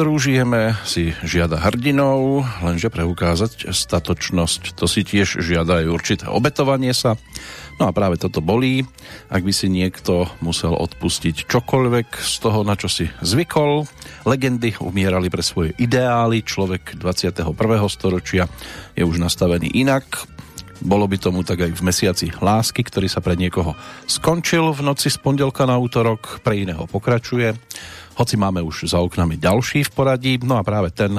Ktorú žijeme, si žiada hrdinov, lenže preukázať statočnosť, to si tiež žiada aj určité obetovanie sa. No a práve toto bolí, ak by si niekto musel odpustiť čokoľvek z toho, na čo si zvykol. Legendy umierali pre svoje ideály, človek 21. storočia je už nastavený inak. Bolo by tomu tak aj v mesiaci lásky, ktorý sa pre niekoho skončil v noci z pondelka na útorok, pre iného pokračuje hoci máme už za oknami ďalší v poradí, no a práve ten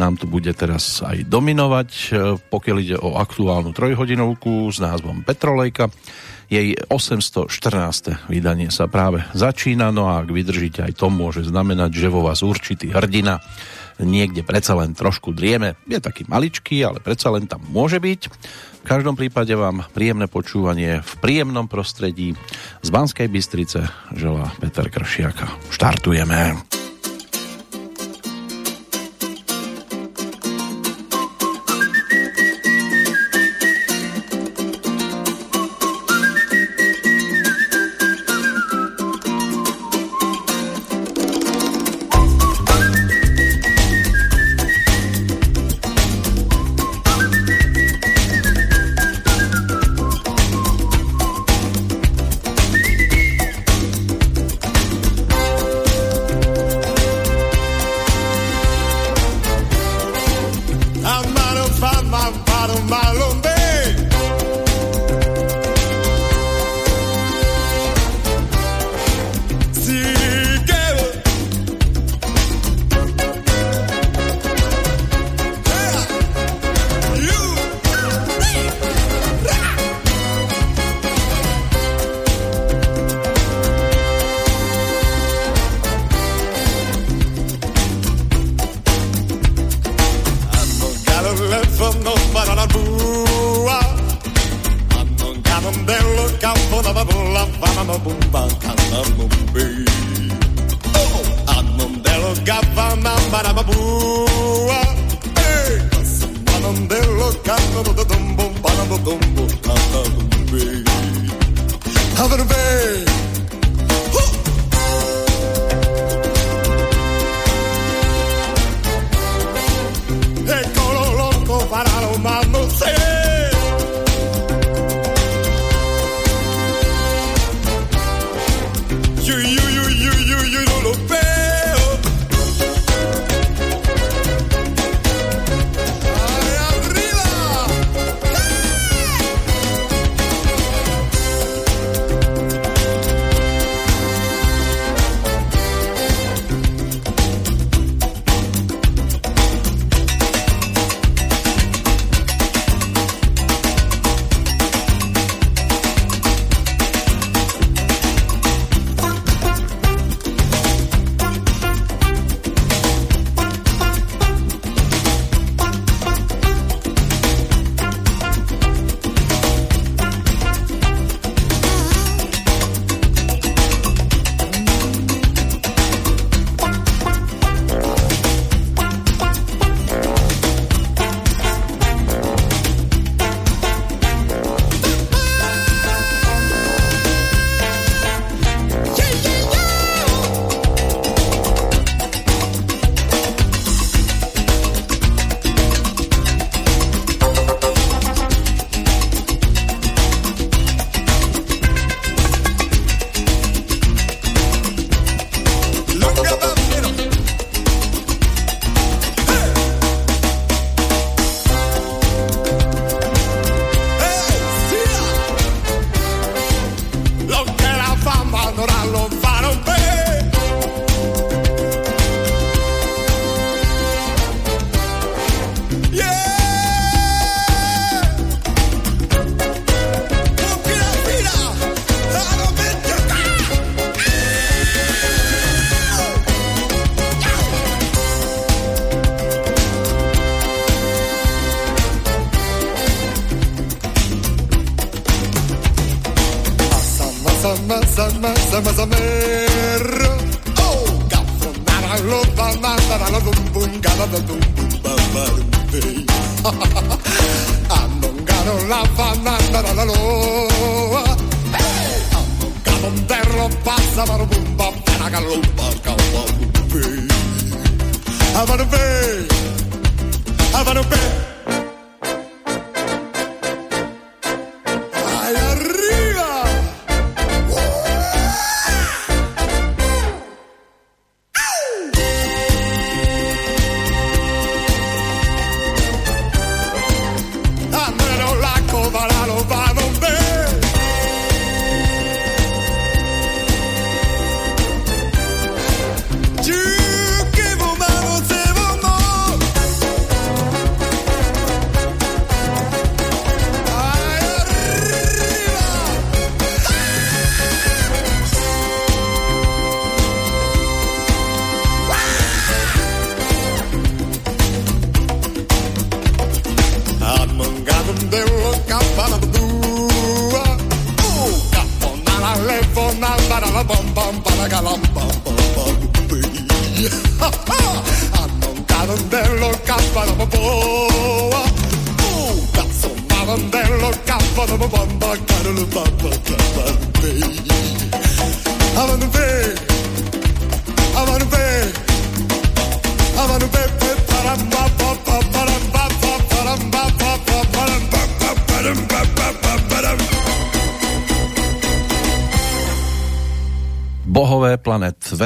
nám tu bude teraz aj dominovať, e, pokiaľ ide o aktuálnu trojhodinovku s názvom Petrolejka. Jej 814. vydanie sa práve začína, no a ak vydržíte aj to môže znamenať, že vo vás určitý hrdina niekde predsa len trošku drieme. Je taký maličký, ale predsa len tam môže byť. V každom prípade vám príjemné počúvanie v príjemnom prostredí z Banskej Bystrice želá Peter Kršiaka. Štartujeme.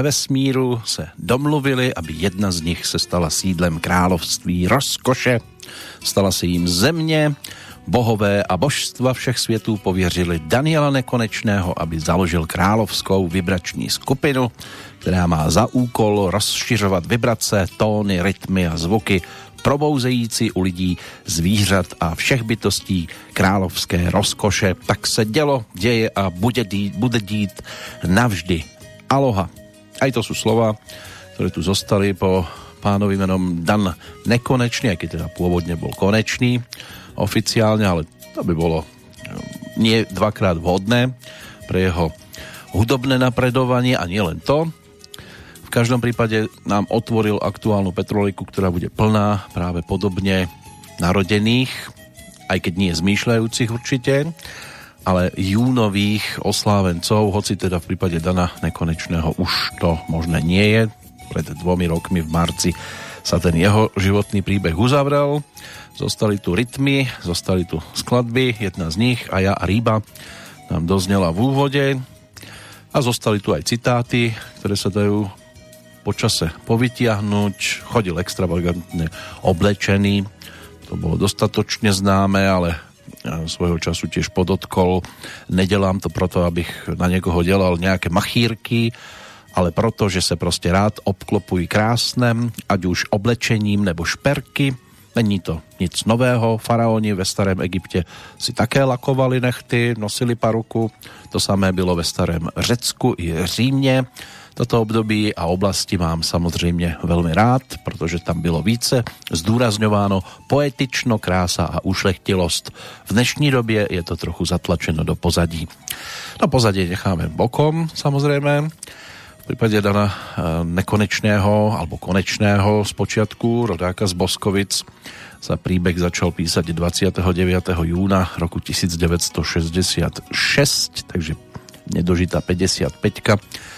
Ve vesmíru se domluvili, aby jedna z nich se stala sídlem království rozkoše, stala se jim země, bohové a božstva všech světů pověřili Daniela Nekonečného, aby založil královskou vibrační skupinu, která má za úkol rozšiřovat vibrace, tóny, rytmy a zvuky probouzející u lidí, zvířat a všech bytostí královské rozkoše. Tak se dělo, děje a bude dít, bude dít navždy. Aloha. Aj to sú slova, ktoré tu zostali po pánovi menom Dan Nekonečný, aj keď teda pôvodne bol konečný oficiálne, ale to by bolo eh, nie dvakrát vhodné pre jeho hudobné napredovanie a nie len to. V každom prípade nám otvoril aktuálnu petroliku, ktorá bude plná práve podobne narodených, aj keď nie zmýšľajúcich určite, ale júnových oslávencov, hoci teda v prípade Dana Nekonečného už to možné nie je. Pred dvomi rokmi v marci sa ten jeho životný príbeh uzavrel. Zostali tu rytmy, zostali tu skladby, jedna z nich a ja a Rýba nám doznela v úvode a zostali tu aj citáty, ktoré sa dajú počase povytiahnuť. Chodil extravagantne oblečený, to bolo dostatočne známe, ale svojho času tiež podotkol. Nedelám to proto, abych na niekoho delal nejaké machírky, ale proto, že sa proste rád obklopuj krásnem, ať už oblečením nebo šperky. Není to nic nového, faraóni ve starém Egypte si také lakovali nechty, nosili paruku, to samé bylo ve starém Řecku i Římě toto období a oblasti mám samozrejme veľmi rád, protože tam bylo více zdůrazňováno poetično, krása a ušlechtilosť. V dnešní době je to trochu zatlačeno do pozadí. No pozadie necháme bokom, samozrejme. V prípade Dana eh, nekonečného alebo konečného z počiatku rodáka z Boskovic sa príbeh začal písať 29. júna roku 1966, takže nedožitá 55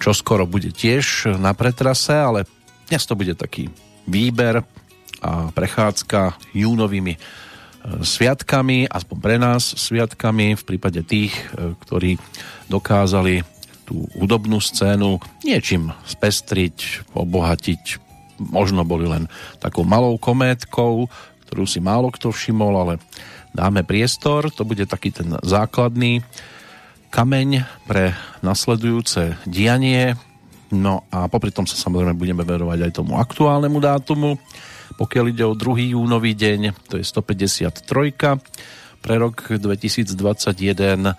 čo skoro bude tiež na pretrase, ale dnes to bude taký výber a prechádzka júnovými e, sviatkami, aspoň pre nás sviatkami, v prípade tých, e, ktorí dokázali tú hudobnú scénu niečím spestriť, obohatiť, možno boli len takou malou kométkou, ktorú si málo kto všimol, ale dáme priestor, to bude taký ten základný kameň pre nasledujúce dianie. No a popri tom sa samozrejme budeme verovať aj tomu aktuálnemu dátumu. Pokiaľ ide o 2. júnový deň, to je 153 pre rok 2021.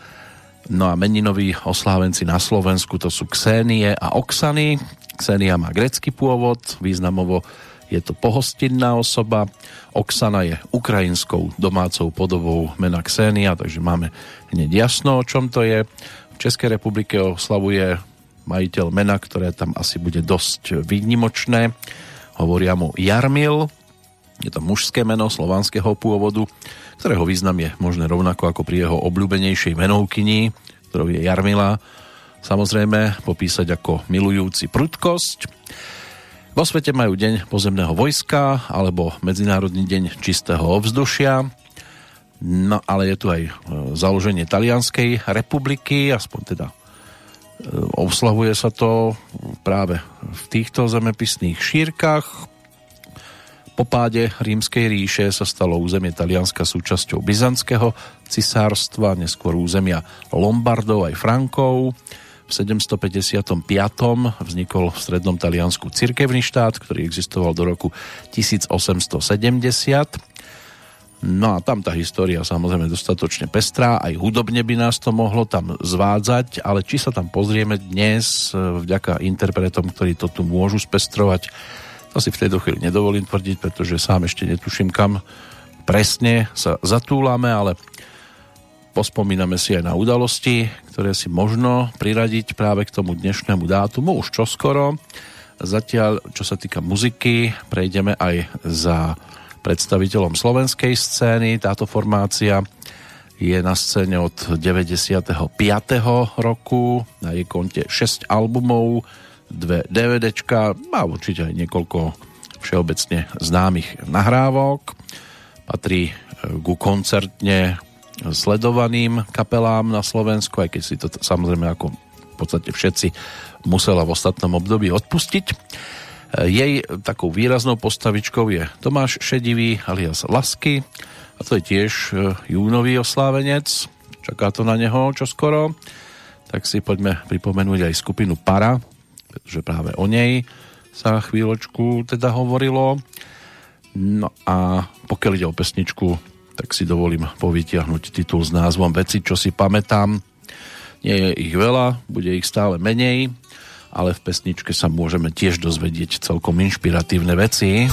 No a meninoví oslávenci na Slovensku to sú Ksenie a Oksany. Ksenia má grecký pôvod, významovo je to pohostinná osoba. Oksana je ukrajinskou domácou podobou mena Ksenia, takže máme hneď jasno, o čom to je. V Českej republike oslavuje majiteľ mena, ktoré tam asi bude dosť výnimočné. Hovoria mu Jarmil, je to mužské meno slovanského pôvodu, ktorého význam je možné rovnako ako pri jeho obľúbenejšej menovkyni, ktorou je Jarmila, samozrejme popísať ako milujúci prudkosť. Vo svete majú Deň pozemného vojska alebo Medzinárodný deň čistého ovzdušia. No ale je tu aj e, založenie Talianskej republiky, aspoň teda e, oslavuje sa to práve v týchto zemepisných šírkach. Po páde rímskej ríše sa stalo územie Talianska súčasťou byzantského cisárstva, neskôr územia Lombardov aj Frankov. V 755. vznikol v strednom Taliansku cirkevný štát, ktorý existoval do roku 1870. No a tam tá história samozrejme dostatočne pestrá, aj hudobne by nás to mohlo tam zvádzať, ale či sa tam pozrieme dnes e, vďaka interpretom, ktorí to tu môžu spestrovať, to si v tejto chvíli nedovolím tvrdiť, pretože sám ešte netuším kam presne sa zatúlame, ale pospomíname si aj na udalosti, ktoré si možno priradiť práve k tomu dnešnému dátumu už čoskoro. Zatiaľ, čo sa týka muziky, prejdeme aj za predstaviteľom slovenskej scény. Táto formácia je na scéne od 95. roku, na jej konte 6 albumov, dve DVDčka a určite aj niekoľko všeobecne známych nahrávok. Patrí ku koncertne sledovaným kapelám na Slovensku, aj keď si to samozrejme ako v podstate všetci musela v ostatnom období odpustiť. Jej takou výraznou postavičkou je Tomáš Šedivý alias Lasky a to je tiež e, júnový oslávenec. Čaká to na neho čoskoro. Tak si poďme pripomenúť aj skupinu Para, pretože práve o nej sa chvíľočku teda hovorilo. No a pokiaľ ide o pesničku tak si dovolím povytiahnuť titul s názvom Veci, čo si pamätám. Nie je ich veľa, bude ich stále menej, ale v pesničke sa môžeme tiež dozvedieť celkom inšpiratívne veci.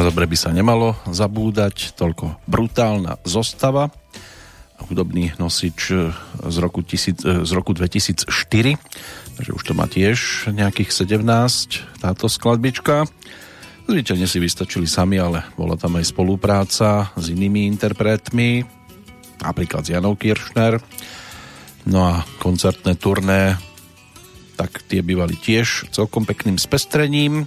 Áno, dobre by sa nemalo zabúdať, toľko brutálna zostava. Hudobný nosič e, z roku, tisíc, e, z roku 2004, takže už to má tiež nejakých 17 táto skladbička. Zvyčajne si vystačili sami, ale bola tam aj spolupráca s inými interpretmi, napríklad s Janou Kiršner. No a koncertné turné, tak tie bývali tiež celkom pekným spestrením.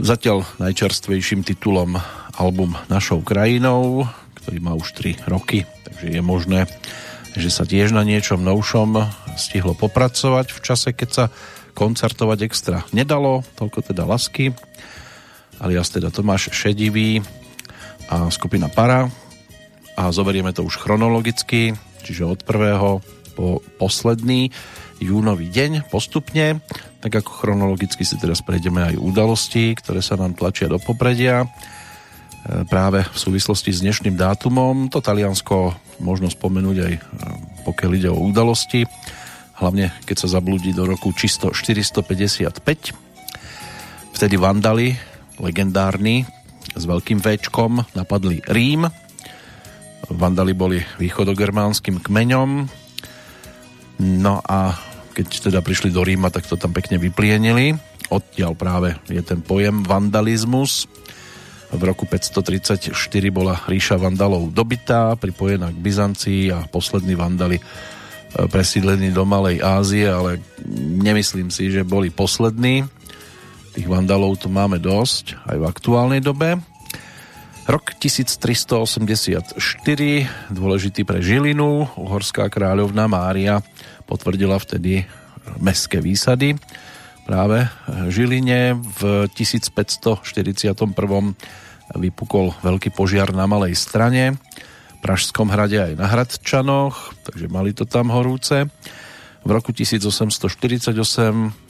Zatiaľ najčerstvejším titulom album Našou krajinou, ktorý má už 3 roky, takže je možné, že sa tiež na niečom novšom stihlo popracovať v čase, keď sa koncertovať extra nedalo, toľko teda lasky, alias teda Tomáš Šedivý a skupina Para. A zoberieme to už chronologicky, čiže od prvého po posledný júnový deň postupne tak ako chronologicky si teraz prejdeme aj udalosti, ktoré sa nám tlačia do popredia. E, práve v súvislosti s dnešným dátumom to Taliansko možno spomenúť aj e, pokiaľ ide o udalosti, hlavne keď sa zablúdi do roku čisto 455. Vtedy Vandali, legendárni, s veľkým Včkom napadli Rím. Vandali boli východogermánskym kmeňom, no a keď teda prišli do Ríma, tak to tam pekne vyplienili. Odtiaľ práve je ten pojem vandalizmus. V roku 534 bola ríša Vandalov dobitá, pripojená k Byzancii a poslední Vandali e, presídlení do Malej Ázie, ale nemyslím si, že boli poslední. Tých Vandalov tu máme dosť, aj v aktuálnej dobe. Rok 1384, dôležitý pre Žilinu, uhorská kráľovna Mária potvrdila vtedy mestské výsady práve Žiline. V 1541 vypukol veľký požiar na Malej strane, Pražskom hrade aj na Hradčanoch, takže mali to tam horúce. V roku 1848,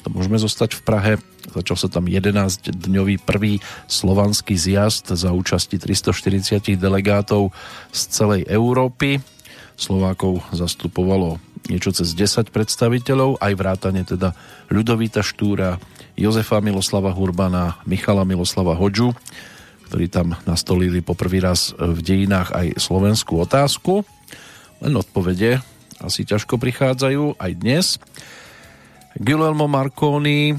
to môžeme zostať v Prahe, začal sa tam 11-dňový prvý slovanský zjazd za účasti 340 delegátov z celej Európy. Slovákov zastupovalo niečo cez 10 predstaviteľov, aj vrátane teda Ľudovita Štúra, Jozefa Miloslava Hurbana, Michala Miloslava Hodžu, ktorí tam nastolili poprvý raz v dejinách aj slovenskú otázku. Len odpovede asi ťažko prichádzajú aj dnes. Guglielmo Marconi,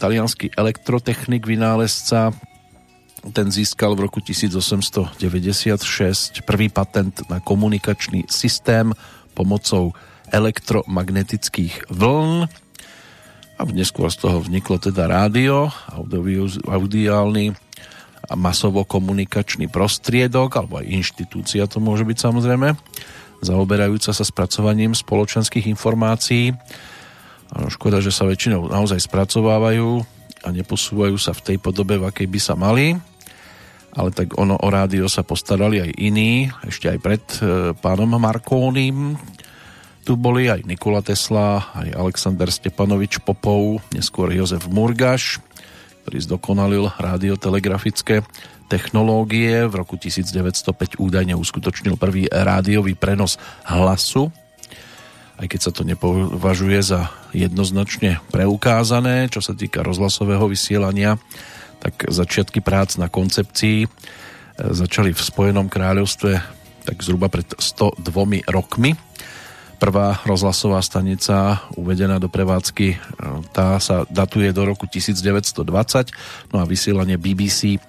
talianský elektrotechnik, vynálezca, ten získal v roku 1896 prvý patent na komunikačný systém pomocou elektromagnetických vln a neskôr z toho vzniklo teda rádio, audiálny a masovo-komunikačný prostriedok, alebo aj inštitúcia to môže byť samozrejme, zaoberajúca sa spracovaním spoločenských informácií. Škoda, že sa väčšinou naozaj spracovávajú a neposúvajú sa v tej podobe, v akej by sa mali. Ale tak ono o rádio sa postarali aj iní, ešte aj pred e, pánom Markónim, tu boli aj Nikola Tesla, aj Alexander Stepanovič Popov, neskôr Jozef Murgaš, ktorý zdokonalil radiotelegrafické technológie. V roku 1905 údajne uskutočnil prvý rádiový prenos hlasu, aj keď sa to nepovažuje za jednoznačne preukázané, čo sa týka rozhlasového vysielania, tak začiatky prác na koncepcii e, začali v Spojenom kráľovstve tak zhruba pred 102 rokmi Prvá rozhlasová stanica uvedená do prevádzky, e, tá sa datuje do roku 1920, no a vysielanie BBC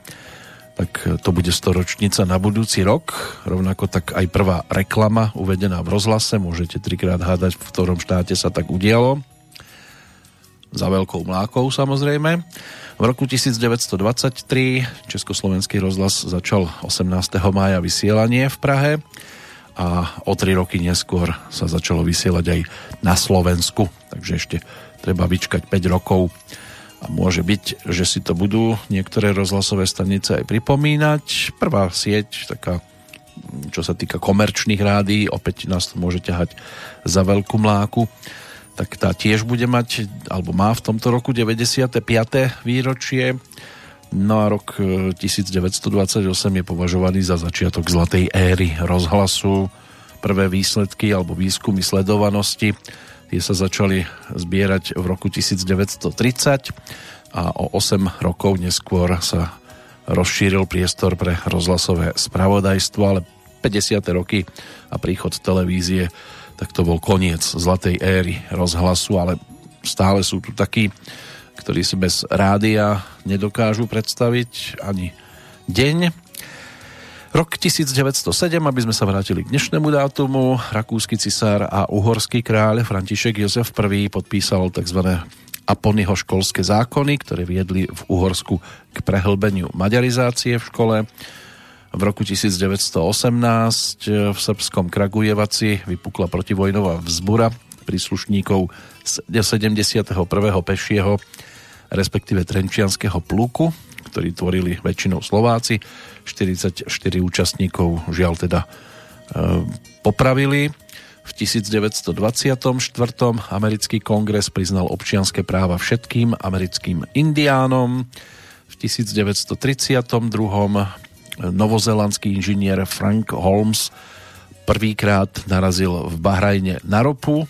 tak to bude storočnica na budúci rok. Rovnako tak aj prvá reklama uvedená v rozhlase. Môžete trikrát hádať, v ktorom štáte sa tak udialo. Za veľkou mlákou samozrejme. V roku 1923 Československý rozhlas začal 18. mája vysielanie v Prahe a o tri roky neskôr sa začalo vysielať aj na Slovensku, takže ešte treba vyčkať 5 rokov a môže byť, že si to budú niektoré rozhlasové stanice aj pripomínať. Prvá sieť, taká čo sa týka komerčných rádií, opäť nás to môže ťahať za veľkú mláku, tak tá tiež bude mať, alebo má v tomto roku 95. výročie. No a rok 1928 e, je považovaný za začiatok zlatej éry rozhlasu. Prvé výsledky alebo výskumy sledovanosti tie sa začali zbierať v roku 1930 a o 8 rokov neskôr sa rozšíril priestor pre rozhlasové spravodajstvo, ale 50. roky a príchod televízie, tak to bol koniec zlatej éry rozhlasu, ale stále sú tu takí ktorí si bez rádia nedokážu predstaviť ani deň. Rok 1907, aby sme sa vrátili k dnešnému dátumu, rakúsky cisár a uhorský kráľ František Jozef I podpísal tzv. Aponyho školské zákony, ktoré viedli v Uhorsku k prehlbeniu maďarizácie v škole. V roku 1918 v srbskom Kragujevaci vypukla protivojnová vzbura príslušníkov z 71. pešieho respektíve Trenčianského pluku, ktorí tvorili väčšinou Slováci. 44 účastníkov žiaľ teda e, popravili. V 1924. americký kongres priznal občianské práva všetkým americkým indiánom. V 1932. novozelandský inžinier Frank Holmes prvýkrát narazil v Bahrajne na ropu,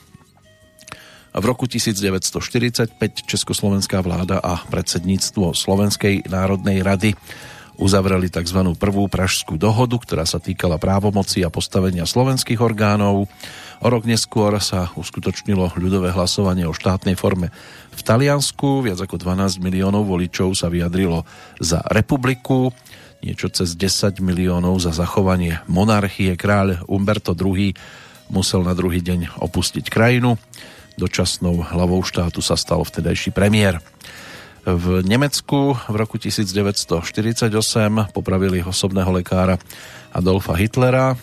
v roku 1945 Československá vláda a predsedníctvo Slovenskej národnej rady uzavreli tzv. prvú pražskú dohodu, ktorá sa týkala právomoci a postavenia slovenských orgánov. O rok neskôr sa uskutočnilo ľudové hlasovanie o štátnej forme v Taliansku. Viac ako 12 miliónov voličov sa vyjadrilo za republiku, niečo cez 10 miliónov za zachovanie monarchie. Kráľ Umberto II musel na druhý deň opustiť krajinu dočasnou hlavou štátu sa stal vtedajší premiér. V Nemecku v roku 1948 popravili osobného lekára Adolfa Hitlera,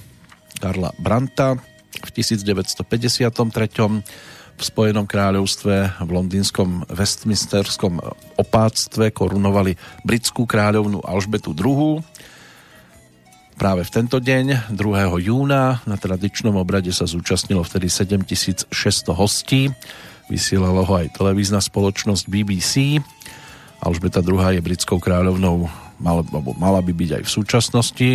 Karla Branta. V 1953 v Spojenom kráľovstve v londýnskom Westminsterskom opáctve korunovali britskú kráľovnú Alžbetu II práve v tento deň, 2. júna, na tradičnom obrade sa zúčastnilo vtedy 7600 hostí. Vysielala ho aj televízna spoločnosť BBC. Alžbeta II je britskou kráľovnou, mala, mala by byť aj v súčasnosti.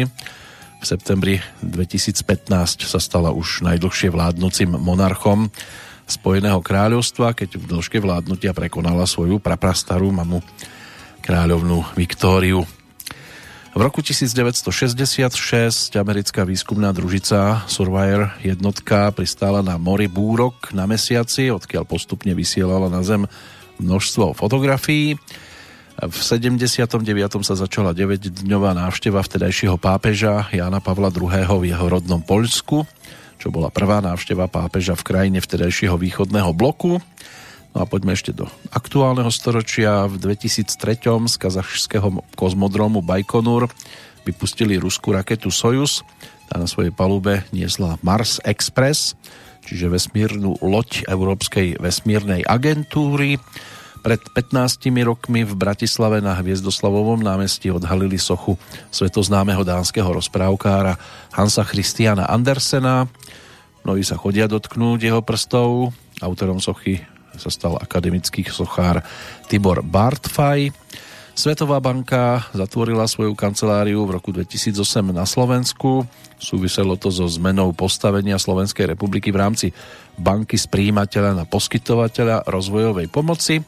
V septembri 2015 sa stala už najdlhšie vládnúcim monarchom Spojeného kráľovstva, keď v dĺžke vládnutia prekonala svoju praprastarú mamu kráľovnú Viktóriu. V roku 1966 americká výskumná družica Surveyor jednotka pristála na mori Búrok na mesiaci, odkiaľ postupne vysielala na Zem množstvo fotografií. V 79. sa začala 9-dňová návšteva vtedajšieho pápeža Jana Pavla II. v jeho rodnom Poľsku, čo bola prvá návšteva pápeža v krajine vtedajšieho východného bloku. No a poďme ešte do aktuálneho storočia. V 2003 z kazachského kozmodromu Baikonur vypustili ruskú raketu Soyuz. Tá na svojej palube niesla Mars Express, čiže vesmírnu loď Európskej vesmírnej agentúry. Pred 15 rokmi v Bratislave na Hviezdoslavovom námestí odhalili sochu svetoznámeho dánskeho rozprávkára Hansa Christiana Andersena. Mnohí sa chodia dotknúť jeho prstov. Autorom sochy sa stal akademický sochár Tibor Bartfaj. Svetová banka zatvorila svoju kanceláriu v roku 2008 na Slovensku. Súviselo to so zmenou postavenia Slovenskej republiky v rámci banky z príjimateľa na poskytovateľa rozvojovej pomoci.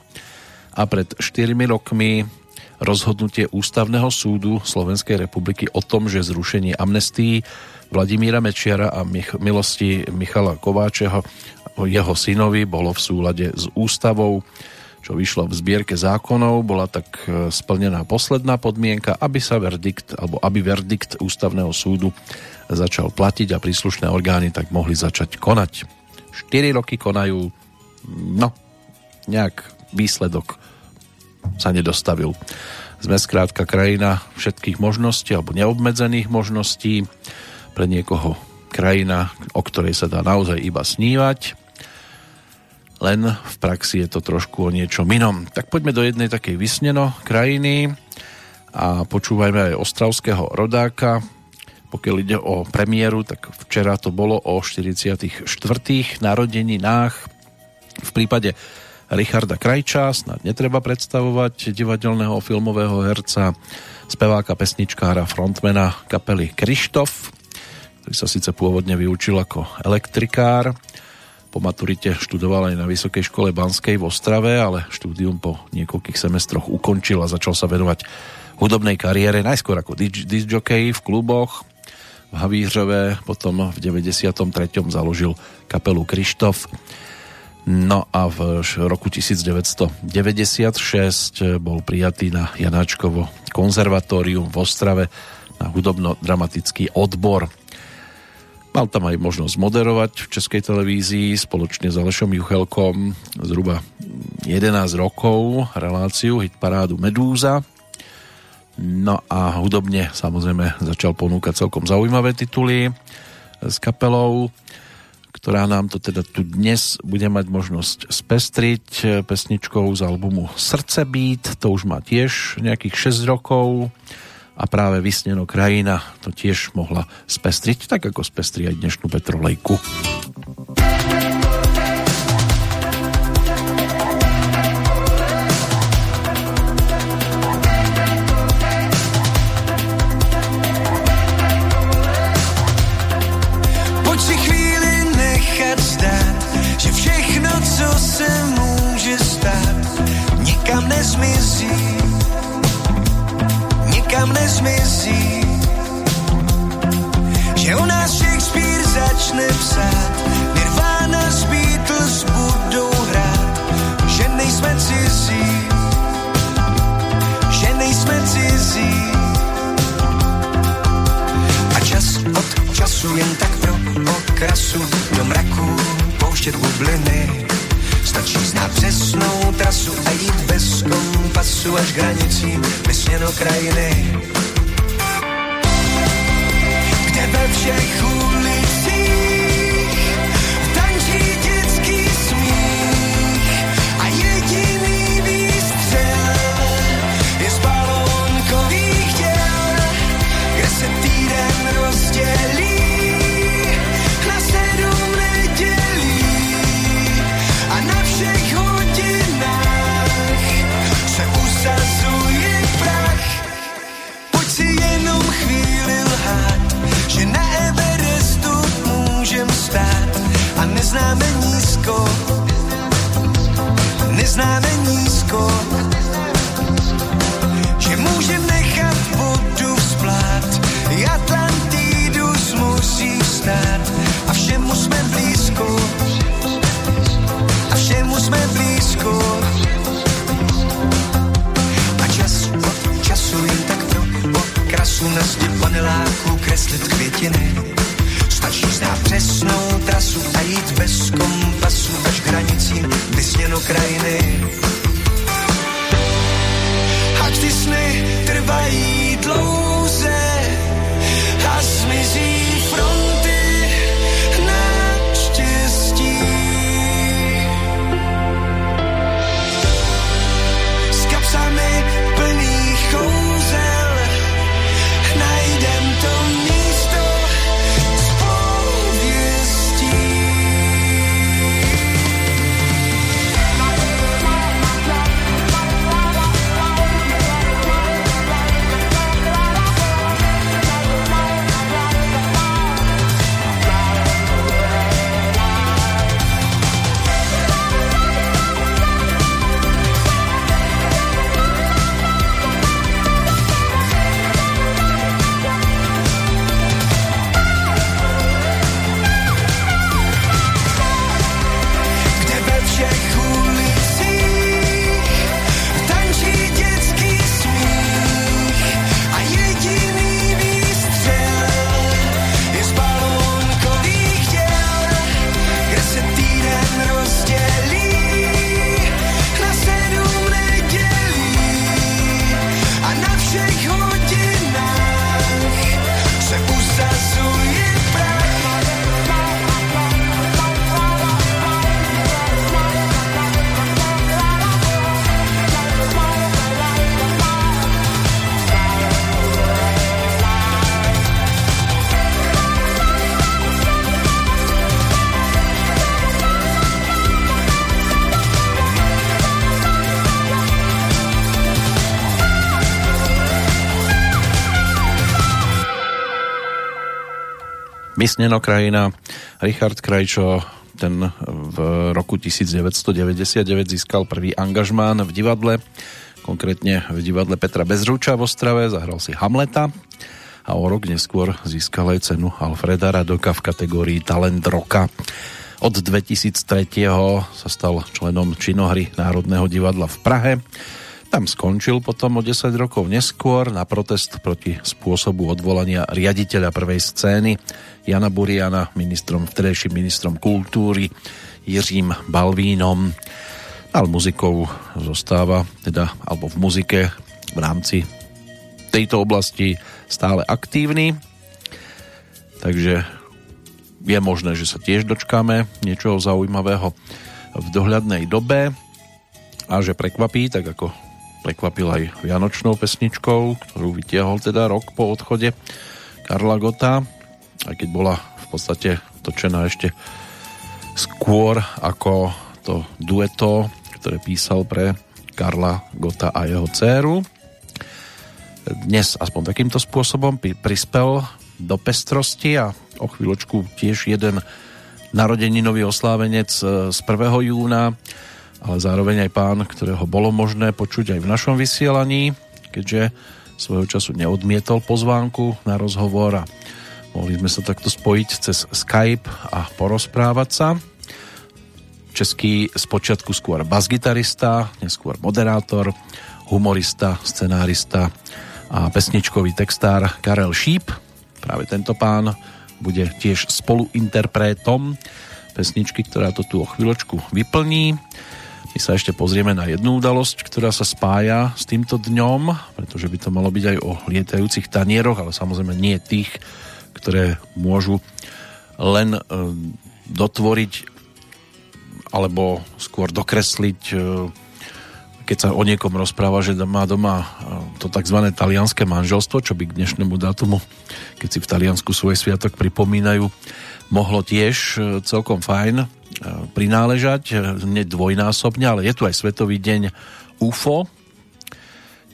A pred 4 rokmi rozhodnutie Ústavného súdu Slovenskej republiky o tom, že zrušenie amnestii Vladimíra Mečiara a milosti Michala Kováčeho jeho synovi bolo v súlade s ústavou, čo vyšlo v zbierke zákonov, bola tak e, splnená posledná podmienka, aby sa verdikt, alebo aby verdikt ústavného súdu začal platiť a príslušné orgány tak mohli začať konať. 4 roky konajú, no, nejak výsledok sa nedostavil. Sme skrátka krajina všetkých možností alebo neobmedzených možností. Pre niekoho krajina, o ktorej sa dá naozaj iba snívať. Len v praxi je to trošku o niečom inom. Tak poďme do jednej takej vysneno krajiny a počúvajme aj ostravského rodáka. Pokiaľ ide o premiéru, tak včera to bolo o 44. narodeninách. V prípade Richarda Krajča, snad netreba predstavovať divadelného filmového herca, speváka, pesničkára, frontmana kapely Krištof, ktorý sa síce pôvodne vyučil ako elektrikár. Po maturite študoval aj na Vysokej škole Banskej v Ostrave, ale štúdium po niekoľkých semestroch ukončil a začal sa venovať hudobnej kariére, najskôr ako disjockey v kluboch v Havířove, potom v 93. založil kapelu Krištof No a v roku 1996 bol prijatý na Janáčkovo konzervatórium v Ostrave na hudobno-dramatický odbor. Mal tam aj možnosť moderovať v Českej televízii spoločne s Alešom Juchelkom zhruba 11 rokov reláciu hitparádu Medúza. No a hudobne samozrejme začal ponúkať celkom zaujímavé tituly s kapelou ktorá nám to teda tu dnes bude mať možnosť spestriť pesničkou z albumu Srdce Beat, to už má tiež nejakých 6 rokov a práve Vysneno krajina to tiež mohla spestriť, tak ako spestri aj dnešnú Petrolejku. nezmizí, nikam nezmizí, že u nás Shakespeare začne psát, Nirvana z Beatles budou hrát, že nejsme cizí, že nejsme cizí. A čas od času jen tak pro okrasu do mraku pouštět bubliny Stačí znát přesnou trasu a jít bez kompasu až k hranicím vysněno krajiny. Ve všech neznáme nízko, že můžem nechat vodu vzplát, Atlantidu musí stát. A všemu jsme blízko, a všemu jsme blízko. A čas od času jen tak pro okrasu na zdi paneláku kreslit květiny krajiny. Mysneno krajina. Richard Krajčo ten v roku 1999 získal prvý angažmán v divadle, konkrétne v divadle Petra Bezruča v Ostrave, zahral si Hamleta a o rok neskôr získal aj cenu Alfreda Radoka v kategórii Talent roka. Od 2003. sa stal členom činohry Národného divadla v Prahe tam skončil potom o 10 rokov neskôr na protest proti spôsobu odvolania riaditeľa prvej scény Jana Buriana ministrom, vtedejším ministrom kultúry Jiřím Balvínom. Ale muzikou zostáva, teda, alebo v muzike v rámci tejto oblasti stále aktívny. Takže je možné, že sa tiež dočkáme niečoho zaujímavého v dohľadnej dobe a že prekvapí, tak ako prekvapil aj vianočnou pesničkou, ktorú vytiahol teda rok po odchode Karla Gota, aj keď bola v podstate točená ešte skôr ako to dueto, ktoré písal pre Karla Gota a jeho dceru. Dnes aspoň takýmto spôsobom prispel do pestrosti a o chvíľočku tiež jeden narodeninový oslávenec z 1. júna ale zároveň aj pán, ktorého bolo možné počuť aj v našom vysielaní, keďže svojho času neodmietol pozvánku na rozhovor a mohli sme sa takto spojiť cez Skype a porozprávať sa. Český spočiatku skôr basgitarista, neskôr moderátor, humorista, scenárista a pesničkový textár Karel Šíp. Práve tento pán bude tiež spoluinterpretom pesničky, ktorá to tu o chvíľočku vyplní. My sa ešte pozrieme na jednu udalosť, ktorá sa spája s týmto dňom, pretože by to malo byť aj o lietajúcich tanieroch, ale samozrejme nie tých, ktoré môžu len e, dotvoriť alebo skôr dokresliť e, keď sa o niekom rozpráva, že má doma e, to tzv. talianské manželstvo, čo by k dnešnému dátumu, keď si v Taliansku svoj sviatok pripomínajú, mohlo tiež celkom fajn prináležať, nie dvojnásobne, ale je tu aj Svetový deň UFO.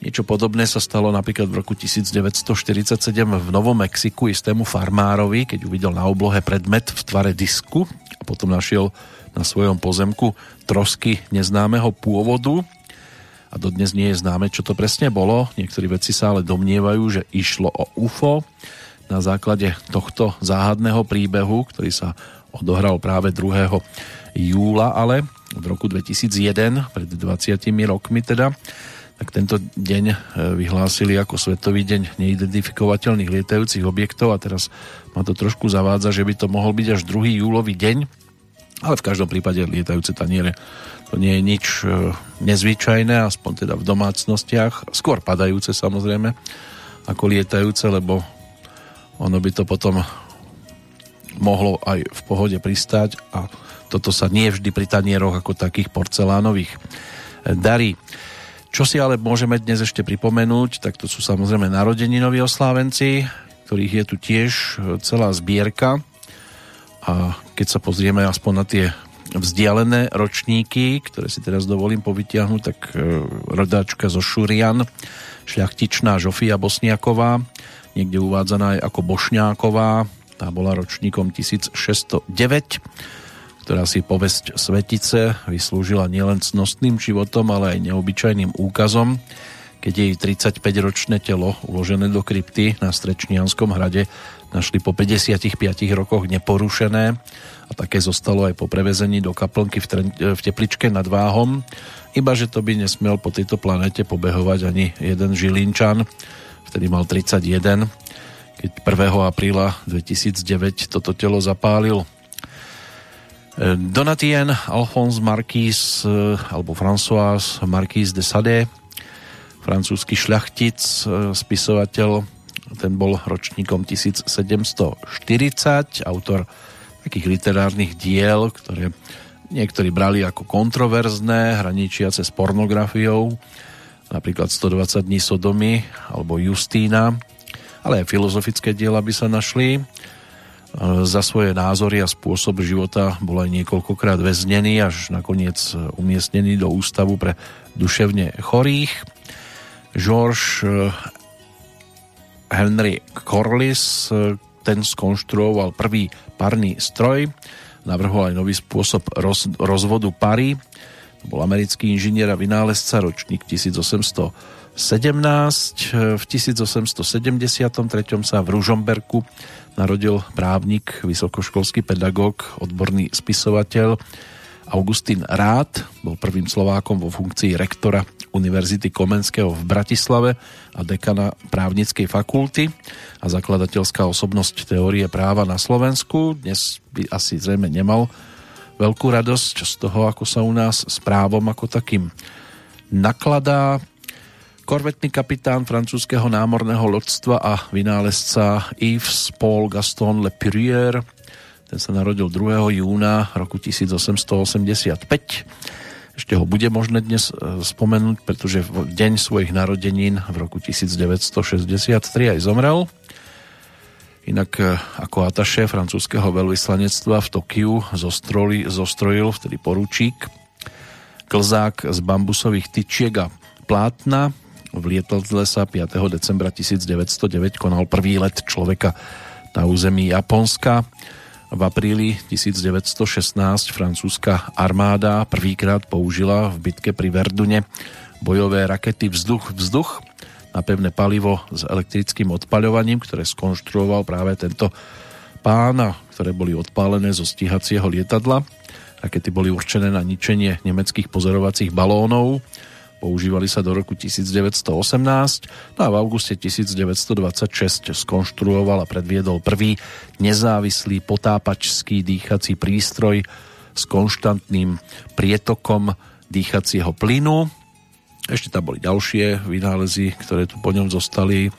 Niečo podobné sa stalo napríklad v roku 1947 v Novom Mexiku istému farmárovi, keď uvidel na oblohe predmet v tvare disku a potom našiel na svojom pozemku trosky neznámeho pôvodu a dodnes nie je známe, čo to presne bolo. Niektorí vedci sa ale domnievajú, že išlo o UFO na základe tohto záhadného príbehu, ktorý sa odohral práve 2. júla, ale v roku 2001, pred 20 rokmi teda, tak tento deň e, vyhlásili ako Svetový deň neidentifikovateľných lietajúcich objektov a teraz ma to trošku zavádza, že by to mohol byť až 2. júlový deň, ale v každom prípade lietajúce taniere to nie je nič e, nezvyčajné, aspoň teda v domácnostiach, skôr padajúce samozrejme, ako lietajúce, lebo ono by to potom mohlo aj v pohode pristať a toto sa nie vždy pri tanieroch ako takých porcelánových darí. Čo si ale môžeme dnes ešte pripomenúť, tak to sú samozrejme narodeninoví oslávenci, ktorých je tu tiež celá zbierka a keď sa pozrieme aspoň na tie vzdialené ročníky, ktoré si teraz dovolím povytiahnuť, tak e, rodáčka zo Šurian, šľachtičná Žofia Bosniaková, niekde uvádzaná aj ako Bošňáková, tá bola ročníkom 1609, ktorá si povesť Svetice vyslúžila nielen cnostným životom, ale aj neobyčajným úkazom, keď jej 35-ročné telo uložené do krypty na Strečnianskom hrade našli po 55 rokoch neporušené. A také zostalo aj po prevezení do kaplnky v, Tren- v Tepličke nad Váhom, iba že to by nesmiel po tejto planete pobehovať ani jeden Žilinčan, vtedy mal 31 keď 1. apríla 2009 toto telo zapálil. E, Donatien Alphonse Marquis e, alebo François Marquis de Sade, francúzsky šľachtic, e, spisovateľ, ten bol ročníkom 1740, autor takých literárnych diel, ktoré niektorí brali ako kontroverzné, hraničiace s pornografiou, napríklad 120 dní Sodomy alebo Justína, ale aj filozofické diela by sa našli. E, za svoje názory a spôsob života bol aj niekoľkokrát väznený, až nakoniec umiestnený do ústavu pre duševne chorých. George e, Henry Corliss, e, ten skonštruoval prvý parný stroj, navrhol aj nový spôsob roz, rozvodu pary. To bol americký inžinier a vynálezca, ročník 1817. V 1873 sa v Ružomberku narodil právnik, vysokoškolský pedagóg, odborný spisovateľ Augustín Rád. Bol prvým Slovákom vo funkcii rektora Univerzity Komenského v Bratislave a dekana právnickej fakulty a zakladateľská osobnosť teórie práva na Slovensku. Dnes by asi zrejme nemal veľkú radosť z toho, ako sa u nás s právom ako takým nakladá. Korvetný kapitán francúzského námorného loďstva a vynálezca Yves Paul Gaston Le Purier. Ten sa narodil 2. júna roku 1885. Ešte ho bude možné dnes e, spomenúť, pretože v deň svojich narodenín v roku 1963 aj zomrel. Inak e, ako ataše francúzského veľvyslanectva v Tokiu zostrojil, zostrojil vtedy poručík klzák z bambusových tyčiek a plátna v lietadle sa 5. decembra 1909 konal prvý let človeka na území Japonska. V apríli 1916 francúzska armáda prvýkrát použila v bitke pri Verdune bojové rakety vzduch-vzduch na pevné palivo s elektrickým odpaľovaním, ktoré skonštruoval práve tento pán a ktoré boli odpálené zo stíhacieho lietadla. Rakety boli určené na ničenie nemeckých pozorovacích balónov Používali sa do roku 1918 no a v auguste 1926 skonštruoval a predviedol prvý nezávislý potápačský dýchací prístroj s konštantným prietokom dýchacieho plynu. Ešte tam boli ďalšie vynálezy, ktoré tu po ňom zostali,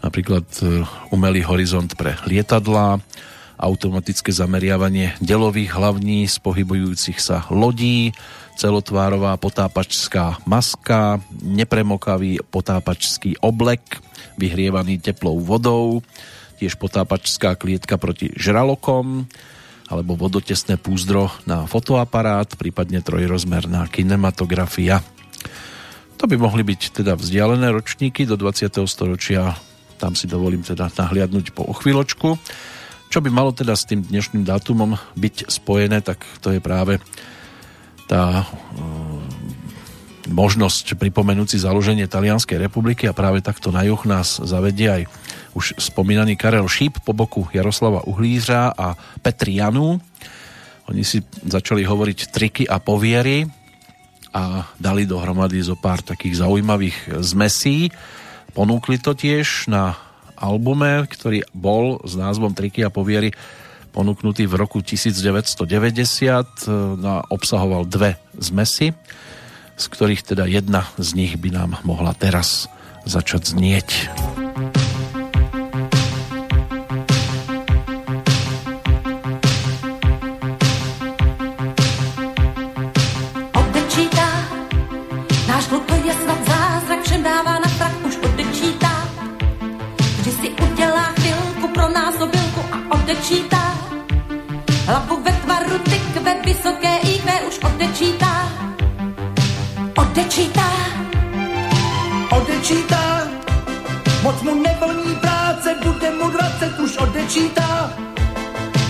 napríklad e, umelý horizont pre lietadlá, automatické zameriavanie delových hlavní z pohybujúcich sa lodí, celotvárová potápačská maska, nepremokavý potápačský oblek, vyhrievaný teplou vodou, tiež potápačská klietka proti žralokom, alebo vodotesné púzdro na fotoaparát, prípadne trojrozmerná kinematografia. To by mohli byť teda vzdialené ročníky do 20. storočia, tam si dovolím teda nahliadnúť po chvíľočku. Čo by malo teda s tým dnešným dátumom byť spojené, tak to je práve tá e, možnosť pripomenúť si založenie Talianskej republiky a práve takto na juh nás zavedie aj už spomínaný Karel Šíp po boku Jaroslava Uhlířa a Petri Janu. Oni si začali hovoriť triky a poviery a dali dohromady zo pár takých zaujímavých zmesí. Ponúkli to tiež na albume, ktorý bol s názvom Triky a poviery ponúknutý v roku 1990, no a obsahoval dve zmesy, z ktorých teda jedna z nich by nám mohla teraz začať znieť. Odečítá. Odečítá, moc mu nevolní práce, bude mu 20, už odečítá.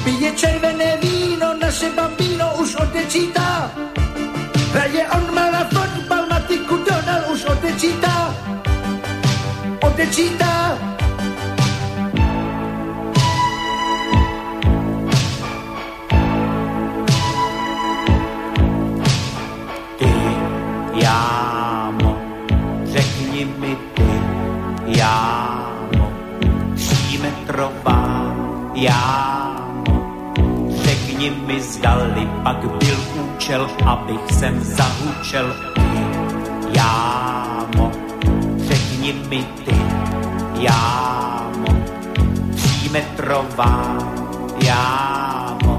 Pije červené víno, naše bambíno už odečítá. Hraje on má na fotbal, matiku Donal už odečítá. Odečítá. Jámo. Řekni mi, zdali pak byl účel, abych sem zahučel ty, jámo. Řekni mi ty, jámo. Třímetrová, jámo.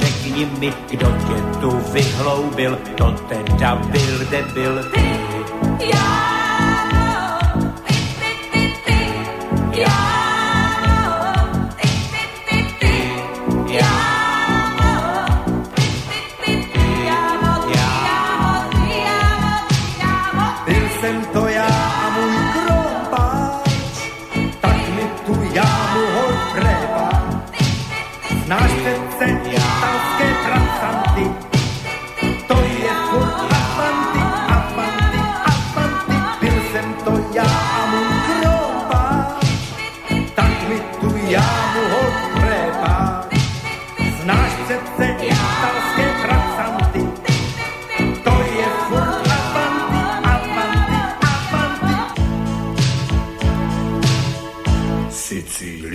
Řekni mi, kdo tě tu vyhloubil, to teda byl debil ty, jámo. Ty,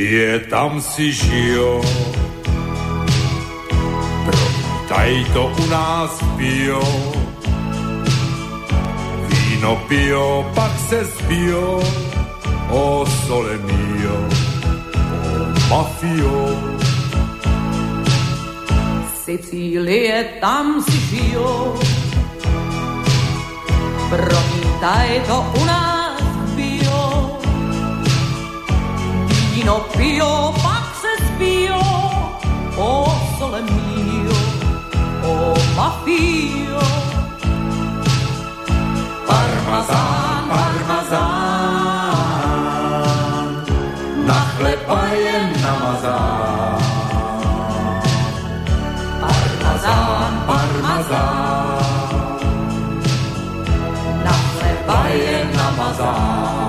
Sicílie, tam si žijou, promítaj to u nás pijou. Víno pijou, pak se zbijou, o sole mio, o mafio. Sicílie, tam si žijou. Promítaj to u nás Víno pijou, pak se spijou. O sole mio, o mafio. Parmazán, parmazán, na chleba je namazán. Parmazán, parmazán, Na chleba je namazán.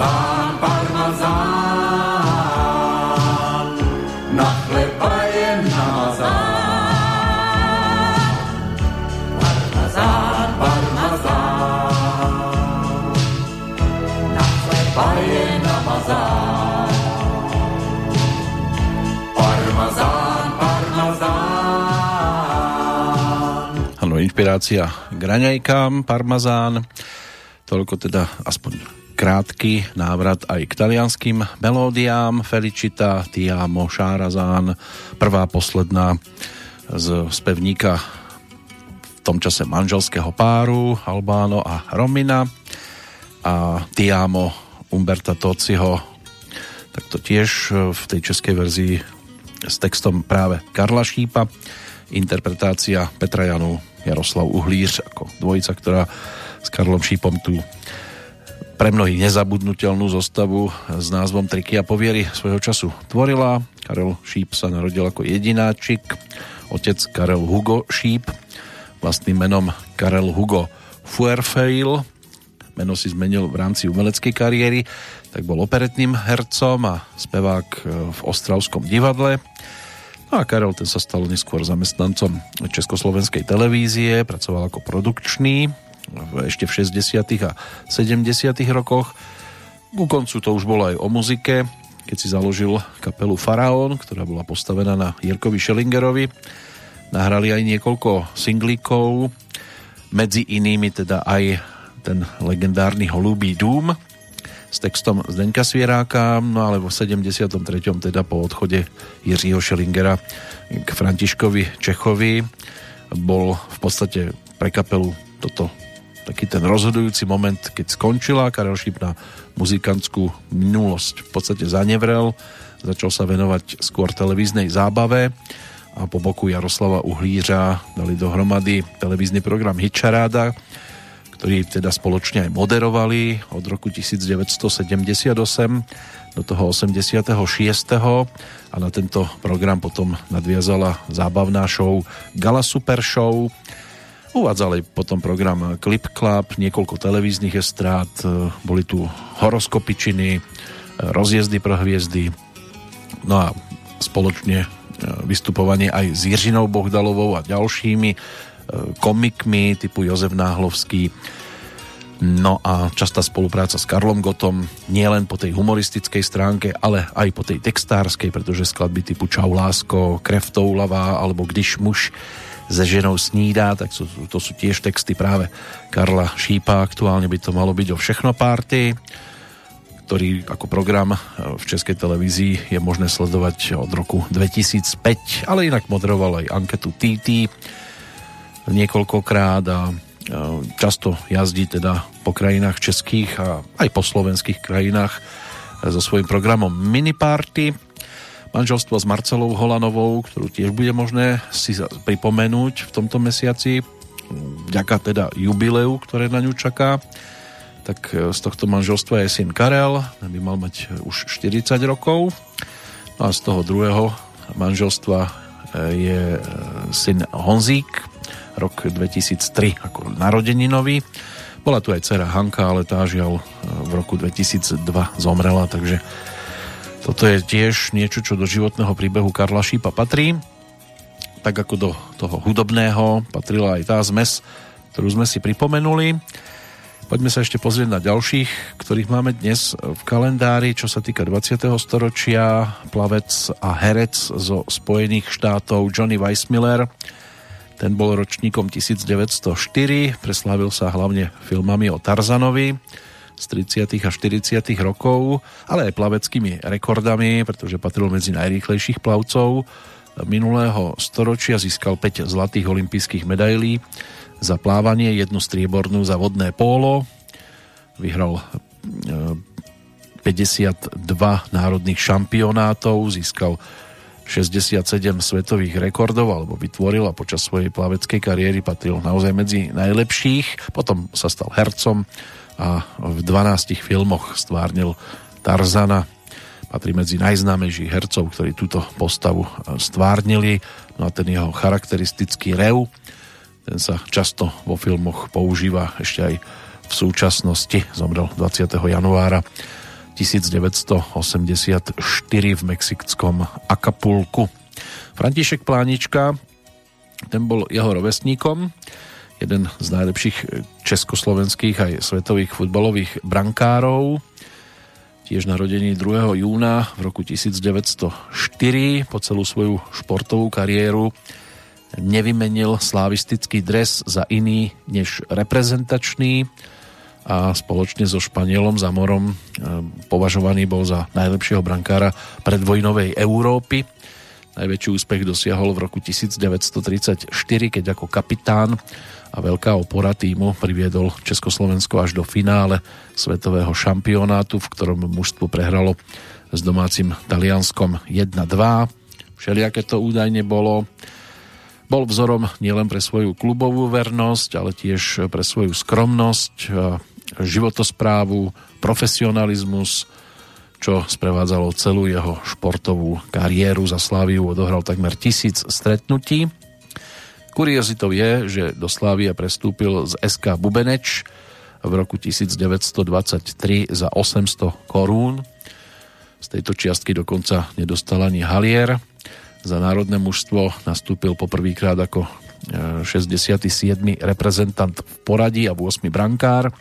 Parmazán, parmazán, na chleba je namazán. Parmazán, parmazán, na chleba je namazán. Parmazán, parmazán. Inšpirácia k parmazán. Toľko teda aspoň krátky návrat aj k talianským melódiám. Felicita, Ti amo, Šárazán, prvá, posledná z spevníka v tom čase manželského páru Albáno a Romina a Ti amo Umberta Tociho tak to tiež v tej českej verzii s textom práve Karla Šípa interpretácia Petra Janu Jaroslav Uhlíř ako dvojica, ktorá s Karlom Šípom tú pre mnohých nezabudnutelnú zostavu s názvom Triky a poviery svojho času tvorila. Karel Šíp sa narodil ako jedináčik, otec Karel Hugo Šíp, vlastným menom Karel Hugo Fuerfeil, meno si zmenil v rámci umeleckej kariéry, tak bol operetným hercom a spevák v Ostravskom divadle. No a Karel ten sa stal neskôr zamestnancom Československej televízie, pracoval ako produkčný ešte v 60. a 70. rokoch. Ku koncu to už bolo aj o muzike, keď si založil kapelu Faraón, ktorá bola postavená na Jirkovi Schellingerovi. Nahrali aj niekoľko singlíkov, medzi inými teda aj ten legendárny Holubý dům s textom Zdeňka Svieráka, no ale v 73. teda po odchode Jiřího Schellingera k Františkovi Čechovi bol v podstate pre kapelu toto taký ten rozhodujúci moment, keď skončila. Karel Šíp na muzikantskú minulosť v podstate zanevrel, začal sa venovať skôr televíznej zábave a po boku Jaroslava Uhlířa dali dohromady televízny program Hitcharáda, ktorí teda spoločne aj moderovali od roku 1978 do toho 86. a na tento program potom nadviazala zábavná show Gala Super Show. Uvádzali potom program Clip Club, niekoľko televíznych estrát, boli tu horoskopičiny, rozjezdy pro hviezdy, no a spoločne vystupovanie aj s Jiřinou Bohdalovou a ďalšími komikmi typu Jozef Náhlovský. No a častá spolupráca s Karlom Gotom nie len po tej humoristickej stránke, ale aj po tej textárskej, pretože skladby typu Čau lásko, Krev alebo Když muž se ženou snídá, tak sú, to sú tiež texty práve Karla Šípa. Aktuálne by to malo byť o všechno párty, ktorý ako program v Českej televízii je možné sledovať od roku 2005, ale inak moderoval aj anketu TT niekoľkokrát a často jazdí teda po krajinách českých a aj po slovenských krajinách so svojím programom Miniparty. Manželstvo s Marcelou Holanovou, ktorú tiež bude možné si pripomenúť v tomto mesiaci, vďaka teda jubileu, ktoré na ňu čaká. Tak z tohto manželstva je syn Karel, ten by mal mať už 40 rokov. No a z toho druhého manželstva e, je e, syn Honzík, rok 2003 ako narodeninový. Bola tu aj dcera Hanka, ale tá žiaľ v roku 2002 zomrela, takže toto je tiež niečo, čo do životného príbehu Karla Šípa patrí. Tak ako do toho hudobného patrila aj tá zmes, ktorú sme si pripomenuli. Poďme sa ešte pozrieť na ďalších, ktorých máme dnes v kalendári, čo sa týka 20. storočia. Plavec a herec zo Spojených štátov Johnny Weissmiller. Ten bol ročníkom 1904, preslávil sa hlavne filmami o Tarzanovi z 30. a 40. rokov, ale aj plaveckými rekordami, pretože patril medzi najrýchlejších plavcov minulého storočia, získal 5 zlatých olympijských medailí za plávanie, jednu striebornú za vodné pólo, vyhral 52 e, národných šampionátov, získal 67 svetových rekordov alebo vytvoril a počas svojej plaveckej kariéry patril naozaj medzi najlepších. Potom sa stal hercom, a v 12 filmoch stvárnil Tarzana. Patrí medzi najznámejších hercov, ktorí túto postavu e, stvárnili. No a ten jeho charakteristický rev, ten sa často vo filmoch používa ešte aj v súčasnosti. Zomrel 20. januára 1984 v mexickom Acapulku. František Plánička, ten bol jeho rovesníkom jeden z najlepších československých aj svetových futbalových brankárov. Tiež narodený 2. júna v roku 1904 po celú svoju športovú kariéru nevymenil slavistický dres za iný než reprezentačný a spoločne so Španielom za morom e, považovaný bol za najlepšieho brankára predvojnovej Európy. Najväčší úspech dosiahol v roku 1934, keď ako kapitán a veľká opora týmu priviedol Československo až do finále svetového šampionátu, v ktorom mužstvo prehralo s domácim Talianskom 1-2. Všelijaké to údajne bolo. Bol vzorom nielen pre svoju klubovú vernosť, ale tiež pre svoju skromnosť, životosprávu, profesionalizmus, čo sprevádzalo celú jeho športovú kariéru. Za Sláviu odohral takmer tisíc stretnutí Kuriozitou je, že do Slávia prestúpil z SK Bubeneč v roku 1923 za 800 korún. Z tejto čiastky dokonca nedostal ani Halier. Za národné mužstvo nastúpil poprvýkrát ako 67. E, reprezentant v poradí a 8. brankár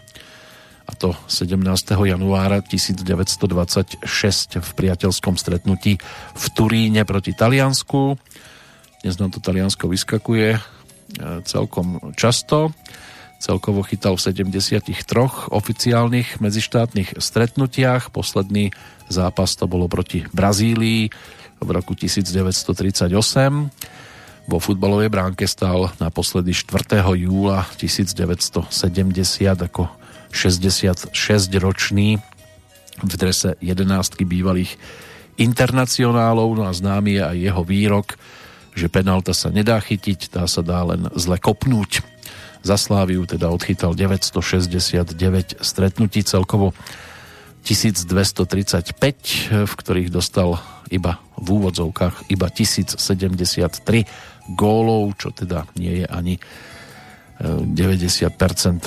a to 17. januára 1926 v priateľskom stretnutí v Turíne proti Taliansku. Dnes nám to Taliansko vyskakuje e, celkom často. Celkovo chytal v 73 oficiálnych medzištátnych stretnutiach. Posledný zápas to bolo proti Brazílii v roku 1938. Vo futbalovej bránke stal naposledy 4. júla 1970 ako 66-ročný v drese 11 bývalých internacionálov. No a známy je aj jeho výrok, že penálta sa nedá chytiť, tá sa dá len zle kopnúť. Za Sláviu teda odchytal 969 stretnutí, celkovo 1235, v ktorých dostal iba v úvodzovkách iba 1073 gólov, čo teda nie je ani 90% e,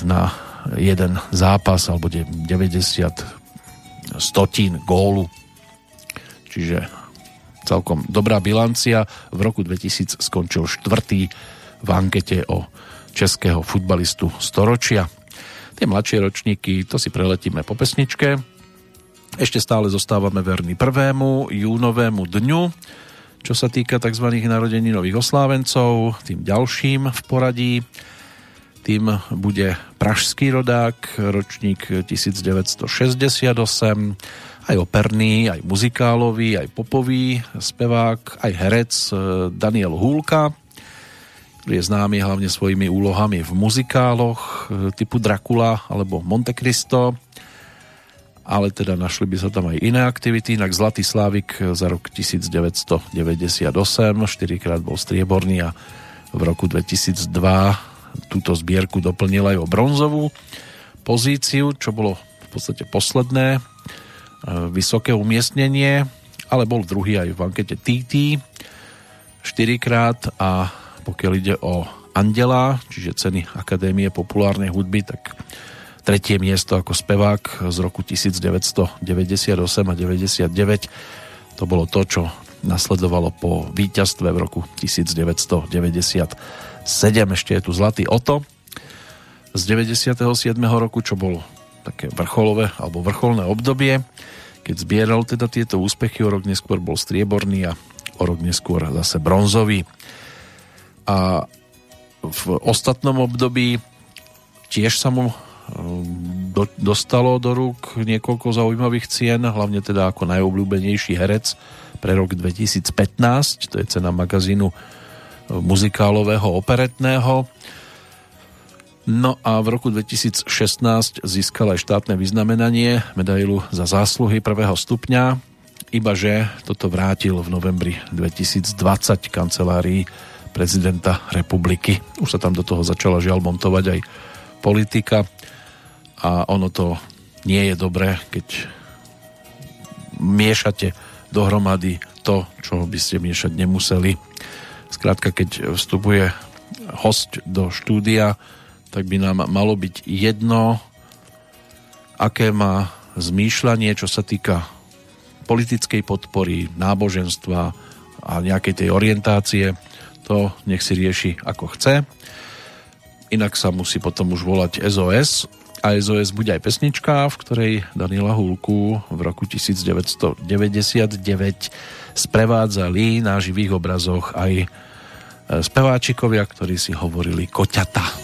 na jeden zápas alebo 90 stotín gólu. Čiže celkom dobrá bilancia. V roku 2000 skončil štvrtý v ankete o českého futbalistu storočia. Tie mladšie ročníky, to si preletíme po pesničke. Ešte stále zostávame verní prvému júnovému dňu, čo sa týka tzv. nových oslávencov, tým ďalším v poradí. Tým bude pražský rodák, ročník 1968, aj operný, aj muzikálový, aj popový spevák, aj herec e, Daniel Húlka, ktorý je známy hlavne svojimi úlohami v muzikáloch e, typu Dracula alebo Monte Cristo, ale teda našli by sa tam aj iné aktivity, inak Zlatý Slávik za rok 1998, štyrikrát bol strieborný a v roku 2002 túto zbierku doplnil aj o bronzovú pozíciu, čo bolo v podstate posledné vysoké umiestnenie ale bol druhý aj v ankete TT 4 krát a pokiaľ ide o Andela, čiže ceny Akadémie populárnej hudby, tak tretie miesto ako spevák z roku 1998 a 99 to bolo to, čo nasledovalo po víťazstve v roku 1997. Ešte je tu Zlatý Oto z 97. roku, čo bol také vrcholové alebo vrcholné obdobie keď zbieral teda tieto úspechy, o rok neskôr bol strieborný a o rok neskôr zase bronzový. A v ostatnom období tiež sa mu e, do, dostalo do rúk niekoľko zaujímavých cien, hlavne teda ako najobľúbenejší herec pre rok 2015, to je cena magazínu muzikálového operetného No a v roku 2016 získal aj štátne vyznamenanie, medailu za zásluhy prvého stupňa, ibaže toto vrátil v novembri 2020 kancelárii prezidenta republiky. Už sa tam do toho začala žiaľ montovať aj politika a ono to nie je dobré, keď miešate dohromady to, čo by ste miešať nemuseli. Skrátka, keď vstupuje host do štúdia, tak by nám malo byť jedno, aké má zmýšľanie, čo sa týka politickej podpory, náboženstva a nejakej tej orientácie. To nech si rieši ako chce. Inak sa musí potom už volať SOS a SOS bude aj pesnička, v ktorej Daniela Hulku v roku 1999 sprevádzali na živých obrazoch aj speváčikovia, ktorí si hovorili koťata.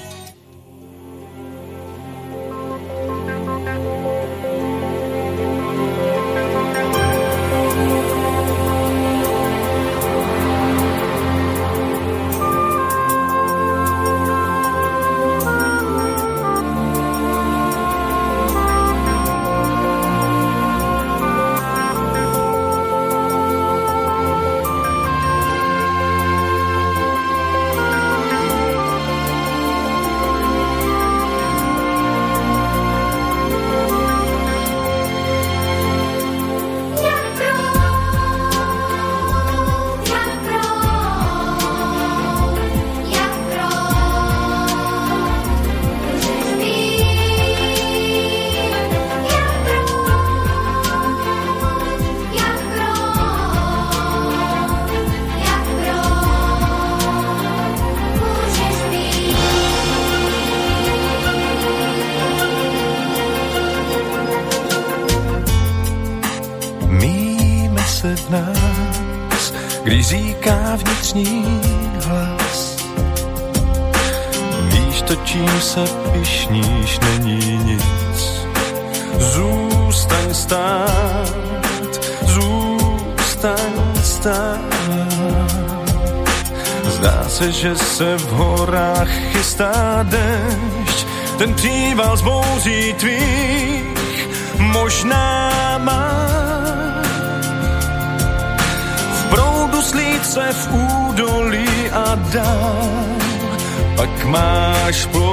Máš plout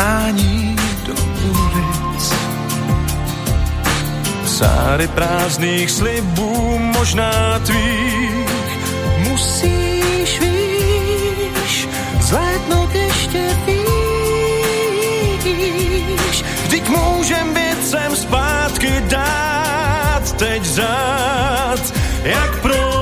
a vhání do ulic. Sáry prázdných slibů, možná tvých, musíš víš, zlétnout ještě víš. Vždyť můžem věcem zpátky dát teď zát, jak prout,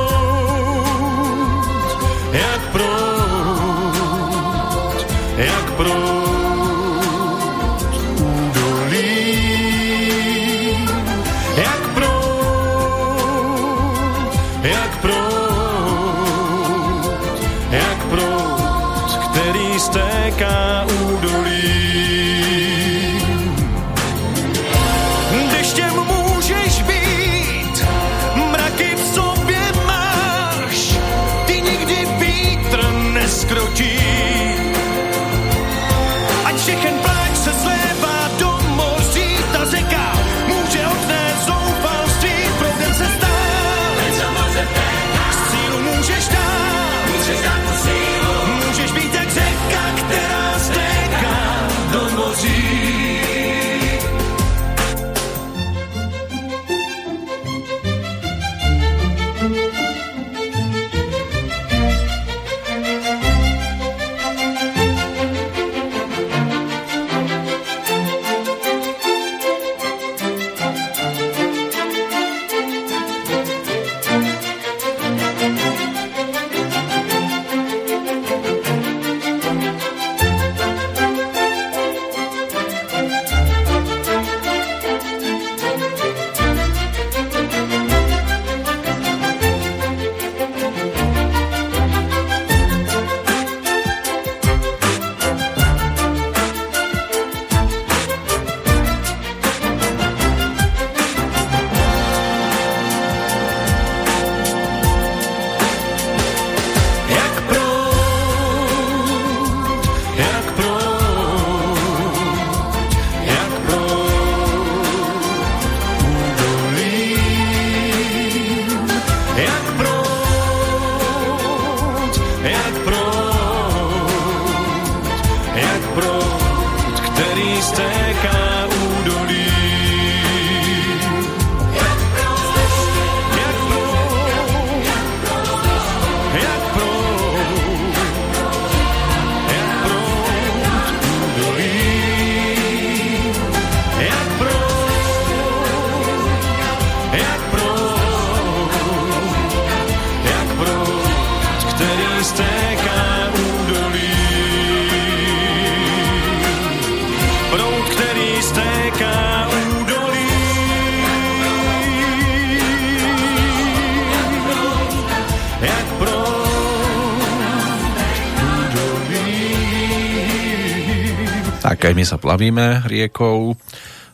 Plavíme riekou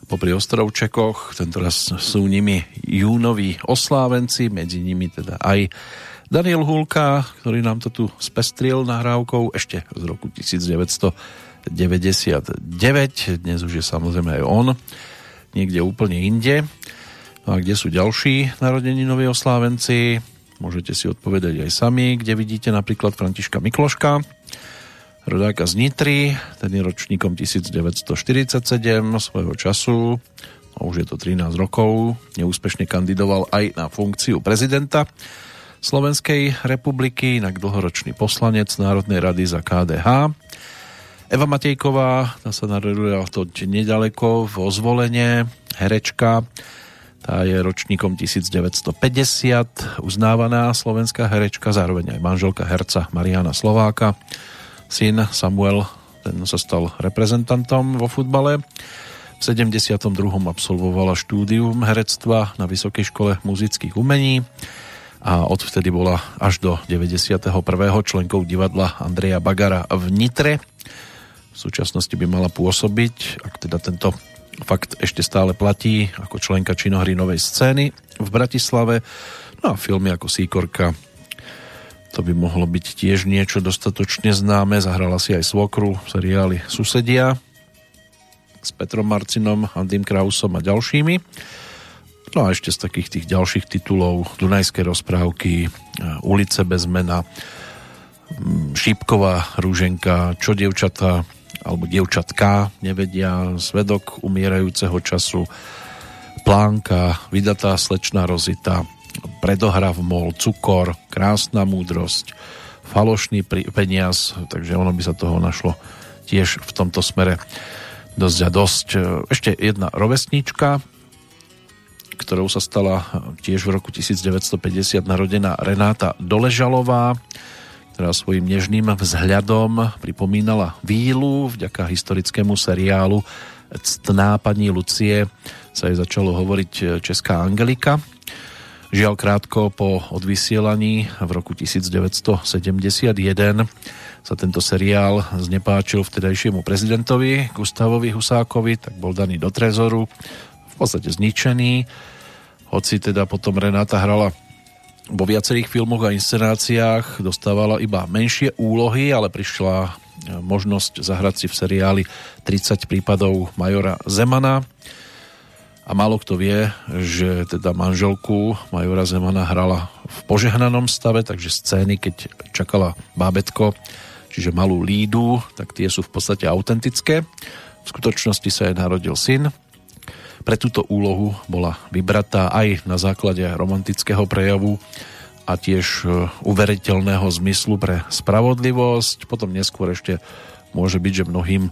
popri ostrovčekoch, tentoraz sú nimi júnoví oslávenci, medzi nimi teda aj Daniel Hulka, ktorý nám to tu spestril nahrávkou ešte z roku 1999. Dnes už je samozrejme aj on, niekde úplne inde. No a kde sú ďalší narodeninoví oslávenci? Môžete si odpovedať aj sami, kde vidíte napríklad Františka Mikloška, rodáka z Nitry, ten je ročníkom 1947 svojho času, no už je to 13 rokov, neúspešne kandidoval aj na funkciu prezidenta Slovenskej republiky, inak dlhoročný poslanec Národnej rady za KDH. Eva Matejková, tá sa narodila to nedaleko v Ozvolenie, herečka, tá je ročníkom 1950, uznávaná slovenská herečka, zároveň aj manželka herca Mariana Slováka syn Samuel, ten sa stal reprezentantom vo futbale. V 72. absolvovala štúdium herectva na Vysokej škole muzických umení a odvtedy bola až do 91. členkou divadla Andreja Bagara v Nitre. V súčasnosti by mala pôsobiť, ak teda tento fakt ešte stále platí, ako členka činohry novej scény v Bratislave. No a filmy ako Síkorka, to by mohlo byť tiež niečo dostatočne známe. Zahrala si aj Svokru v seriáli Susedia s Petrom Marcinom, Andým Krausom a ďalšími. No a ešte z takých tých ďalších titulov Dunajské rozprávky, e, Ulice bez mena, Šípková rúženka, Čo dievčatá alebo dievčatká nevedia, Svedok umierajúceho času, Plánka, Vydatá slečná Rozita, predohra v mol, cukor, krásna múdrosť, falošný peniaz, takže ono by sa toho našlo tiež v tomto smere dosť a dosť. Ešte jedna rovesníčka, ktorou sa stala tiež v roku 1950 narodená Renáta Doležalová, ktorá svojim nežným vzhľadom pripomínala vílu vďaka historickému seriálu Ctná pani Lucie sa jej začalo hovoriť Česká Angelika Žiaľ krátko po odvysielaní v roku 1971 sa tento seriál znepáčil vtedajšiemu prezidentovi Gustavovi Husákovi, tak bol daný do trezoru, v podstate zničený. Hoci teda potom Renáta hrala vo viacerých filmoch a inscenáciách, dostávala iba menšie úlohy, ale prišla možnosť zahrať si v seriáli 30 prípadov majora Zemana. A málo kto vie, že teda manželku majora Zemana hrala v požehnanom stave, takže scény, keď čakala bábetko, čiže malú lídu, tak tie sú v podstate autentické. V skutočnosti sa jej narodil syn. Pre túto úlohu bola vybratá aj na základe romantického prejavu a tiež e, uveriteľného zmyslu pre spravodlivosť. Potom neskôr ešte môže byť, že mnohým e,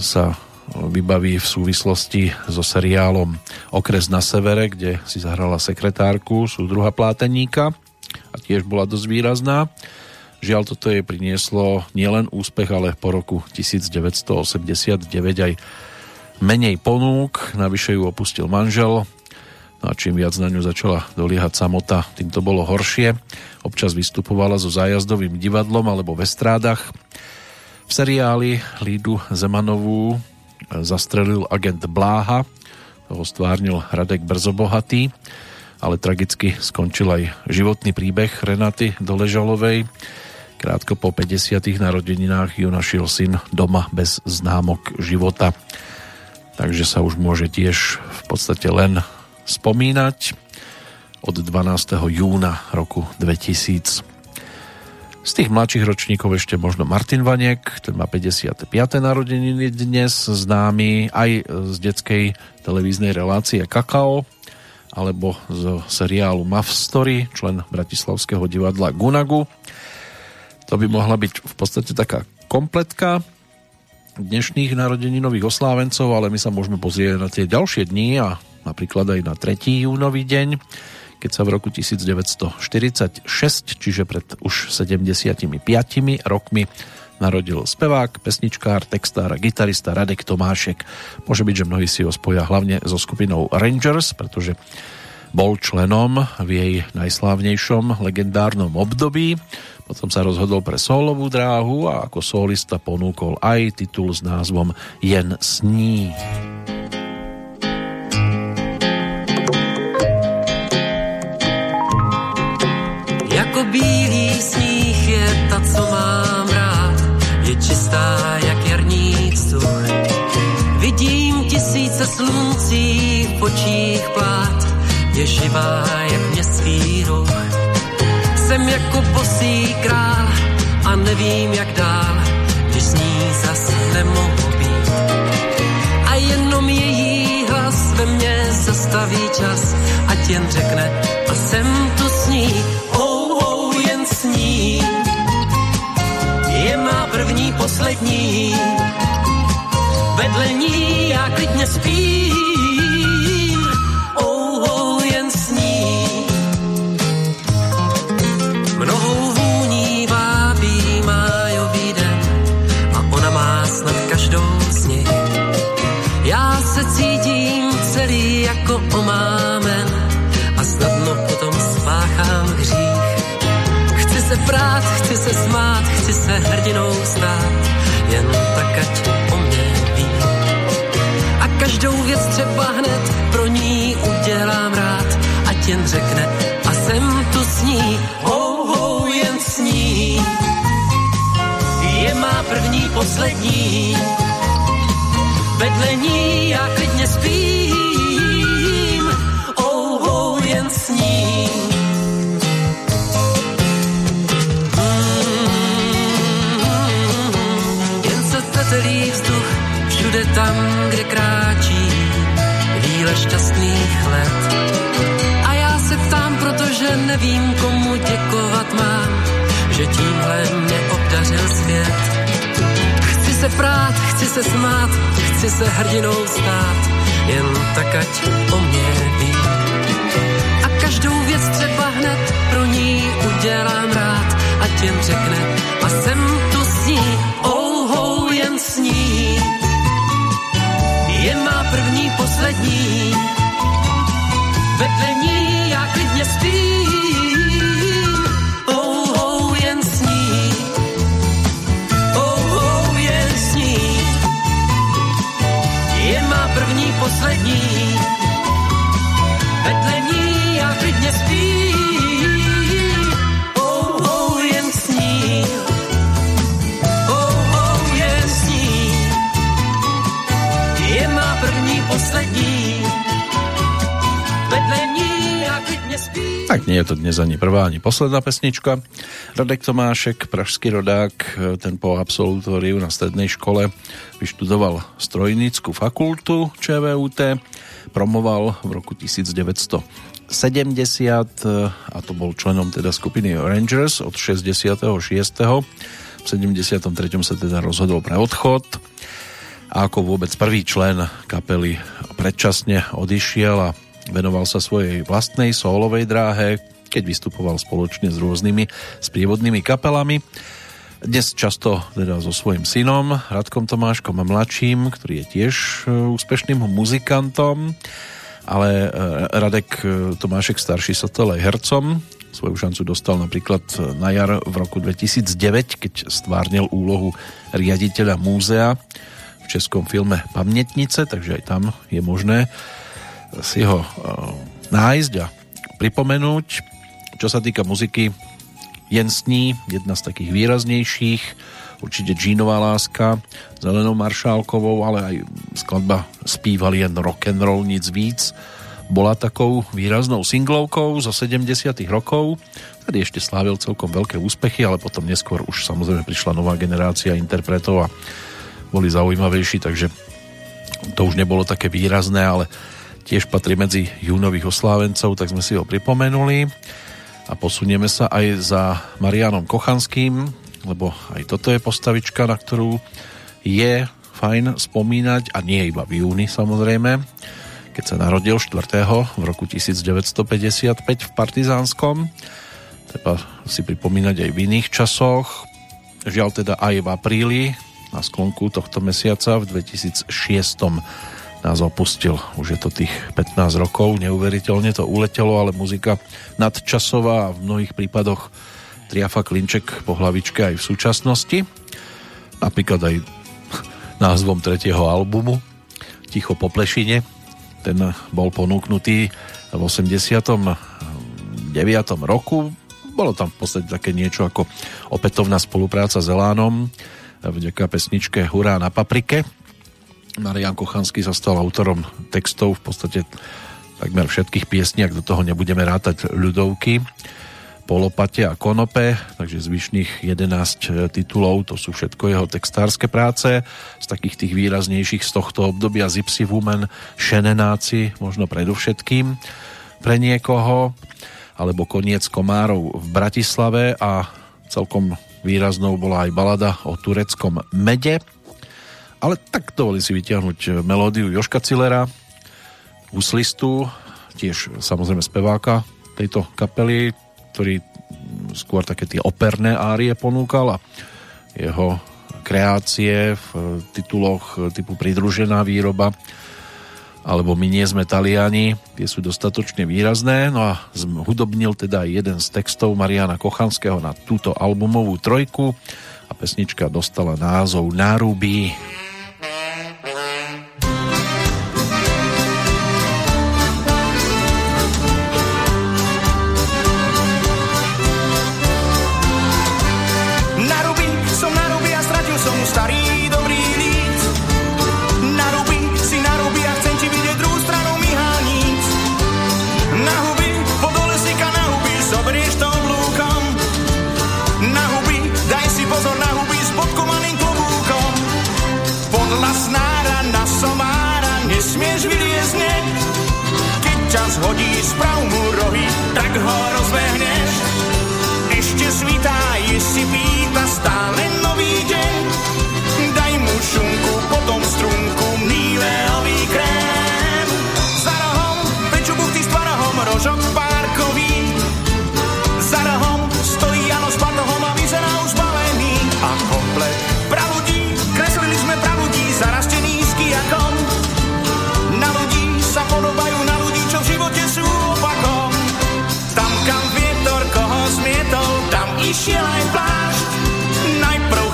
sa vybaví v súvislosti so seriálom Okres na severe, kde si zahrala sekretárku súdruha Pláteníka a tiež bola dosť výrazná. Žiaľ, toto jej prinieslo nielen úspech, ale po roku 1989 aj menej ponúk, navyše ju opustil manžel, no a čím viac na ňu začala doliehať samota, tým to bolo horšie. Občas vystupovala so zájazdovým divadlom alebo v estrádach. V seriáli Lídu Zemanovú zastrelil agent Bláha, toho stvárnil Radek Brzobohatý, ale tragicky skončil aj životný príbeh Renaty Doležalovej, Krátko po 50. narodeninách ju našiel syn doma bez známok života. Takže sa už môže tiež v podstate len spomínať od 12. júna roku 2000. Z tých mladších ročníkov ešte možno Martin Vaniek, ten má 55. narodeniny dnes, známy aj z detskej televíznej relácie Kakao, alebo z seriálu Muff Story, člen Bratislavského divadla Gunagu. To by mohla byť v podstate taká kompletka dnešných narodeninových oslávencov, ale my sa môžeme pozrieť na tie ďalšie dni a napríklad aj na 3. júnový deň, keď sa v roku 1946, čiže pred už 75 rokmi, narodil spevák, pesničkár, textár a gitarista Radek Tomášek. Môže byť, že mnohí si ho spoja hlavne so skupinou Rangers, pretože bol členom v jej najslávnejšom legendárnom období. Potom sa rozhodol pre solovú dráhu a ako solista ponúkol aj titul s názvom Jen sní. Jako čistá jak jarní vzduch. Vidím tisíce sluncí v počích plát, je živá jak městský ruch jsem jako bosý král a nevím jak dál, když s ní zas nemohu být. A jenom její hlas ve mně zastaví čas, ať jen řekne a jsem tu s ní, první, poslední, vedle ní já klidně spím, oh, oh, jen s ní Mnohou vůní vábí májový den a ona má snad každou z nich. Já se cítím celý jako omámen a snadno potom spáchám hřích. Chci se prát, chci se smát, chci se hrdinou stát, ať o mě ví. A každou věc třeba hned pro ní udělám rád, ať jen řekne a jsem tu s ní. Oh, jen sní. Je má první, poslední, vedle ní já tam, kde kráčí víle šťastných let. A já se ptám, protože nevím, komu děkovat mám, že tímhle mě obdařil svět. Chci se prát, chci se smát, chci se hrdinou stát, jen tak ať o mě ví. A každou věc třeba hned pro ní udělám rád, ať jen řekne a jsem tu s ní, oh jen s ní je má první, poslední. Vedle ní já klidně spím, oh, oh, jen s ní. Oh, oh, jen s ní. Je má první, poslední. Vedle Tak nie je to dnes ani prvá, ani posledná pesnička. Radek Tomášek, pražský rodák, ten po absolutóriu na strednej škole vyštudoval strojnícku fakultu ČVUT, promoval v roku 1970 a to bol členom teda skupiny Rangers od 66. V 73. sa teda rozhodol pre odchod a ako vôbec prvý člen kapely predčasne odišiel a Venoval sa svojej vlastnej solovej dráhe, keď vystupoval spoločne s rôznymi sprievodnými kapelami. Dnes často teda so svojím synom Radkom Tomáškom mladším, ktorý je tiež e, úspešným muzikantom, ale e, Radek e, Tomášek starší sa stal aj hercom. Svoju šancu dostal napríklad na jar v roku 2009, keď stvárnil úlohu riaditeľa múzea v českom filme Pamätnice, takže aj tam je možné si ho uh, nájsť a pripomenúť. Čo sa týka muziky, jen sní, jedna z takých výraznejších, určite Jeanová láska, Zelenou Maršálkovou, ale aj skladba Spívali jen rock and roll, nic víc, bola takou výraznou singlovkou zo 70 rokov. Tady ešte slávil celkom veľké úspechy, ale potom neskôr už samozrejme prišla nová generácia interpretov a boli zaujímavejší, takže to už nebolo také výrazné, ale tiež patrí medzi júnových oslávencov, tak sme si ho pripomenuli a posunieme sa aj za Marianom Kochanským, lebo aj toto je postavička, na ktorú je fajn spomínať a nie iba v júni samozrejme, keď sa narodil 4. v roku 1955 v Partizánskom. Treba si pripomínať aj v iných časoch. Žiaľ teda aj v apríli na sklonku tohto mesiaca v 2006 nás opustil. Už je to tých 15 rokov, neuveriteľne to uletelo, ale muzika nadčasová a v mnohých prípadoch triafa klinček po hlavičke aj v súčasnosti. Napríklad aj názvom tretieho albumu Ticho po plešine. Ten bol ponúknutý v 89. roku. Bolo tam v podstate také niečo ako opätovná spolupráca s Elánom vďaka pesničke Hurá na paprike Marian Kochanský sa stal autorom textov v podstate takmer všetkých piesní, ak do toho nebudeme rátať ľudovky, polopate a konope, takže zvyšných 11 titulov, to sú všetko jeho textárske práce, z takých tých výraznejších z tohto obdobia Zipsy Woman, Šenenáci, možno predovšetkým. Pre niekoho, alebo Koniec komárov v Bratislave a celkom výraznou bola aj balada o tureckom mede, ale tak dovolím si vyťahnuť eh, melódiu Joška Cilera, úslistu, tiež samozrejme speváka tejto kapely, ktorý mm, skôr také tie operné árie ponúkal a jeho kreácie v eh, tituloch eh, typu Pridružená výroba alebo My nie sme Taliani, tie sú dostatočne výrazné, no a hudobnil teda jeden z textov Mariana Kochanského na túto albumovú trojku a pesnička dostala názov Náruby. body is proud.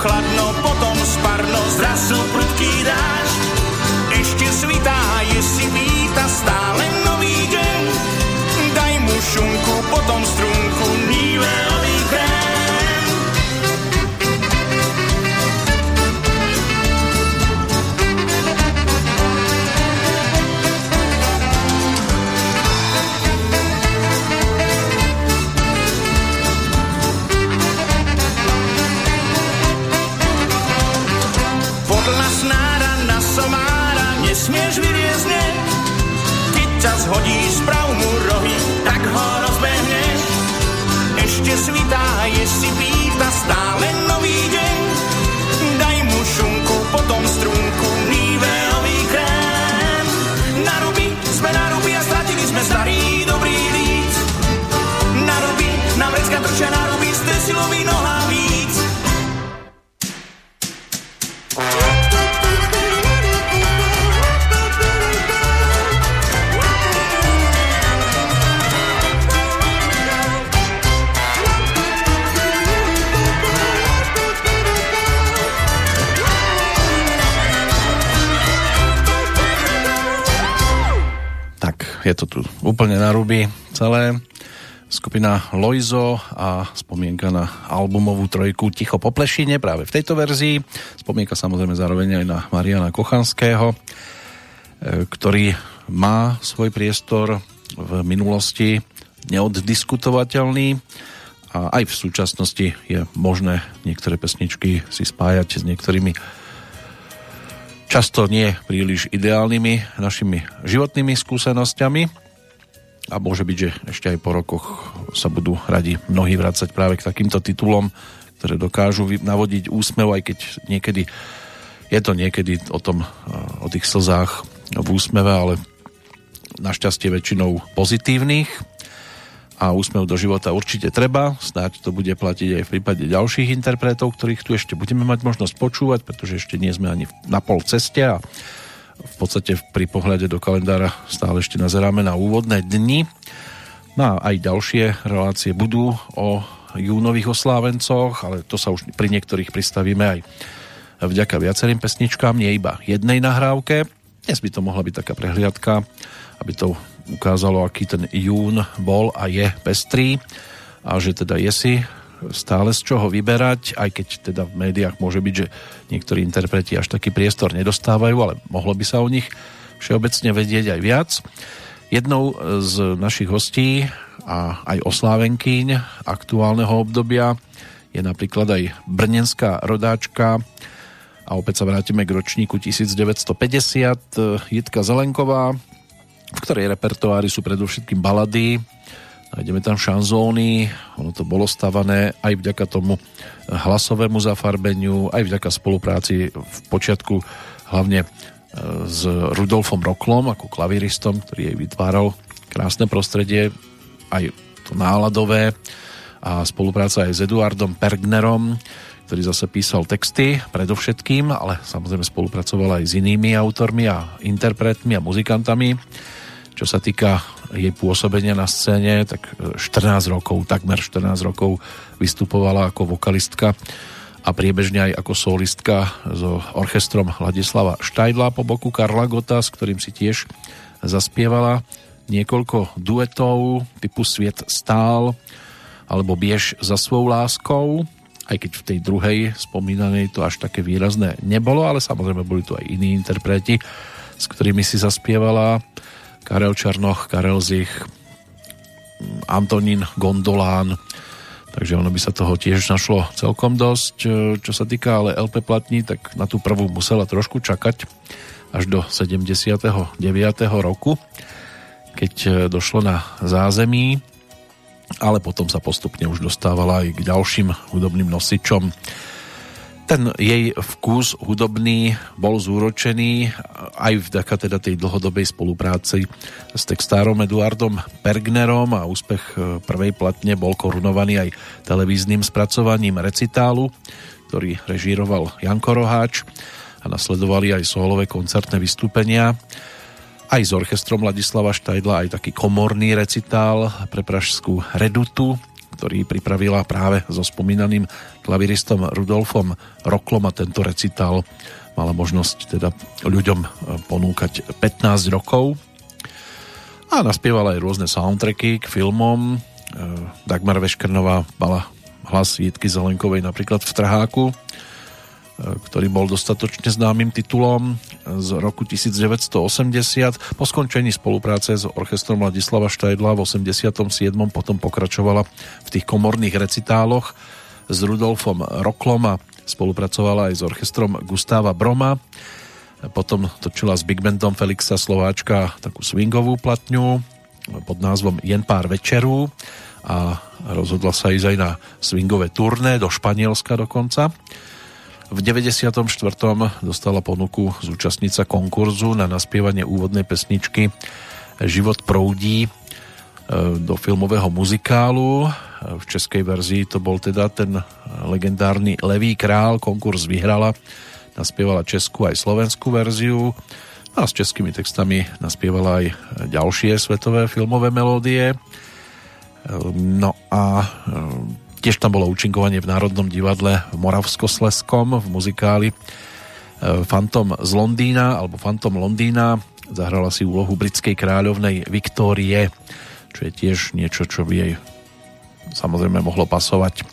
chladno, potom sparno, zrazu prudký dáš, Ešte svitá, je si víta stále nový deň. Daj mu šunku, potom stv zhodíš pravmu rohy, tak ho rozbehneš. Ešte svitá, si pýta stále nový deň. Daj mu šunku, potom strunku, níveový krém. Naruby, sme naruby a stratili sme starý dobrý líc. Naruby, nám vrecka trčia naruby, ste silový noha. Je to tu úplne na ruby celé. Skupina Loizo a spomienka na albumovú trojku Ticho po plešine práve v tejto verzii. Spomienka samozrejme zároveň aj na Mariana Kochanského, e, ktorý má svoj priestor v minulosti neoddiskutovateľný a aj v súčasnosti je možné niektoré pesničky si spájať s niektorými často nie príliš ideálnymi našimi životnými skúsenosťami a môže byť, že ešte aj po rokoch sa budú radi mnohí vrácať práve k takýmto titulom, ktoré dokážu navodiť úsmev, aj keď niekedy je to niekedy o tom, o tých slzách v úsmeve, ale našťastie väčšinou pozitívnych a úsmev do života určite treba. Snáď to bude platiť aj v prípade ďalších interpretov, ktorých tu ešte budeme mať možnosť počúvať, pretože ešte nie sme ani na pol ceste a v podstate pri pohľade do kalendára stále ešte nazeráme na úvodné dni. No a aj ďalšie relácie budú o júnových oslávencoch, ale to sa už pri niektorých pristavíme aj vďaka viacerým pesničkám, nie iba jednej nahrávke. Dnes by to mohla byť taká prehliadka, aby to ukázalo, aký ten jún bol a je pestrý a že teda je si stále z čoho vyberať, aj keď teda v médiách môže byť, že niektorí interpreti až taký priestor nedostávajú, ale mohlo by sa o nich všeobecne vedieť aj viac. Jednou z našich hostí a aj oslávenkyň aktuálneho obdobia je napríklad aj brnenská rodáčka. A opäť sa vrátime k ročníku 1950 Jitka Zelenková, v ktorej repertoári sú predovšetkým balady, nájdeme tam šanzóny, ono to bolo stavané aj vďaka tomu hlasovému zafarbeniu, aj vďaka spolupráci v počiatku hlavne e, s Rudolfom Roklom ako klaviristom, ktorý jej vytváral krásne prostredie, aj to náladové a spolupráca aj s Eduardom Pergnerom, ktorý zase písal texty predovšetkým, ale samozrejme spolupracoval aj s inými autormi a interpretmi a muzikantami. Čo sa týka jej pôsobenia na scéne, tak 14 rokov, takmer 14 rokov vystupovala ako vokalistka a priebežne aj ako solistka so orchestrom Hladislava Štajdla po boku Karla Gota, s ktorým si tiež zaspievala niekoľko duetov typu Sviet stál alebo Biež za svou láskou, aj keď v tej druhej spomínanej to až také výrazné nebolo, ale samozrejme boli tu aj iní interpreti, s ktorými si zaspievala Karel Černoch, Karel Zich, Antonín Gondolán, takže ono by sa toho tiež našlo celkom dosť. Čo sa týka ale LP platní, tak na tú prvú musela trošku čakať až do 79. roku, keď došlo na zázemí, ale potom sa postupne už dostávala aj k ďalším hudobným nosičom ten jej vkus hudobný bol zúročený aj vďaka teda tej dlhodobej spolupráci s textárom Eduardom Pergnerom a úspech e, prvej platne bol korunovaný aj televíznym spracovaním recitálu, ktorý režíroval Janko Roháč a nasledovali aj solové koncertné vystúpenia. Aj s orchestrom Ladislava Štajdla, aj taký komorný recitál pre pražskú Redutu, ktorý pripravila práve so spomínaným klaviristom Rudolfom Roklom a tento recital mala možnosť teda ľuďom e, ponúkať 15 rokov a naspievala aj rôzne soundtracky k filmom. E, Dagmar Veškrnová mala hlas Jitky Zelenkovej napríklad v Trháku ktorý bol dostatočne známym titulom z roku 1980. Po skončení spolupráce s orchestrom Ladislava Štajdla v 87. potom pokračovala v tých komorných recitáloch s Rudolfom Roklom a spolupracovala aj s orchestrom Gustáva Broma. Potom točila s big bandom Felixa Slováčka takú swingovú platňu pod názvom Jen pár večerů a rozhodla sa ísť aj na swingové turné do Španielska dokonca. V 94. dostala ponuku zúčastniť sa konkurzu na naspievanie úvodnej pesničky Život proudí do filmového muzikálu. V českej verzii to bol teda ten legendárny Levý král. Konkurs vyhrala, naspievala českú aj slovenskú verziu a s českými textami naspievala aj ďalšie svetové filmové melódie. No a tiež tam bolo účinkovanie v Národnom divadle v Moravskosleskom v muzikáli Fantom z Londýna alebo Fantom Londýna zahrala si úlohu britskej kráľovnej Viktórie, čo je tiež niečo, čo by jej samozrejme mohlo pasovať.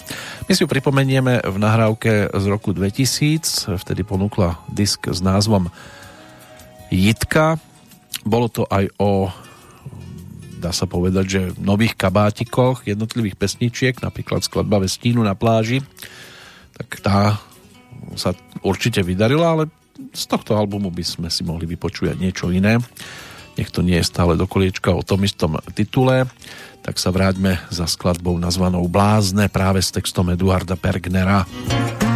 My si ju pripomenieme v nahrávke z roku 2000, vtedy ponúkla disk s názvom Jitka. Bolo to aj o dá sa povedať, že nových kabátikoch jednotlivých pesničiek, napríklad skladba Vestínu na pláži, tak tá sa určite vydarila, ale z tohto albumu by sme si mohli vypočuť niečo iné. Nech to nie je stále do koliečka o tom istom titule, tak sa vráťme za skladbou nazvanou Blázne práve s textom Eduarda Pergnera. slibuju,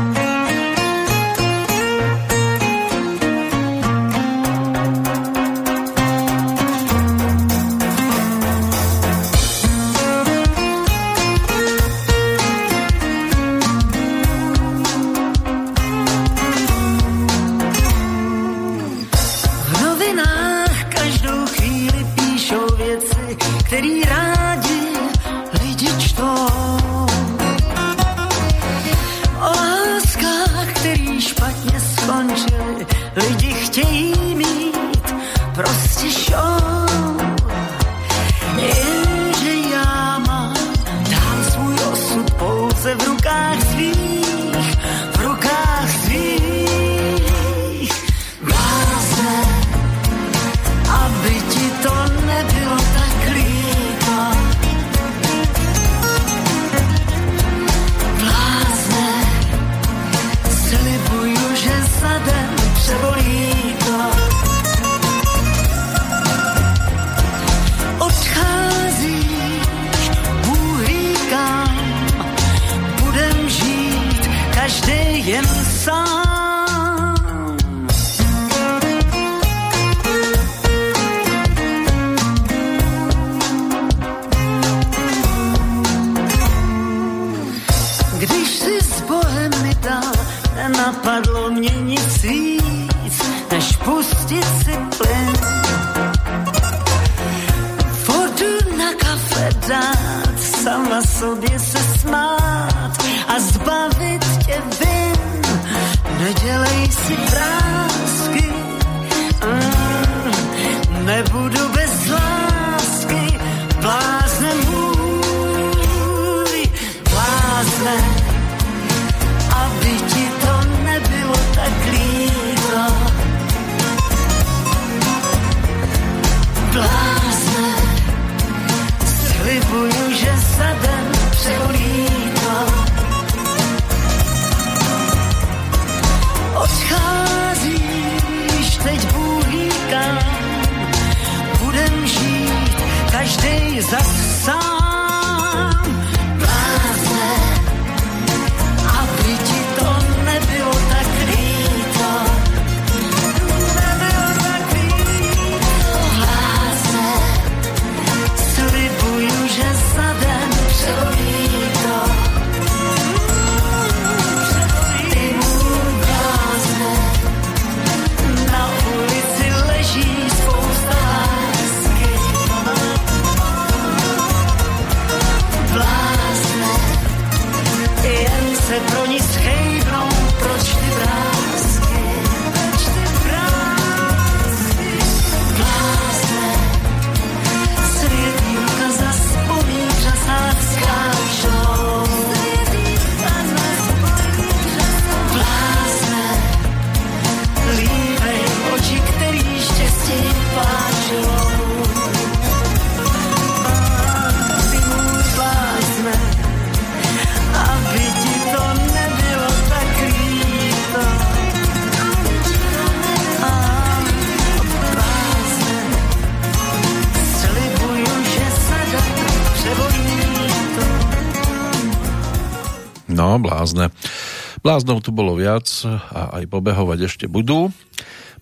Bláznov tu bolo viac a aj pobehovať ešte budú.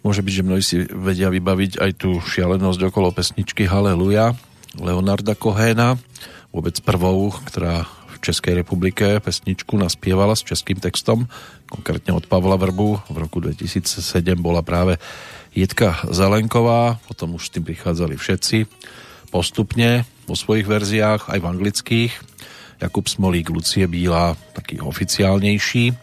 Môže byť, že mnohí si vedia vybaviť aj tú šialenosť okolo pesničky Haleluja Leonarda Kohena, vôbec prvou, ktorá v Českej republike pesničku naspievala s českým textom, konkrétne od Pavla Vrbu. V roku 2007 bola práve Jitka Zelenková, potom už s tým prichádzali všetci postupne vo svojich verziách, aj v anglických. Jakub Smolík, Lucie Bíla, taký oficiálnejší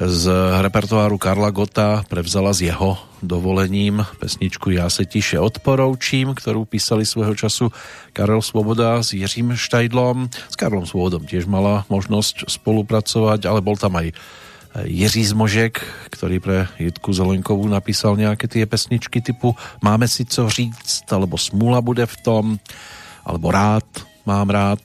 z repertoáru Karla Gota prevzala s jeho dovolením pesničku Ja se tiše odporoučím, ktorú písali svojho času Karel Svoboda s Jiřím Štajdlom. S Karlom Svobodom tiež mala možnosť spolupracovať, ale bol tam aj Jiří Zmožek, ktorý pre Jitku Zelenkovú napísal nejaké tie pesničky typu Máme si co říct, alebo Smula bude v tom, alebo Rád, mám rád,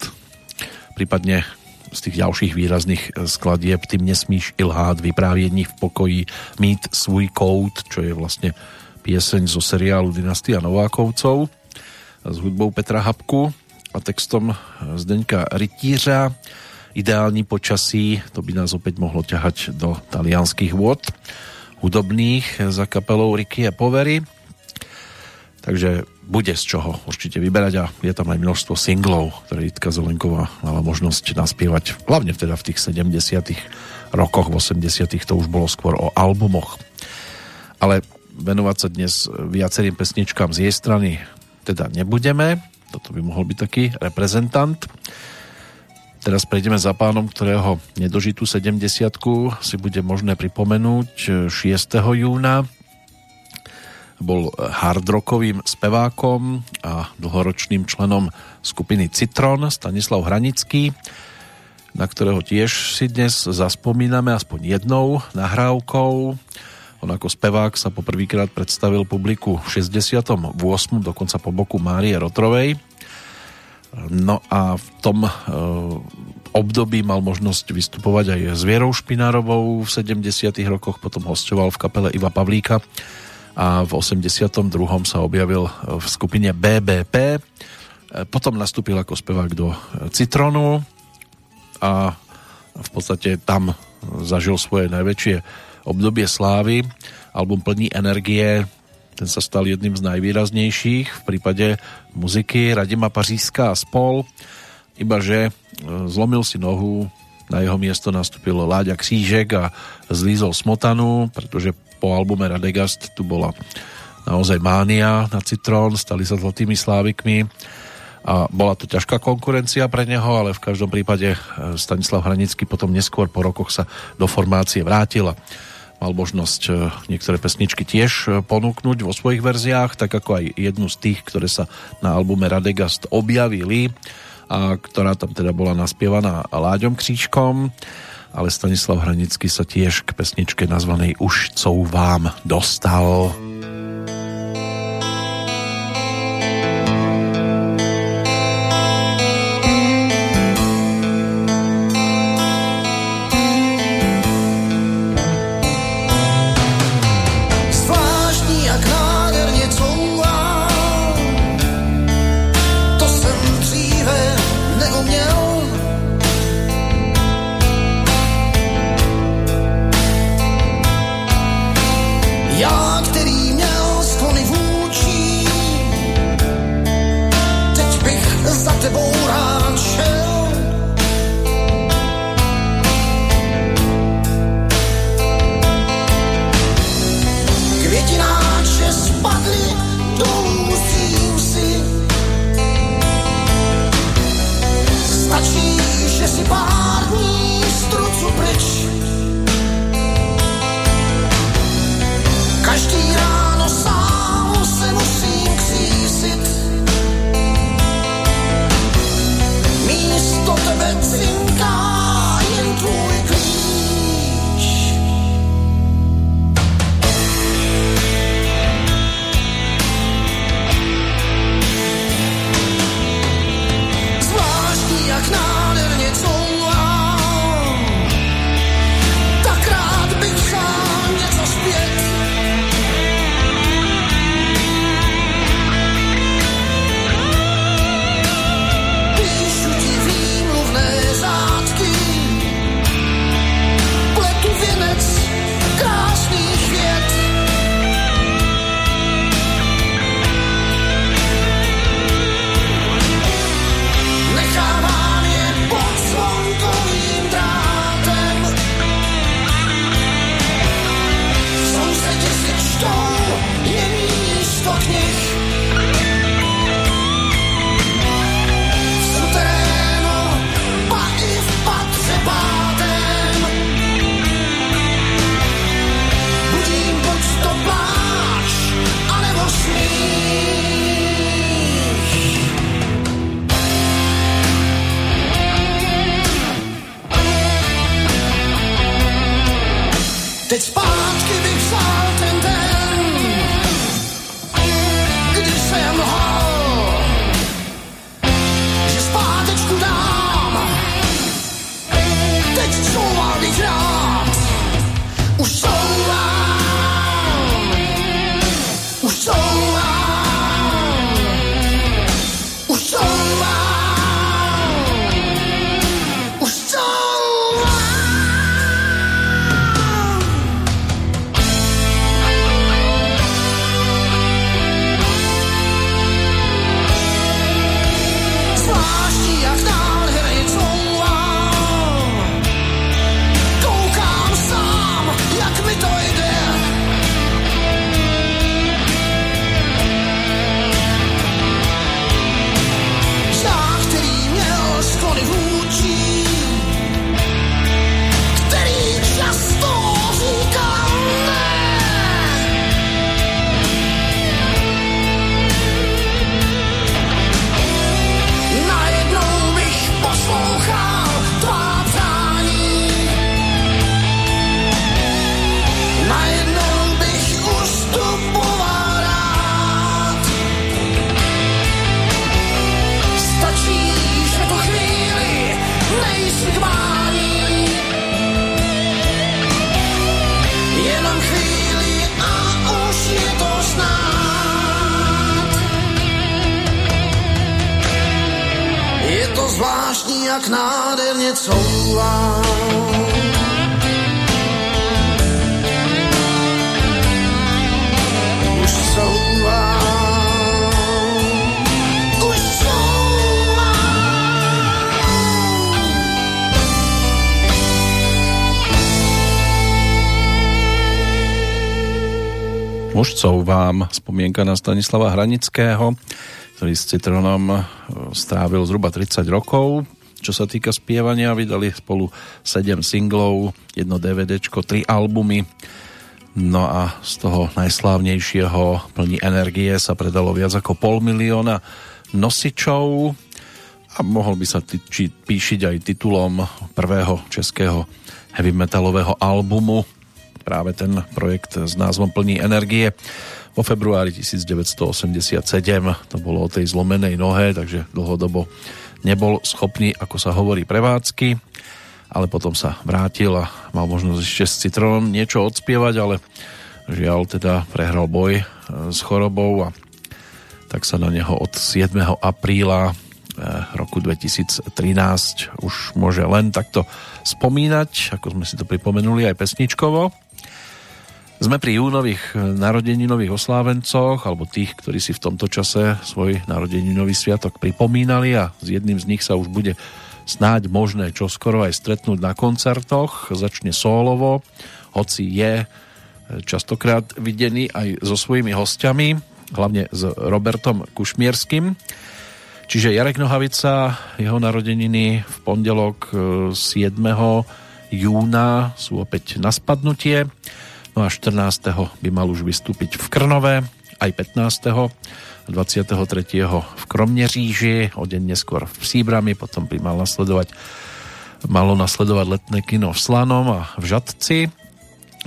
prípadne z tých ďalších výrazných e, skladieb Ty nesmíš ilhát, vyprávění v pokoji, mít svůj kout, čo je vlastne pieseň zo seriálu Dynastia Novákovcov s hudbou Petra Habku a textom Zdeňka Rytířa. Ideální počasí, to by nás opäť mohlo ťahať do talianských vôd hudobných za kapelou Ricky a Povery. Takže bude z čoho určite vyberať a je tam aj množstvo singlov, ktoré Jitka Zelenková mala možnosť naspievať, hlavne teda v tých 70 rokoch, v 80 to už bolo skôr o albumoch. Ale venovať sa dnes viacerým pesničkám z jej strany teda nebudeme, toto by mohol byť taký reprezentant. Teraz prejdeme za pánom, ktorého nedožitú 70 si bude možné pripomenúť 6. júna bol hardrockovým spevákom a dlhoročným členom skupiny Citron Stanislav Hranický, na ktorého tiež si dnes zaspomíname aspoň jednou nahrávkou. On ako spevák sa poprvýkrát predstavil publiku v 68. dokonca po boku Márie Rotrovej. No a v tom e, období mal možnosť vystupovať aj s Vierou Špinárovou v 70. rokoch, potom hostoval v kapele Iva Pavlíka a v 82. sa objavil v skupine BBP. Potom nastúpil ako spevák do Citronu a v podstate tam zažil svoje najväčšie obdobie slávy. Album plný energie, ten sa stal jedným z najvýraznejších v prípade muziky Radima Pařízska a spol. Ibaže e, zlomil si nohu, na jeho miesto nastúpil Láďa Křížek a zlízol smotanu, pretože po albume Radegast tu bola naozaj mánia na Citrón, stali sa zlatými slávikmi a bola to ťažká konkurencia pre neho, ale v každom prípade e, Stanislav Hranický potom neskôr po rokoch sa do formácie vrátil a mal možnosť e, niektoré pesničky tiež e, ponúknuť vo svojich verziách, tak ako aj jednu z tých, ktoré sa na albume Radegast objavili a ktorá tam teda bola naspievaná Láďom Křížkom ale Stanislav Hranický sa tiež k pesničke nazvanej Už vám dostal. Vám spomienka na Stanislava Hranického, ktorý s Citronom e, strávil zhruba 30 rokov. Čo sa týka spievania, vydali spolu 7 singlov, jedno DVDčko, 3 albumy. No a z toho najslávnejšieho plní energie sa predalo viac ako pol milióna nosičov a mohol by sa ty, či, píšiť aj titulom prvého českého heavy metalového albumu práve ten projekt s názvom Plní energie. Vo februári 1987 to bolo o tej zlomenej nohe, takže dlhodobo nebol schopný, ako sa hovorí, prevádzky, ale potom sa vrátil a mal možnosť ešte s Citronom niečo odspievať, ale žiaľ teda prehral boj e, s chorobou a tak sa na neho od 7. apríla e, roku 2013 už môže len takto spomínať, ako sme si to pripomenuli aj pesničkovo. Sme pri júnových narodeninových oslávencoch, alebo tých, ktorí si v tomto čase svoj narodeninový sviatok pripomínali a s jedným z nich sa už bude snáď možné čoskoro aj stretnúť na koncertoch. Začne solovo, hoci je častokrát videný aj so svojimi hostiami, hlavne s Robertom Kušmierským. Čiže Jarek Nohavica, jeho narodeniny v pondelok 7. júna sú opäť na spadnutie. No a 14. by mal už vystúpiť v Krnové, aj 15. 23. v Kromneříži, o deň neskôr v Příbrami, potom by mal nasledovať malo nasledovať letné kino v Slanom a v Žadci.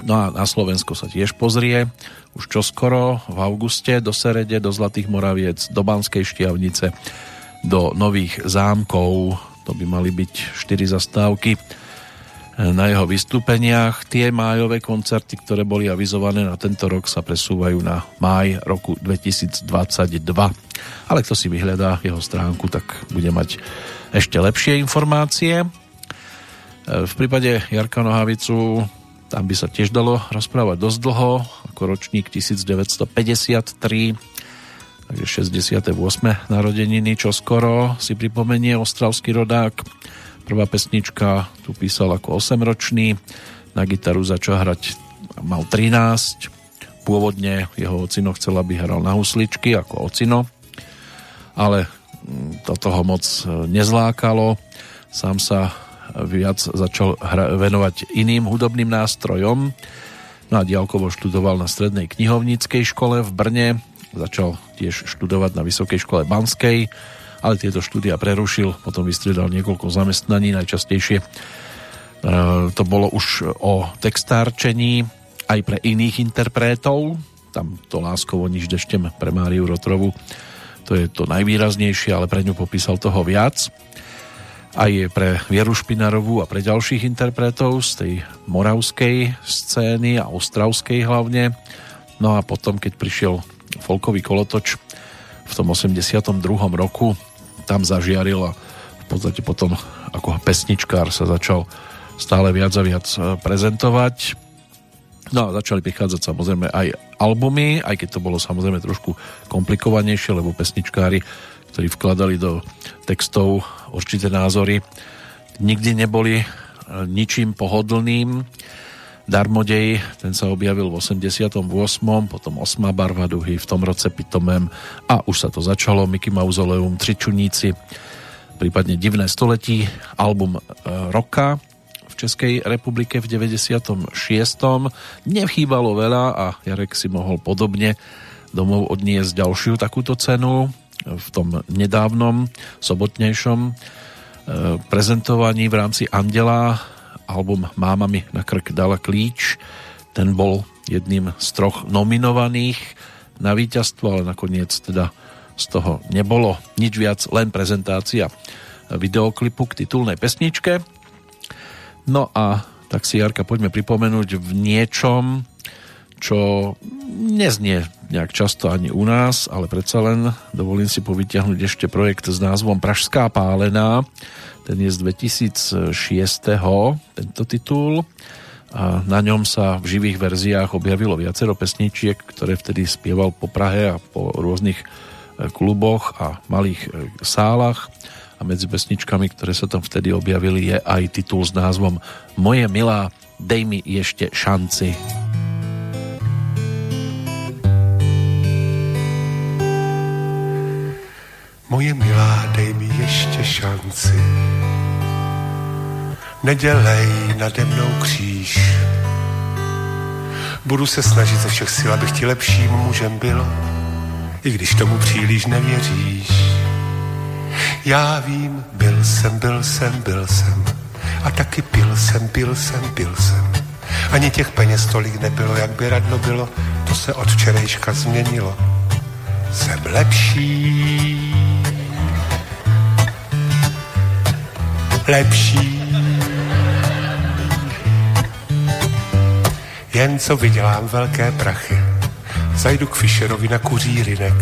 No a na Slovensko sa tiež pozrie už čoskoro v auguste do Serede, do Zlatých Moraviec, do Banskej Štiavnice, do Nových zámkov. To by mali byť 4 zastávky na jeho vystúpeniach. Tie májové koncerty, ktoré boli avizované na tento rok, sa presúvajú na máj roku 2022. Ale kto si vyhľadá jeho stránku, tak bude mať ešte lepšie informácie. V prípade Jarka Nohavicu tam by sa tiež dalo rozprávať dosť dlho, ako ročník 1953, takže 68. narodeniny, čo skoro si pripomenie ostravský rodák Prvá pesnička tu písal ako 8-ročný, na gitaru začal hrať, mal 13, pôvodne jeho ocino chcel, aby hral na husličky ako ocino, ale toto ho moc nezlákalo, sám sa viac začal hra- venovať iným hudobným nástrojom, no a diálkovo študoval na strednej knihovníckej škole v Brne, začal tiež študovať na Vysokej škole Banskej, ale tieto štúdia prerušil, potom vystriedal niekoľko zamestnaní, najčastejšie to bolo už o textárčení aj pre iných interpretov. Tam to láskovo niž deštem pre Máriu Rotrovu to je to najvýraznejšie, ale pre ňu popísal toho viac. Aj pre Vieru Špinarovú a pre ďalších interpretov z tej moravskej scény a ostravskej hlavne. No a potom, keď prišiel folkový kolotoč v tom 82. roku, tam zažiaril a v podstate potom ako pesničkár sa začal stále viac a viac e, prezentovať No a začali prichádzať samozrejme aj albumy, aj keď to bolo samozrejme trošku komplikovanejšie, lebo pesničkári, ktorí vkladali do textov určité názory, nikdy neboli e, ničím pohodlným. Darmodej, ten sa objavil v 88. potom Osma barva duhy, v tom roce Pitomem a už sa to začalo, Mickey Mausoleum, Tričuníci, prípadne Divné století, album e, roka, Českej republike v 96. Nevchýbalo veľa a Jarek si mohol podobne domov odniesť ďalšiu takúto cenu v tom nedávnom sobotnejšom e, prezentovaní v rámci Andela album Máma mi na krk dala klíč ten bol jedným z troch nominovaných na víťazstvo, ale nakoniec teda z toho nebolo nič viac, len prezentácia videoklipu k titulnej pesničke No a tak si Jarka poďme pripomenúť v niečom, čo neznie nejak často ani u nás, ale predsa len dovolím si povytiahnuť ešte projekt s názvom Pražská pálená. Ten je z 2006. tento titul a na ňom sa v živých verziách objavilo viacero pesničiek, ktoré vtedy spieval po Prahe a po rôznych eh, kluboch a malých eh, sálach a medzi pesničkami, ktoré sa tam vtedy objavili, je aj titul s názvom Moje milá, dej mi ešte šanci. Moje milá, dej mi ještě šanci. Nedělej nade mnou kříž. Budu se snažit ze všech sil, abych ti lepším mužem byl, i když tomu příliš nevěříš. Já vím, byl jsem, byl jsem, byl jsem. A taky pil jsem, pil jsem, pil jsem. Ani těch peněz tolik nebylo, jak by radno bylo. To se od včerejška změnilo. Jsem lepší. Lepší. Jen co vydělám velké prachy Zajdu k Fischerovi na kuřírinek.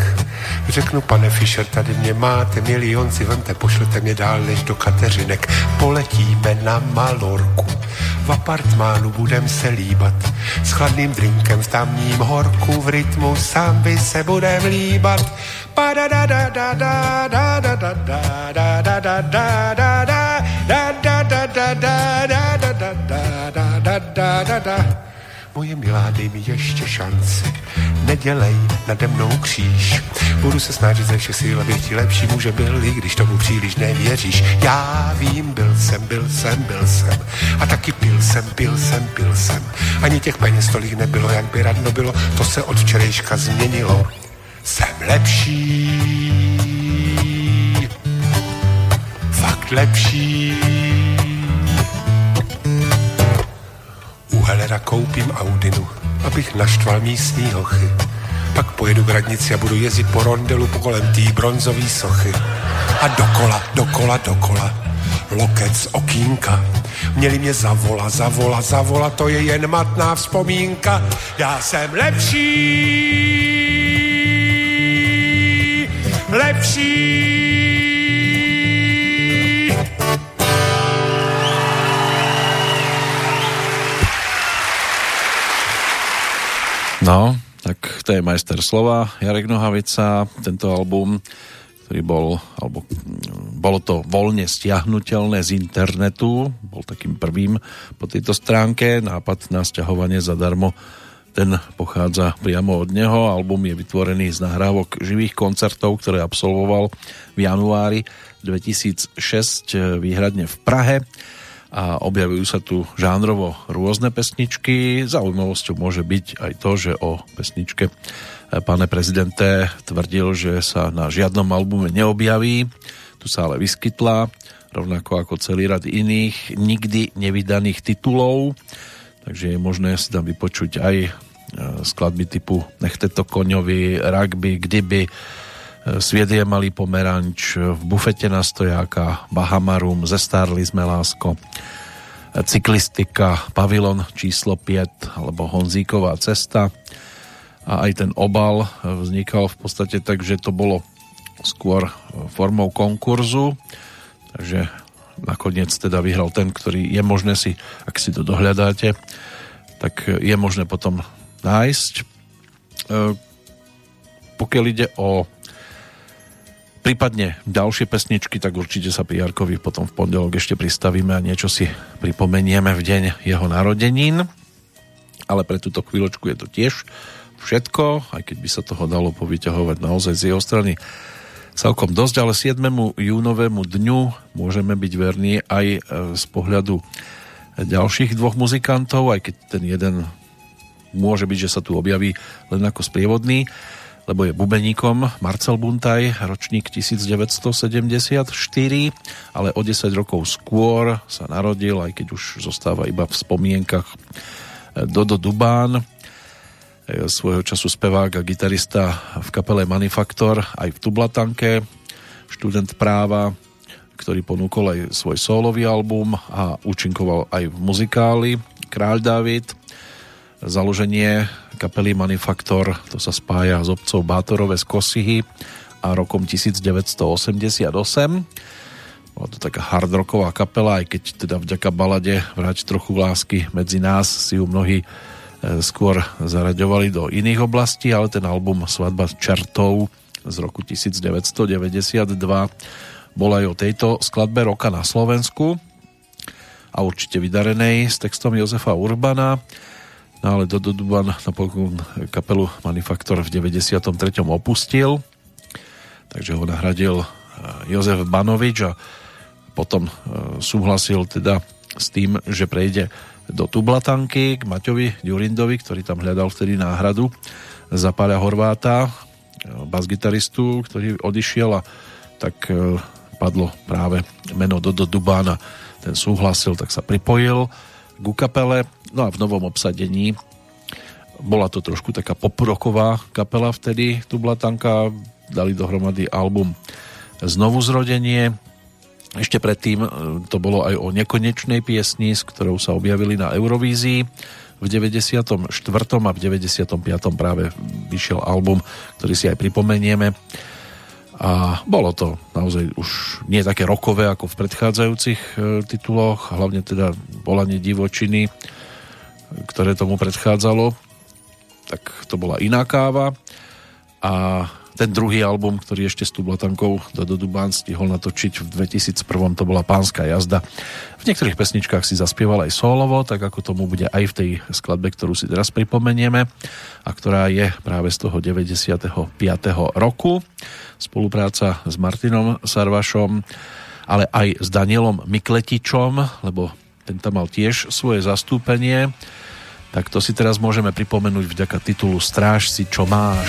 Řeknu, pane Fischer, tady mě máte, milion si vemte, pošlete mě dál než do Kateřinek. Poletíme na Malorku, v apartmánu budem se líbat. S chladným drinkem v tamním horku, v rytmu sám by se budem líbat. Pa da da da da da da da da da da da da da da da da da da da da da da da da Moje milá, dej mi ještě šanci, nedělej nade mnou kříž. Budu se snažit ze všech sil, abych ti lepší muže byl, i když tomu příliš nevěříš. Já vím, byl jsem, byl jsem, byl jsem. A taky pil jsem, pil jsem, pil jsem. Ani těch peněz tolik nebylo, jak by radno bylo, to se od včerejška změnilo. Jsem lepší, fakt lepší Helera koupím Audinu, abych naštval místní hochy. Pak pojedu k radnici a budu jezdit po rondelu po kolem tý bronzový sochy. A dokola, dokola, dokola. Lokec z okýnka. Měli mě zavola, zavola, zavola, to je jen matná vzpomínka. Já jsem lepší, lepší No, tak to je majster slova. Jarek Nohavica, tento album, ktorý bol, alebo bolo to voľne stiahnutelné z internetu, bol takým prvým po tejto stránke, nápad na stiahovanie zadarmo ten pochádza priamo od neho. Album je vytvorený z nahrávok živých koncertov, ktoré absolvoval v januári 2006 výhradne v Prahe a objavujú sa tu žánrovo rôzne pesničky. Zaujímavosťou môže byť aj to, že o pesničke pane prezidente tvrdil, že sa na žiadnom albume neobjaví. Tu sa ale vyskytla rovnako ako celý rad iných nikdy nevydaných titulov, takže je možné si tam vypočuť aj e, skladby typu Nechte to koňovi, Rugby, Kdyby, Sviet je malý pomeranč, V bufete na stojáka, Bahamarum, Zestárli sme lásko, Cyklistika, Pavilon číslo 5 alebo Honzíková cesta a aj ten obal vznikal v podstate tak, že to bolo skôr formou konkurzu takže nakoniec teda vyhral ten, ktorý je možné si, ak si to dohľadáte, tak je možné potom nájsť. E, pokiaľ ide o prípadne ďalšie pesničky, tak určite sa pri Jarkovi potom v pondelok ešte pristavíme a niečo si pripomenieme v deň jeho narodenín. Ale pre túto chvíľočku je to tiež všetko, aj keď by sa toho dalo povyťahovať naozaj z jeho strany celkom dosť, ale 7. júnovému dňu môžeme byť verní aj e, z pohľadu ďalších dvoch muzikantov, aj keď ten jeden môže byť, že sa tu objaví len ako sprievodný, lebo je bubeníkom Marcel Buntaj, ročník 1974, ale o 10 rokov skôr sa narodil, aj keď už zostáva iba v spomienkach e, Dodo Dubán, svojho času spevák a gitarista v kapele Manifaktor aj v Tublatanke, študent práva, ktorý ponúkol aj svoj solový album a účinkoval aj v muzikáli Kráľ David. Založenie kapely Manifaktor to sa spája s obcov Bátorové z Kosihy a rokom 1988. Bola to taká hardrocková kapela, aj keď teda vďaka balade Vrať trochu lásky medzi nás si ju mnohí E, skôr zaraďovali do iných oblastí, ale ten album Svadba čertov z roku 1992 bol aj o tejto skladbe roka na Slovensku a určite vydarenej s textom Jozefa Urbana. No ale Dodo Duban napokon kapelu Manifaktor v 93. opustil, takže ho nahradil e, Jozef Banovič a potom e, súhlasil teda s tým, že prejde do Tublatanky k Maťovi Ďurindovi, ktorý tam hľadal vtedy náhradu za Páľa Horváta, basgitaristu, ktorý odišiel a tak padlo práve meno Dodo Dubána. Ten súhlasil, tak sa pripojil ku kapele. No a v novom obsadení bola to trošku taká poproková kapela vtedy, Tublatanka. Dali dohromady album Znovu zrodenie, ešte predtým e, to bolo aj o nekonečnej piesni, s ktorou sa objavili na Eurovízii. V 94. a v 95. práve vyšiel album, ktorý si aj pripomenieme. A bolo to naozaj už nie také rokové ako v predchádzajúcich e, tituloch, hlavne teda Volanie divočiny, ktoré tomu predchádzalo. Tak to bola iná káva. A ten druhý album, ktorý ešte s Tublatankou Dodo Dubán stihol natočiť v 2001, to bola Pánska jazda. V niektorých pesničkách si zaspieval aj solovo, tak ako tomu bude aj v tej skladbe, ktorú si teraz pripomenieme a ktorá je práve z toho 95. roku. Spolupráca s Martinom Sarvašom, ale aj s Danielom Mikletičom, lebo ten tam mal tiež svoje zastúpenie. Tak to si teraz môžeme pripomenúť vďaka titulu Stráž si, čo máš.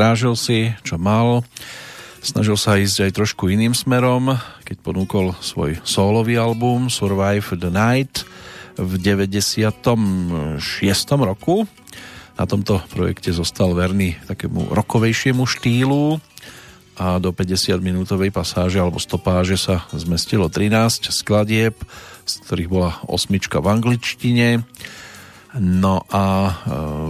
Strážil si, čo mal. Snažil sa ísť aj trošku iným smerom, keď ponúkol svoj solový album Survive the Night v 96. roku. Na tomto projekte zostal verný takému rokovejšiemu štýlu a do 50 minútovej pasáže alebo stopáže sa zmestilo 13 skladieb, z ktorých bola osmička v angličtine. No a e,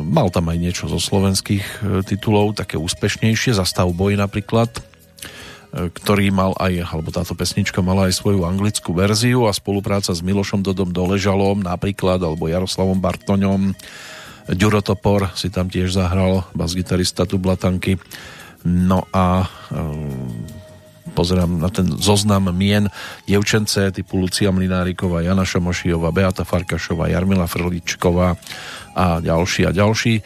mal tam aj niečo zo slovenských e, titulov, také úspešnejšie, Zastav boj napríklad, e, ktorý mal aj, alebo táto pesnička mala aj svoju anglickú verziu a spolupráca s Milošom Dodom Doležalom napríklad, alebo Jaroslavom Bartoňom, Ďuro Topor si tam tiež zahral, bas-gitarista Tublatanky. No a um, pozerám na ten zoznam mien dievčence typu Lucia Mlináriková, Jana Šamošijová, Beata Farkašová, Jarmila Frličková a ďalší a ďalší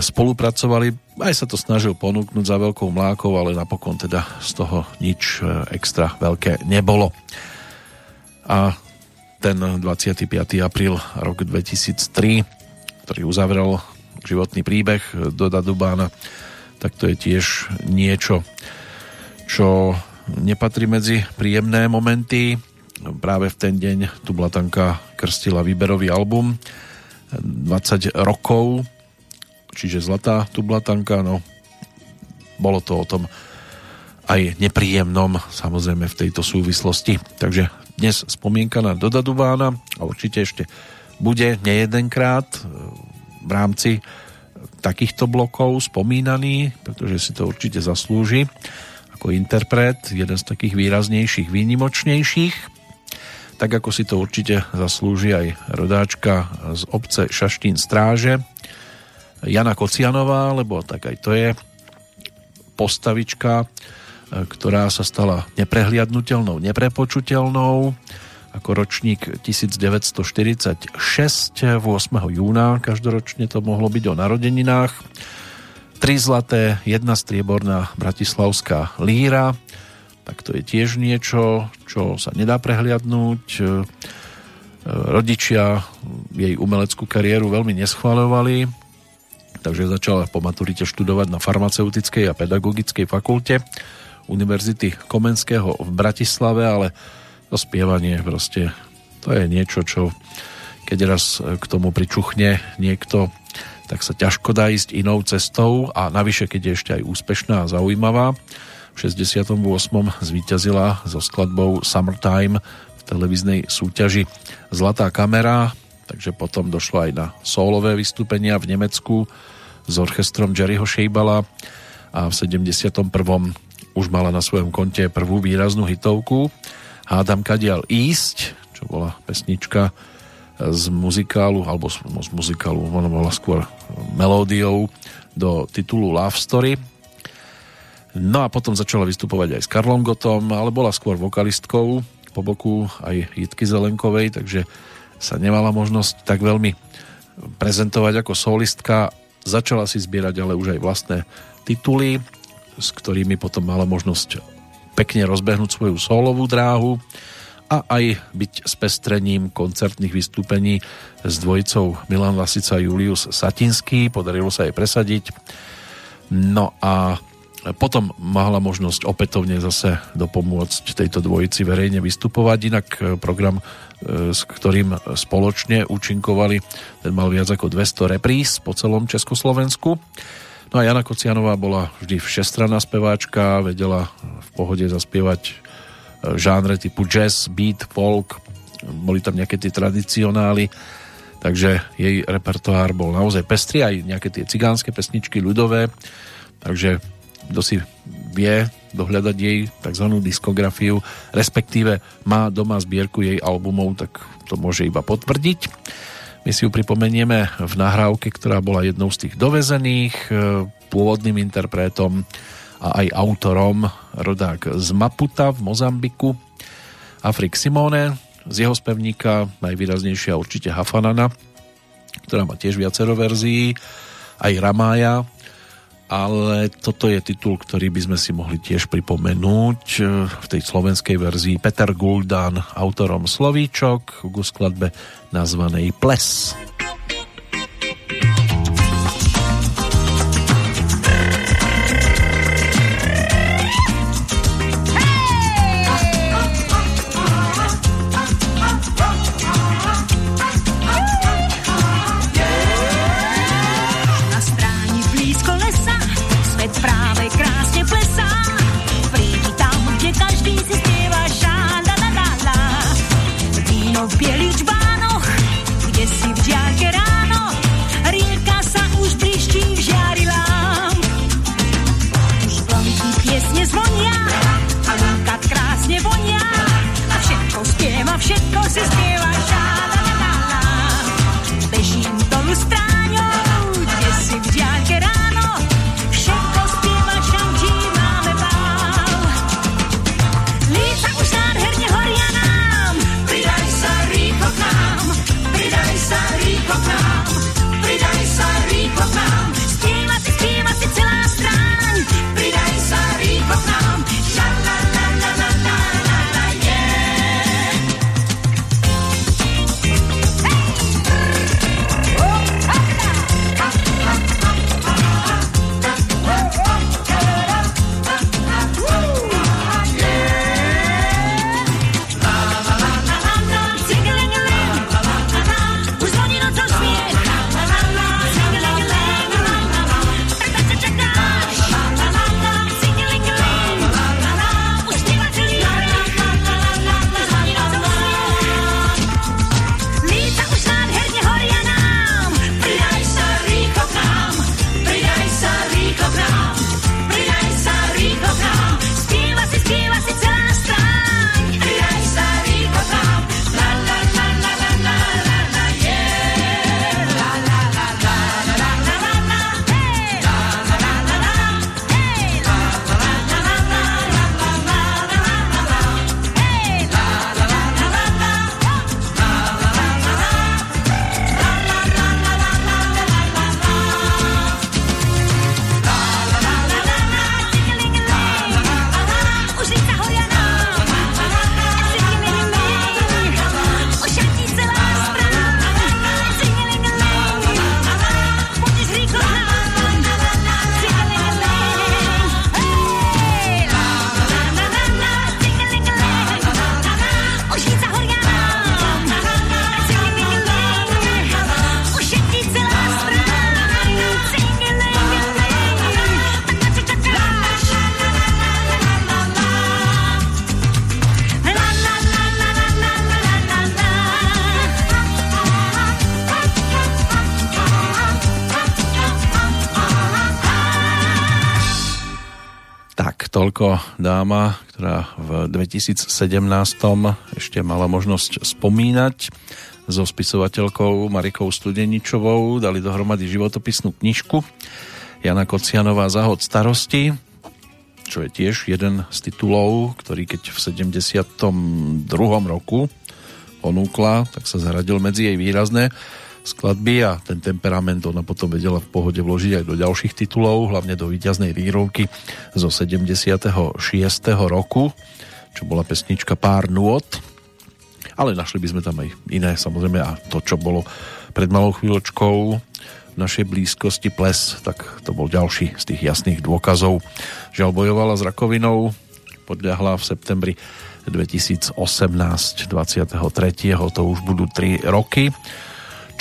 spolupracovali. Aj sa to snažil ponúknuť za veľkou mlákou, ale napokon teda z toho nič e, extra veľké nebolo. A ten 25. apríl rok 2003, ktorý uzavrel životný príbeh Doda Dubána, tak to je tiež niečo, čo nepatrí medzi príjemné momenty. Práve v ten deň tu Blatanka krstila výberový album 20 rokov, čiže zlatá tu Blatanka, no bolo to o tom aj nepríjemnom, samozrejme v tejto súvislosti. Takže dnes spomienka na Doda Dubána a určite ešte bude nejedenkrát v rámci takýchto blokov spomínaný, pretože si to určite zaslúži ako interpret, jeden z takých výraznejších, výnimočnejších, tak ako si to určite zaslúži aj rodáčka z obce Šaštín Stráže, Jana Kocianová, lebo tak aj to je postavička, ktorá sa stala neprehliadnutelnou, neprepočutelnou, ako ročník 1946, 8. júna, každoročne to mohlo byť o narodeninách. Tri zlaté, jedna strieborná bratislavská líra, tak to je tiež niečo, čo sa nedá prehliadnúť. Rodičia jej umeleckú kariéru veľmi neschváľovali, takže začala po maturite študovať na farmaceutickej a pedagogickej fakulte Univerzity Komenského v Bratislave, ale to spievanie proste, to je niečo, čo keď raz k tomu pričuchne niekto, tak sa ťažko dá ísť inou cestou a navyše, keď je ešte aj úspešná a zaujímavá. V 68. zvíťazila so skladbou Summertime v televíznej súťaži Zlatá kamera, takže potom došlo aj na solové vystúpenia v Nemecku s orchestrom Jerryho Sheibala a v 71. už mala na svojom konte prvú výraznú hitovku Hádam kadiaľ ísť, čo bola pesnička z muzikálu, alebo z, z muzikálu, ona bola skôr melódiou do titulu Love Story. No a potom začala vystupovať aj s Karlom Gotom, ale bola skôr vokalistkou po boku aj Jitky Zelenkovej, takže sa nemala možnosť tak veľmi prezentovať ako solistka. Začala si zbierať ale už aj vlastné tituly, s ktorými potom mala možnosť pekne rozbehnúť svoju solovú dráhu a aj byť spestrením koncertných vystúpení s dvojicou Milan Lasica a Julius Satinský. Podarilo sa jej presadiť. No a potom mala možnosť opätovne zase dopomôcť tejto dvojici verejne vystupovať. Inak e, program, e, s ktorým spoločne účinkovali, ten mal viac ako 200 repríz po celom Československu. No a Jana Kocianová bola vždy všestranná speváčka, vedela v pohode zaspievať žánre typu jazz, beat, folk, boli tam nejaké tie tradicionály, takže jej repertoár bol naozaj pestrý, aj nejaké tie cigánske pesničky ľudové, takže kto si vie dohľadať jej tzv. diskografiu, respektíve má doma zbierku jej albumov, tak to môže iba potvrdiť. My si ju pripomenieme v nahrávke, ktorá bola jednou z tých dovezených, e, pôvodným interpretom a aj autorom rodák z Maputa v Mozambiku, Afrik Simone, z jeho spevníka najvýraznejšia určite Hafanana, ktorá má tiež viacero verzií, aj Ramája, ale toto je titul, ktorý by sme si mohli tiež pripomenúť v tej slovenskej verzii. Peter Guldan, autorom slovíčok k skladbe nazvanej Ples. Ples. Dáma, ktorá v 2017 ešte mala možnosť spomínať so spisovateľkou Marikou Studeničovou dali dohromady životopisnú knižku Jana Kocianová Zahod starosti, čo je tiež jeden z titulov, ktorý keď v 72. roku ponúkla, tak sa zaradil medzi jej výrazné skladby a ten temperament ona potom vedela v pohode vložiť aj do ďalších titulov, hlavne do víťaznej výrovky zo 76. roku, čo bola pesnička Pár nôd, ale našli by sme tam aj iné samozrejme a to, čo bolo pred malou chvíľočkou v našej blízkosti ples, tak to bol ďalší z tých jasných dôkazov. Žiaľ bojovala s rakovinou, podľahla v septembri 2018, 23. to už budú 3 roky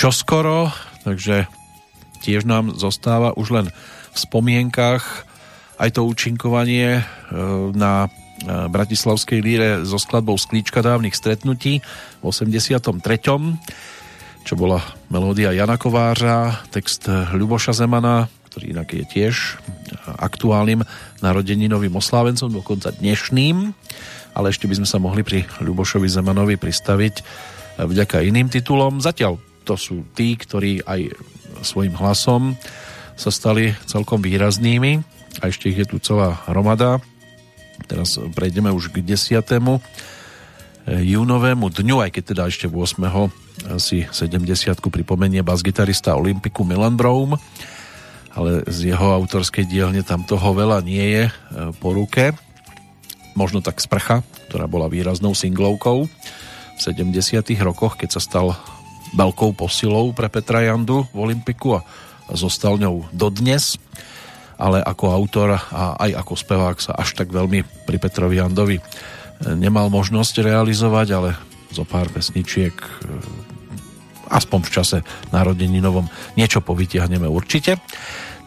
čoskoro, takže tiež nám zostáva už len v spomienkach aj to účinkovanie e, na e, Bratislavskej líre so skladbou Sklíčka dávnych stretnutí v 83. čo bola melódia Jana Kovářa, text Ľuboša Zemana, ktorý inak je tiež aktuálnym narodeninovým oslávencom, dokonca dnešným, ale ešte by sme sa mohli pri Ľubošovi Zemanovi pristaviť vďaka iným titulom. Zatiaľ to sú tí, ktorí aj svojim hlasom sa stali celkom výraznými a ešte ich je tu celá hromada. Teraz prejdeme už k 10. júnovému dňu, aj keď teda ešte 8. si 70 pripomenie bas-gitarista Olympiku Milan Broum, ale z jeho autorskej dielne tam toho veľa nie je e, po ruke. Možno tak Sprcha, ktorá bola výraznou singlovkou v 70 rokoch, keď sa stal veľkou posilou pre Petra Jandu v Olympiku a zostal ňou dodnes ale ako autor a aj ako spevák sa až tak veľmi pri Petrovi Jandovi e, nemal možnosť realizovať, ale zo pár pesničiek e, aspoň v čase narodení novom niečo povytiahneme určite.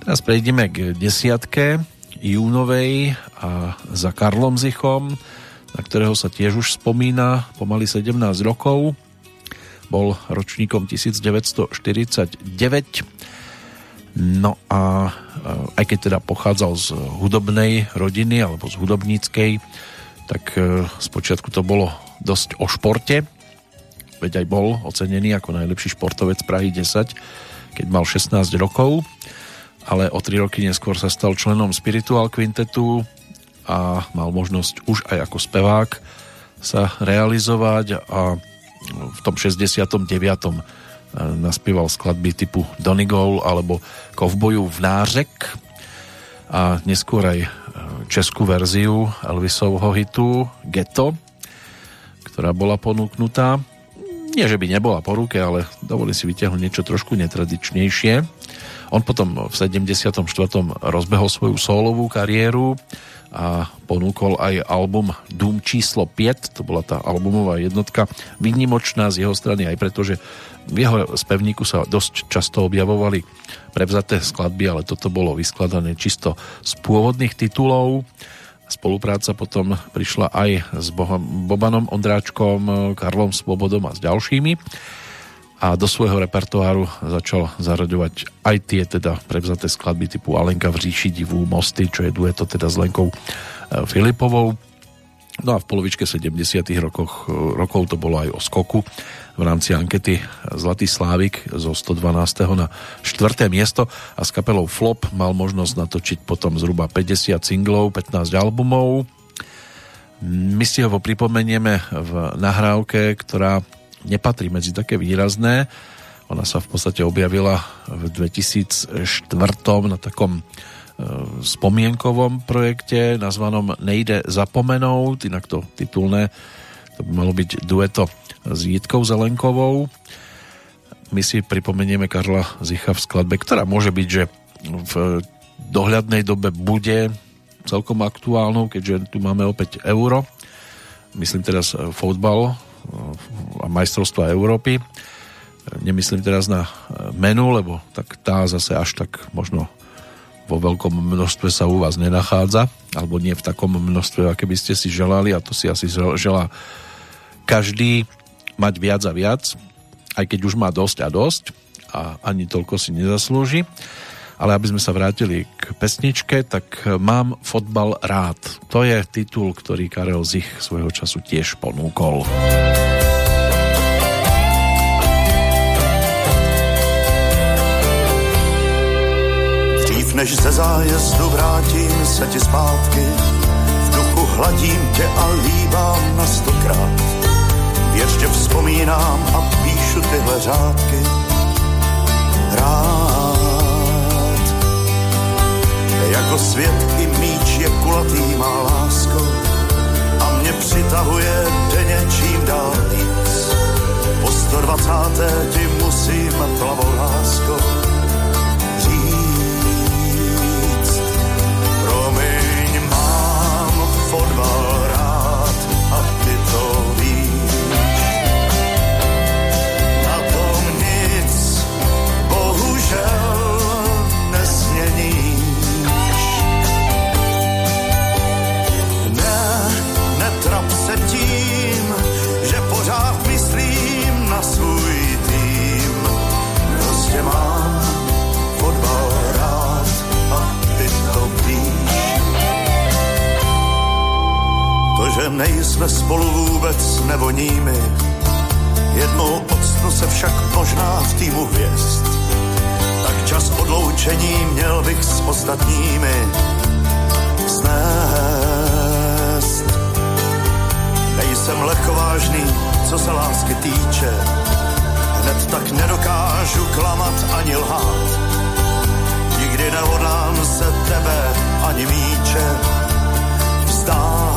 Teraz prejdeme k desiatke júnovej a za Karlom Zichom, na ktorého sa tiež už spomína pomaly 17 rokov bol ročníkom 1949. No a aj keď teda pochádzal z hudobnej rodiny alebo z hudobníckej, tak e, spočiatku to bolo dosť o športe, veď aj bol ocenený ako najlepší športovec Prahy 10, keď mal 16 rokov, ale o 3 roky neskôr sa stal členom Spiritual Quintetu a mal možnosť už aj ako spevák sa realizovať a v tom 69. Eh, naspieval skladby typu Donegal alebo Kovboju v nářek a neskôr aj eh, českú verziu Elvisovho hitu Ghetto, ktorá bola ponúknutá. Nie, že by nebola po ruke, ale dovolí si vytiahnuť niečo trošku netradičnejšie. On potom v 74. rozbehol svoju solovú kariéru a ponúkol aj album Doom číslo 5, to bola tá albumová jednotka, výnimočná z jeho strany aj preto, že v jeho spevníku sa dosť často objavovali prevzaté skladby, ale toto bolo vyskladané čisto z pôvodných titulov. Spolupráca potom prišla aj s Bobanom Ondráčkom, Karlom Svobodom a s ďalšími a do svojho repertoáru začal zaraďovať aj tie teda prevzaté skladby typu Alenka v říši divú mosty, čo je dueto teda s Lenkou e, Filipovou. No a v polovičke 70 rokoch, e, rokov to bolo aj o skoku v rámci ankety Zlatý Slávik zo 112. na 4. miesto a s kapelou Flop mal možnosť natočiť potom zhruba 50 singlov, 15 albumov. My si ho pripomenieme v nahrávke, ktorá nepatrí medzi také výrazné. Ona sa v podstate objavila v 2004 na takom e, spomienkovom projekte nazvanom Nejde zapomenout, inak to titulné, to by malo byť dueto s Jitkou Zelenkovou. My si pripomenieme Karla Zicha v skladbe, ktorá môže byť, že v dohľadnej dobe bude celkom aktuálnou, keďže tu máme opäť euro. Myslím teraz fotbal, a majstrovstva Európy. Nemyslím teraz na menu, lebo tak tá zase až tak možno vo veľkom množstve sa u vás nenachádza, alebo nie v takom množstve, aké by ste si želali a to si asi želá každý mať viac a viac, aj keď už má dosť a dosť a ani toľko si nezaslúži. Ale aby sme sa vrátili k pesničke, tak mám fotbal rád. To je titul, ktorý Karel Zich svojho času tiež ponúkol. Dřív než ze zájezdu vrátím se ti zpátky, v duchu hladím tě a líbám na stokrát. Věř, vzpomínám a píšu tyhle řádky rád. Jako svět i míč je kulatý, má lásko a mě přitahuje denně čím dál víc. Po 120. ti musím plavou lásko že nejsme spolu vůbec nevoníme, jednou odstnu se však možná v týmu hvězd. Tak čas odloučení měl bych s ostatními snést. Nejsem lehkovážný, co se lásky týče, hned tak nedokážu klamat ani lhát. Nikdy nehodlám se tebe ani míče vzdát.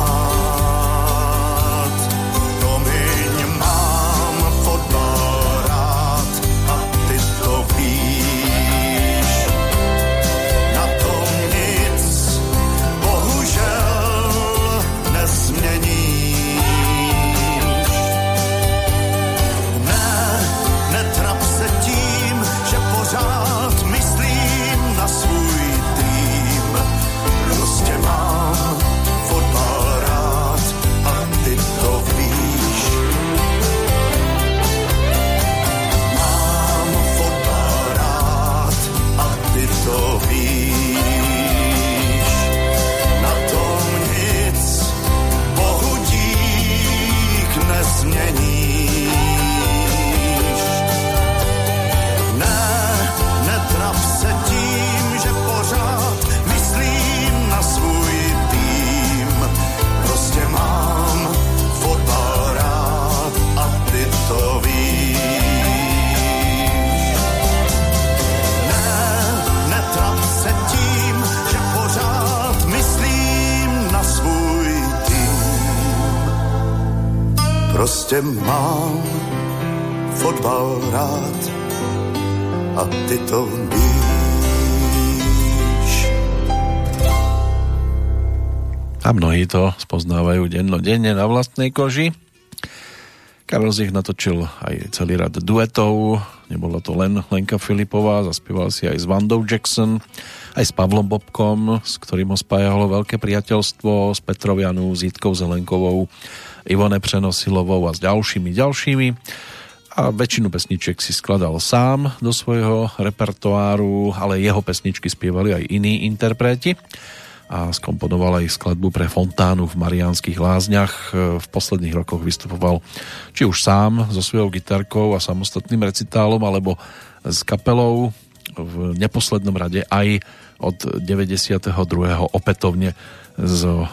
Prostě mám fotbal rád a ty to víš. A mnohí to spoznávajú dennodenne na vlastnej koži. Karel Zich natočil aj celý rad duetov, nebola to len Lenka Filipová, zaspieval si aj s Vandou Jackson, aj s Pavlom Bobkom, s ktorým ho spájalo veľké priateľstvo, s Petrovianu, s Jitkou Zelenkovou, Ivone Přenosilovou a s ďalšími ďalšími. A väčšinu pesničiek si skladal sám do svojho repertoáru, ale jeho pesničky spievali aj iní interpreti a skomponoval aj skladbu pre Fontánu v Mariánskych lázniach. V posledných rokoch vystupoval či už sám so svojou gitarkou a samostatným recitálom, alebo s kapelou v neposlednom rade aj od 92. opätovne so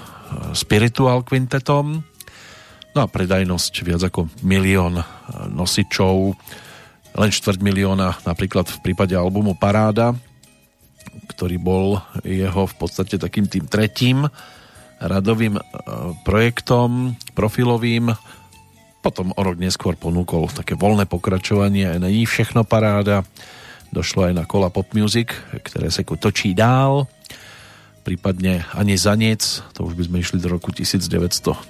Spiritual Quintetom. No a predajnosť viac ako milión nosičov, len štvrť milióna napríklad v prípade albumu Paráda, ktorý bol jeho v podstate takým tým tretím radovým e, projektom, profilovým. Potom o rok neskôr ponúkol také voľné pokračovanie Není všechno paráda. Došlo aj na kola pop music, ktoré sa točí dál. Prípadne ani za nic, to už by sme išli do roku 1990.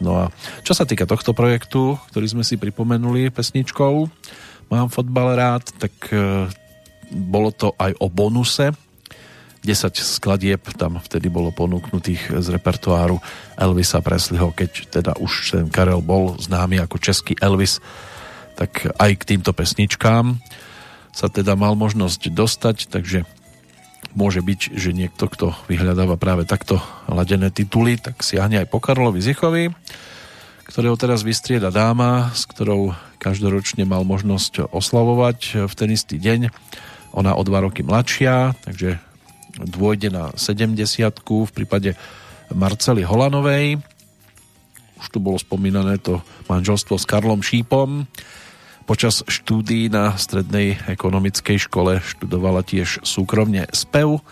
No a čo sa týka tohto projektu, ktorý sme si pripomenuli pesničkou, mám fotbal rád, tak e, bolo to aj o bonuse. 10 skladieb tam vtedy bolo ponúknutých z repertoáru Elvisa Presleyho, keď teda už ten Karel bol známy ako český Elvis, tak aj k týmto pesničkám sa teda mal možnosť dostať, takže môže byť, že niekto, kto vyhľadáva práve takto ladené tituly, tak siahne aj po Karlovi Zichovi, ktorého teraz vystrieda dáma, s ktorou každoročne mal možnosť oslavovať v ten istý deň. Ona o dva roky mladšia, takže dôjde na 70 v prípade Marcely Holanovej. Už tu bolo spomínané to manželstvo s Karlom Šípom. Počas štúdií na strednej ekonomickej škole študovala tiež súkromne spev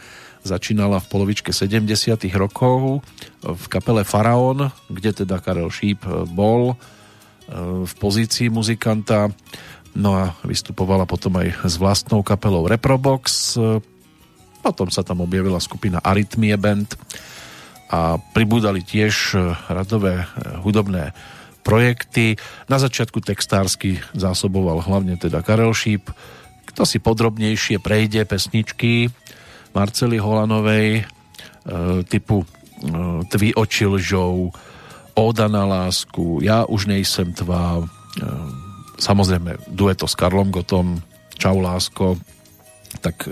Začínala v polovičke 70. rokov v kapele Faraón, kde teda Karel Šíp bol e, v pozícii muzikanta. No a vystupovala potom aj s vlastnou kapelou Reprobox. Potom sa tam objavila skupina Arytmie Band a pribúdali tiež radové e, hudobné projekty. Na začiatku textársky zásoboval hlavne teda Karel Šíp. Kto si podrobnejšie prejde pesničky, Marcely Holanovej e, typu e, Tví oči lžou, Oda na lásku, Ja už nejsem tvá, e, samozrejme dueto s Karlom Gotom, Čau lásko, tak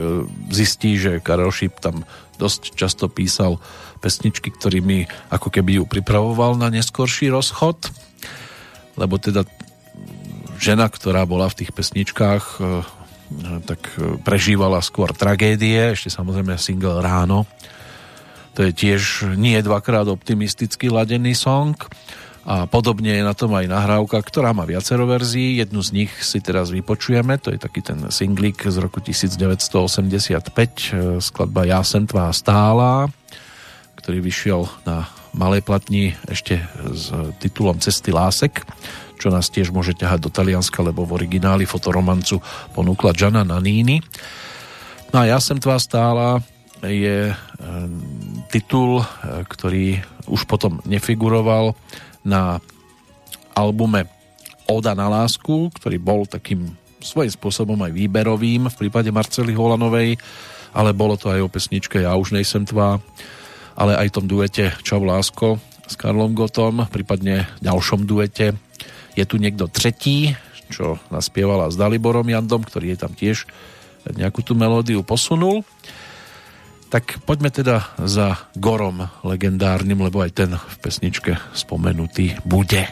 zistí, že Karel Šíp tam dosť často písal pesničky, ktorými ako keby ju pripravoval na neskorší rozchod, lebo teda žena, ktorá bola v tých pesničkách tak e, prežívala skôr tragédie, ešte samozrejme single Ráno. To je tiež nie dvakrát optimisticky ladený song a podobne je na tom aj nahrávka, ktorá má viacero verzií. Jednu z nich si teraz vypočujeme, to je taký ten singlik z roku 1985, e, skladba Ja sem tvá stála, ktorý vyšiel na malej platni ešte s titulom Cesty lásek čo nás tiež môže ťahať do Talianska, lebo v origináli fotoromancu ponúkla Gianna Nanini. No a Ja sem tvá stála je e, titul, e, ktorý už potom nefiguroval na albume Oda na lásku, ktorý bol takým svojím spôsobom aj výberovým v prípade Marcely Holanovej, ale bolo to aj o pesničke Ja už nejsem tvá, ale aj tom duete Čau lásko s Karlom Gotom, prípadne ďalšom duete je tu niekto tretí, čo naspievala s Daliborom Jandom, ktorý je tam tiež nejakú tú melódiu posunul. Tak poďme teda za Gorom legendárnym, lebo aj ten v pesničke spomenutý bude.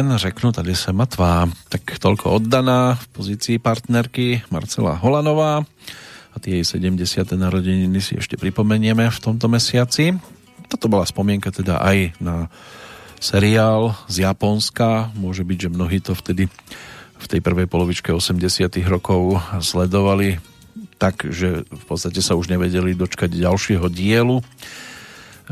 Zmien řeknu, tady se matvá. Tak toľko oddaná v pozícii partnerky Marcela Holanová a tie jej 70. narodeniny si ešte pripomenieme v tomto mesiaci. Toto bola spomienka teda aj na seriál z Japonska. Môže byť, že mnohí to vtedy v tej prvej polovičke 80 rokov sledovali tak, že v podstate sa už nevedeli dočkať ďalšieho dielu.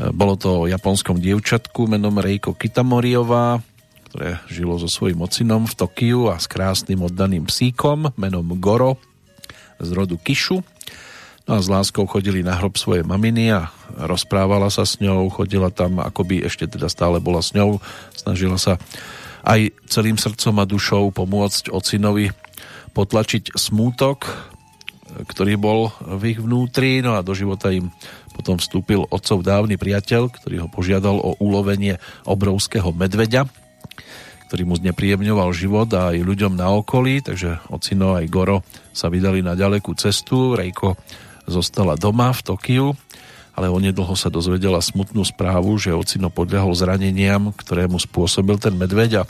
Bolo to o japonskom dievčatku menom Reiko Kitamoriová, ktoré žilo so svojím ocinom v Tokiu a s krásnym oddaným psíkom menom Goro z rodu Kišu. No a s láskou chodili na hrob svojej maminy a rozprávala sa s ňou, chodila tam, akoby ešte teda stále bola s ňou, snažila sa aj celým srdcom a dušou pomôcť ocinovi potlačiť smútok, ktorý bol v ich vnútri, no a do života im potom vstúpil otcov dávny priateľ, ktorý ho požiadal o ulovenie obrovského medveďa, ktorý mu znepríjemňoval život a aj ľuďom na okolí, takže Ocino aj Goro sa vydali na ďalekú cestu. Rejko zostala doma v Tokiu, ale onedlho sa dozvedela smutnú správu, že Ocino podľahol zraneniam, ktoré mu spôsobil ten medveď a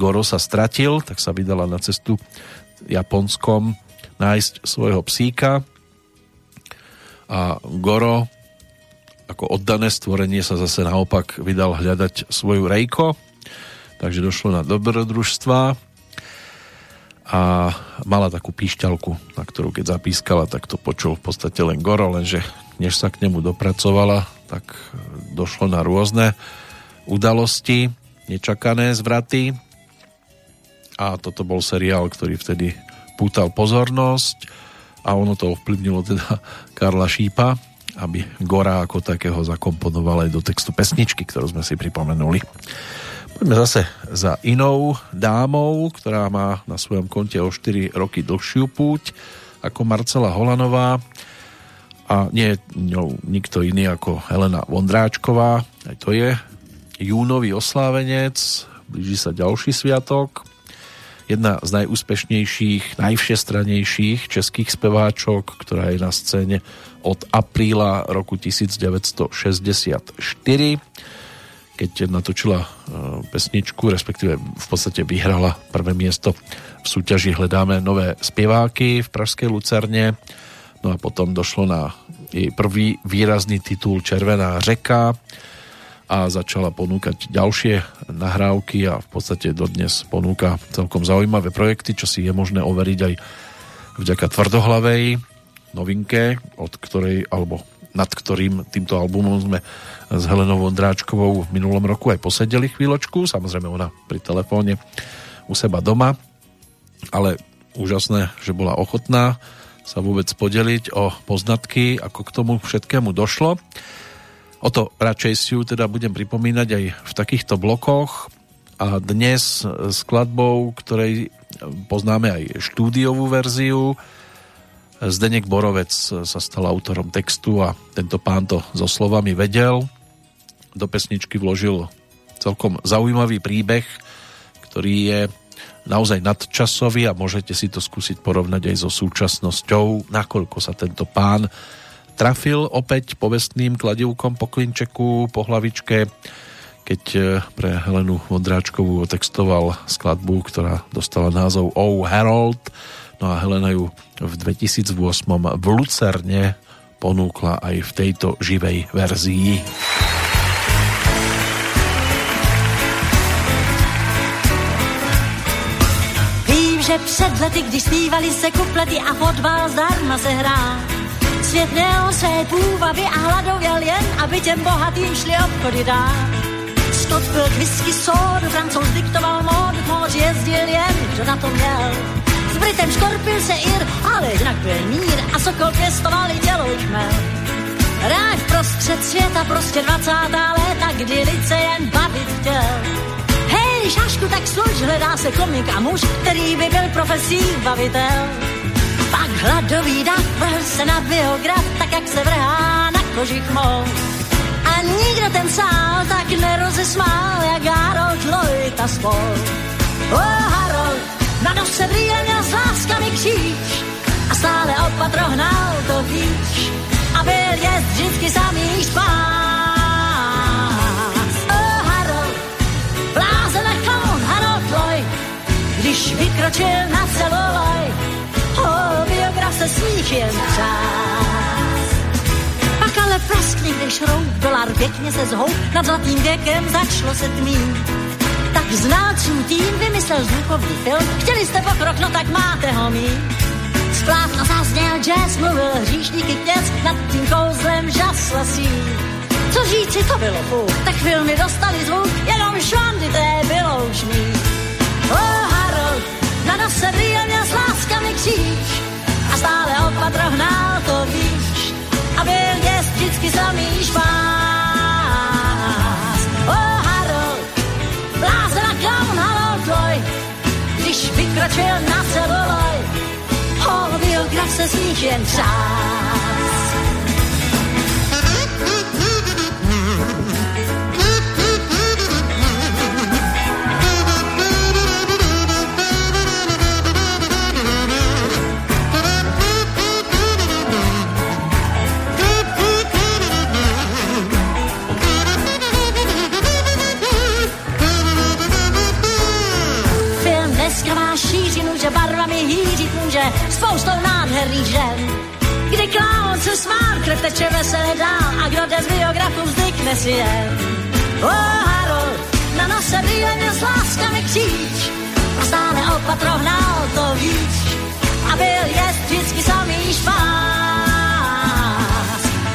Goro sa stratil, tak sa vydala na cestu Japonskom nájsť svojho psíka a Goro ako oddané stvorenie sa zase naopak vydal hľadať svoju Rejko, takže došlo na dobrodružstva a mala takú píšťalku, na ktorú keď zapískala, tak to počul v podstate len Goro, lenže než sa k nemu dopracovala, tak došlo na rôzne udalosti, nečakané zvraty a toto bol seriál, ktorý vtedy pútal pozornosť a ono to ovplyvnilo teda Karla Šípa, aby Gora ako takého zakomponoval aj do textu pesničky, ktorú sme si pripomenuli. Poďme zase za inou dámou, ktorá má na svojom konte o 4 roky dlhšiu púť ako Marcela Holanová. A nie je ňou nikto iný ako Helena Vondráčková. Aj to je júnový oslávenec, blíži sa ďalší sviatok. Jedna z najúspešnejších, najvšestranejších českých speváčok, ktorá je na scéne od apríla roku 1964 keď natočila e, pesničku, respektíve v podstate vyhrala prvé miesto v súťaži Hledáme nové spieváky v Pražskej Lucerne. No a potom došlo na jej prvý výrazný titul Červená řeka, a začala ponúkať ďalšie nahrávky a v podstate dodnes ponúka celkom zaujímavé projekty, čo si je možné overiť aj vďaka tvrdohlavej novinke, od ktorej, alebo nad ktorým týmto albumom sme s Helenou Vondráčkovou v minulom roku aj posedeli chvíľočku, samozrejme ona pri telefóne u seba doma, ale úžasné, že bola ochotná sa vôbec podeliť o poznatky, ako k tomu všetkému došlo. O to radšej si ju teda budem pripomínať aj v takýchto blokoch a dnes skladbou, ktorej poznáme aj štúdiovú verziu. Zdenek Borovec sa stal autorom textu a tento pán to so slovami vedel. Do pesničky vložil celkom zaujímavý príbeh, ktorý je naozaj nadčasový a môžete si to skúsiť porovnať aj so súčasnosťou, nakoľko sa tento pán trafil opäť povestným kladivkom po klinčeku, po hlavičke, keď e, pre Helenu Vondráčkovú otextoval skladbu, ktorá dostala názov Oh Harold. No a Helena ju v 2008 v Lucerne ponúkla aj v tejto živej verzii. Že před lety, když zpívali se kuplety a fotbal zdarma se hrá, Svět měl své půvavy a hladověl jen, aby těm bohatým šli obchody dát. Scott byl k whisky sódu, francouz diktoval módu, moř jezdil jen, kdo na to měl. S Britem škorpil se Ir, ale jinak byl mír a Sokol pěstoval i tělo chmel. Rád prostřed světa, prostě 20. léta, kdy lid se jen bavit chtěl. Hej, šašku, tak služ, hledá se komik a muž, který by byl profesí bavitel. Pak hladový dav vrhl se na biograf, tak jak se vrhá na kožich mou. A nikdo ten sál tak nerozesmál, jak Harold Lloyd a spol. O Harold, na nose brýle měl s láskami kříž a stále opatro hnal to víš a byl jest vždycky samý špás. Když vykročil na celolaj, o biograf se smích jen třás. Pak ale praskli, když šroub, dolar pěkně se zhoub, nad zlatým věkem začalo se tmít. Tak znalců tým vymyslel zvukový film, chtěli jste pokrok, no tak máte ho mít. Splát a zazněl jazz, mluvil hříšníky kněz, nad tím kouzlem žasla co říci, to bylo fuk, tak filmy dostali zvuk, jenom švandy té bylo už mít. Oh! Na nose brýle měl s láskami kříž a stále opatro hnal, to víš. A byl děs vždycky samý špás. Oh, Harold, blázen a klaun Harold Lloyd, když vykročil na celuloj, oh, biograf se z nich jen čas. Může spoustou nádherných žen. Kdy klaun se smál, krev teče veselé dál a kdo jde z biografu vzdykne si jen. Oh, Harold, na nose brýle s láskami kříč a stále opatro hnal, to víš. A byl jest vždycky samý špás.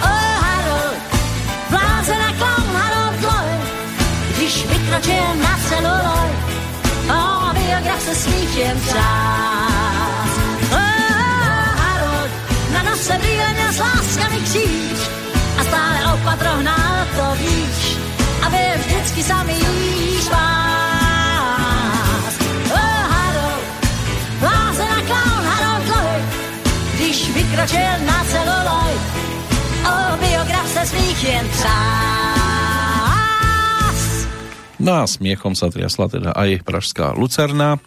Oh, Harold, blázen a klaun Harold Lloyd, když vykročil na celuloj, oh, biograf se smích jen nose brýle s láskami kříž a stále opatro hnal, to víš, a byl vždycky samý špás. Oh, Harold, blázen a klaun Harold Lloyd, když vykročil na celuloj, oh, biograf se smích jen čas. No a smiechom sa triasla teda aj pražská Lucerna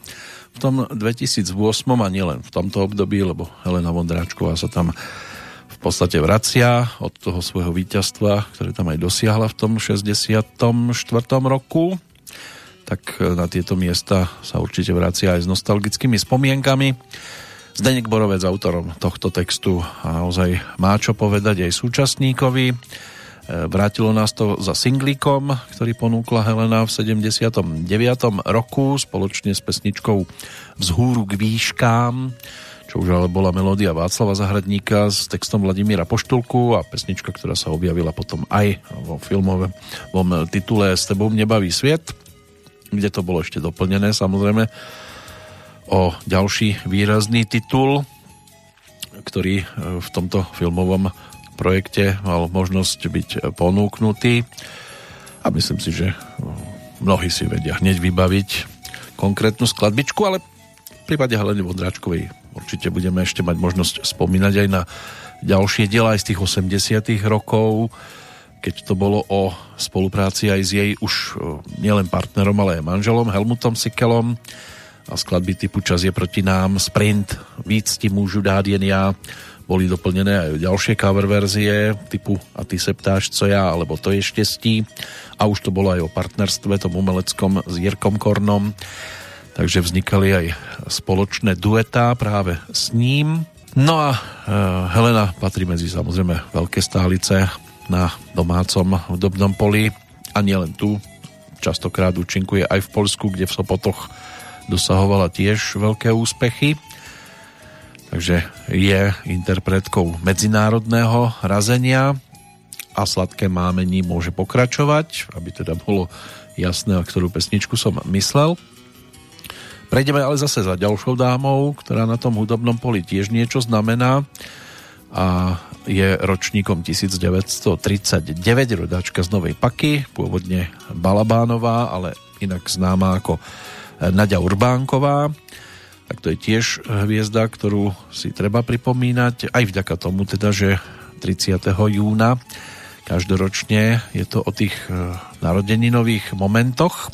v tom 2008 a nielen v tomto období, lebo Helena Vondráčková sa tam v podstate vracia od toho svojho víťazstva, ktoré tam aj dosiahla v tom 64. roku tak na tieto miesta sa určite vracia aj s nostalgickými spomienkami. Zdenek Borovec, autorom tohto textu a naozaj má čo povedať aj súčasníkovi. Vrátilo nás to za singlíkom, ktorý ponúkla Helena v 79. roku spoločne s pesničkou Vzhúru k výškám, čo už ale bola melódia Václava Zahradníka s textom Vladimíra Poštulku a pesnička, ktorá sa objavila potom aj vo filmovom titule S tebou nebaví sviet, kde to bolo ešte doplnené samozrejme o ďalší výrazný titul, ktorý v tomto filmovom projekte mal možnosť byť ponúknutý a myslím si, že mnohí si vedia hneď vybaviť konkrétnu skladbičku, ale v prípade Heleny Vodráčkovej určite budeme ešte mať možnosť spomínať aj na ďalšie diela aj z tých 80 rokov, keď to bolo o spolupráci aj s jej už nielen partnerom, ale aj manželom Helmutom Sikelom. A skladby typu Čas je proti nám, Sprint, Víc ti môžu dát jen ja, boli doplnené aj ďalšie cover verzie typu A ty se ptáš, co ja, alebo To je štestí a už to bolo aj o partnerstve tom umeleckom s Jirkom Kornom. Takže vznikali aj spoločné duetá práve s ním. No a e, Helena patrí medzi samozrejme veľké stálice na domácom hudobnom poli. A nielen tu. Častokrát účinkuje aj v Polsku, kde v Sopotoch dosahovala tiež veľké úspechy takže je interpretkou medzinárodného razenia a sladké mámení môže pokračovať, aby teda bolo jasné, a ktorú pesničku som myslel. Prejdeme ale zase za ďalšou dámou, ktorá na tom hudobnom poli tiež niečo znamená a je ročníkom 1939, rodáčka z Novej Paky, pôvodne Balabánová, ale inak známa ako Nadia Urbánková tak to je tiež hviezda, ktorú si treba pripomínať, aj vďaka tomu teda, že 30. júna každoročne je to o tých e, narodeninových momentoch.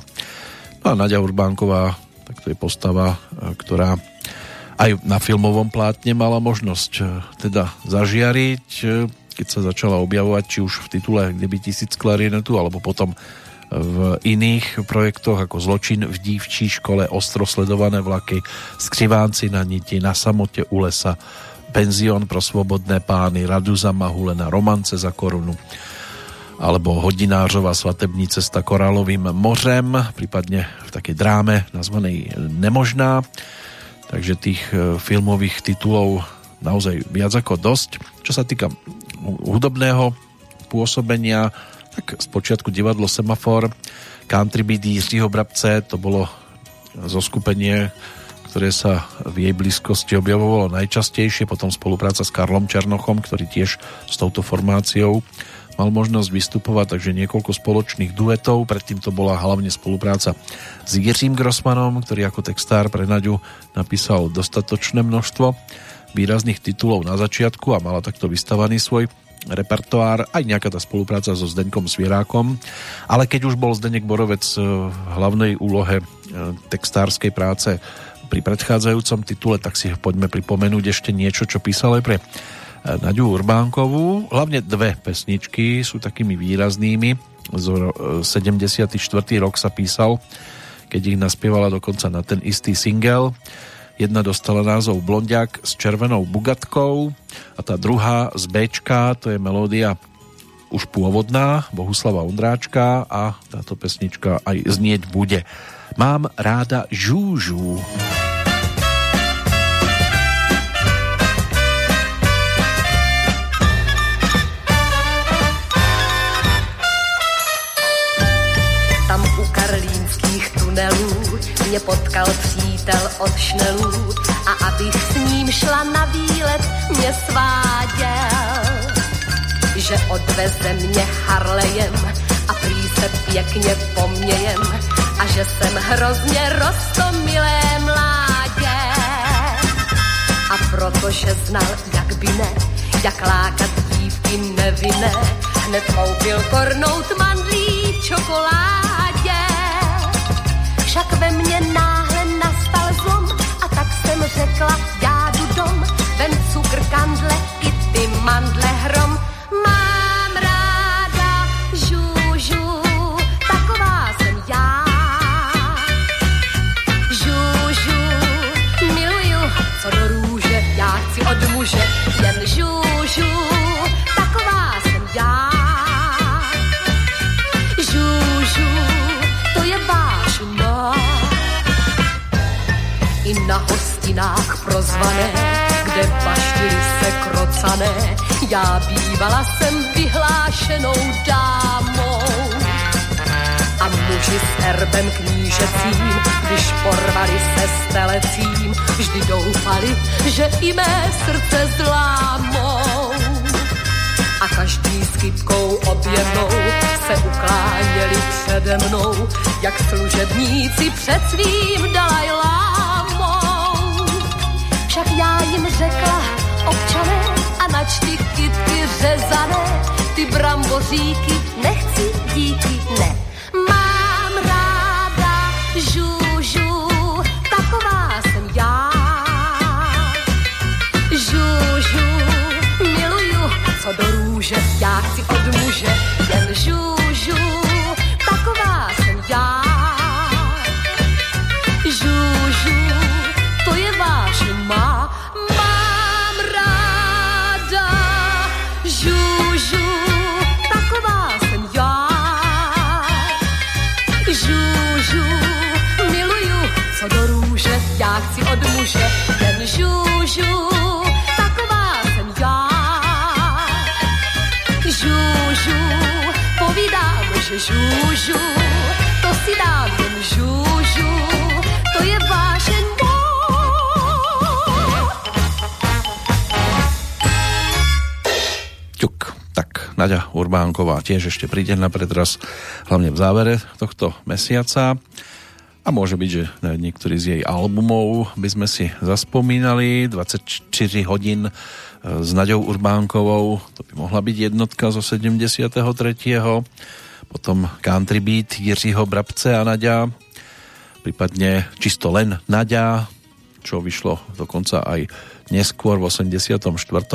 No a Nadia Urbánková, tak to je postava, e, ktorá aj na filmovom plátne mala možnosť e, teda zažiariť, keď sa začala objavovať či už v titule Kdyby tisíc klarinetu, alebo potom v iných projektoch ako Zločin v dívčí škole, Ostro sledované vlaky, Skřivánci na niti, Na samote u lesa, Penzion pro svobodné pány, Radu za Mahulena, Romance za korunu alebo Hodinářová svatební cesta Korálovým mořem, prípadne v takej dráme nazvanej Nemožná. Takže tých e, filmových titulov naozaj viac ako dosť. Čo sa týka hudobného pôsobenia, tak spočiatku divadlo Semafor, Country Beat Jiřího Brabce, to bolo zoskupenie, ktoré sa v jej blízkosti objavovalo najčastejšie, potom spolupráca s Karlom Černochom, ktorý tiež s touto formáciou mal možnosť vystupovať, takže niekoľko spoločných duetov, predtým to bola hlavne spolupráca s Jiřím Grossmanom, ktorý ako textár pre Naďu napísal dostatočné množstvo výrazných titulov na začiatku a mala takto vystavaný svoj repertoár, aj nejaká tá spolupráca so Zdeňkom Svierákom, ale keď už bol Zdeňek Borovec v hlavnej úlohe e, textárskej práce pri predchádzajúcom titule, tak si poďme pripomenúť ešte niečo, čo písal aj pre Naďu Urbánkovú. Hlavne dve pesničky sú takými výraznými. Z 74. rok sa písal, keď ich naspievala dokonca na ten istý single. Jedna dostala názov Blondiak s červenou bugatkou a tá druhá z Bčka, to je melódia už pôvodná Bohuslava Undráčka a táto pesnička aj znieť bude. Mám ráda žúžu. Žúžu. Mě potkal přítel od šnelů a abych s ním šla na výlet, mě sváděl, že odveze mě Harlejem a prý se pěkně pomějem a že jsem hrozně rostomilé mládě. A protože znal, jak by ne, jak lákat dívky nevinné, hned koupil kornout mandlí v čokoládě však ve mně náhle nastal zlom a tak jsem řekla, prozvané, kde baštily se krocané. Já bývala jsem vyhlášenou dámou. A muži s erbem knížecím, když porvali se s telecím, vždy doufali, že i mé srdce zlámou. A každý s kytkou objednou se ukláněli přede mnou, jak služebníci před svým však já jim řekla, občané, a nač ty kytky řezané, ty bramboříky, nechci díky, ne. Mám ráda žužu, taková jsem já. Žužu, miluju, co do růže, já chci od muže, jen žužu, taková žužu, to si dám jen žužu, to je vážen Naďa Urbánková tiež ešte príde na predraz, hlavne v závere tohto mesiaca. A môže byť, že niektorý z jej albumov by sme si zaspomínali. 24 hodín e, s Naďou Urbánkovou, to by mohla byť jednotka zo 73. Potom Country Beat Jiřího Brabce a Naďa, prípadne čisto len Naďa, čo vyšlo dokonca aj neskôr v 84.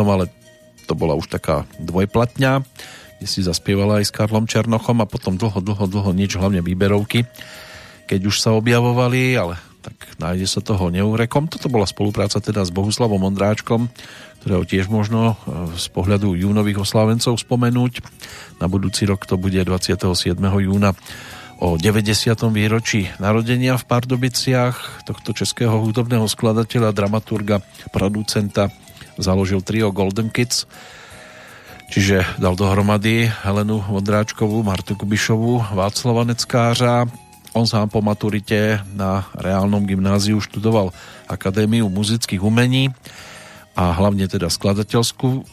ale to bola už taká dvojplatňa, kde si zaspievala aj s Karlom Černochom a potom dlho, dlho, dlho nič, hlavne výberovky, keď už sa objavovali, ale tak nájde sa toho neurekom. Toto bola spolupráca teda s Bohuslavom Ondráčkom, ktorého tiež možno e, z pohľadu júnových oslávencov spomenúť. Na budúci rok to bude 27. júna o 90. výročí narodenia v Pardubiciach tohto českého hudobného skladateľa, dramaturga, producenta založil trio Golden Kids, čiže dal dohromady Helenu Vondráčkovú, Martu Kubišovú, Václava Neckářa, on sám po maturite na reálnom gymnáziu študoval Akadémiu muzických umení a hlavne teda skladateľskú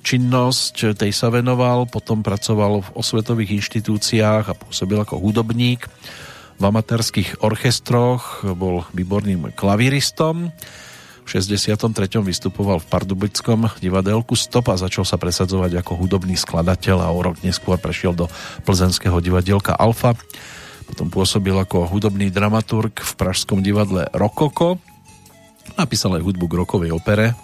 činnosť, tej sa venoval, potom pracoval v osvetových inštitúciách a pôsobil ako hudobník. V amatérských orchestroch bol výborným klavíristom. V 63. vystupoval v Pardubickom divadelku Stop a začal sa presadzovať ako hudobný skladateľ a o rok neskôr prešiel do plzenského divadielka Alfa potom pôsobil ako hudobný dramaturg v Pražskom divadle Rokoko. Napísal aj hudbu k rokovej opere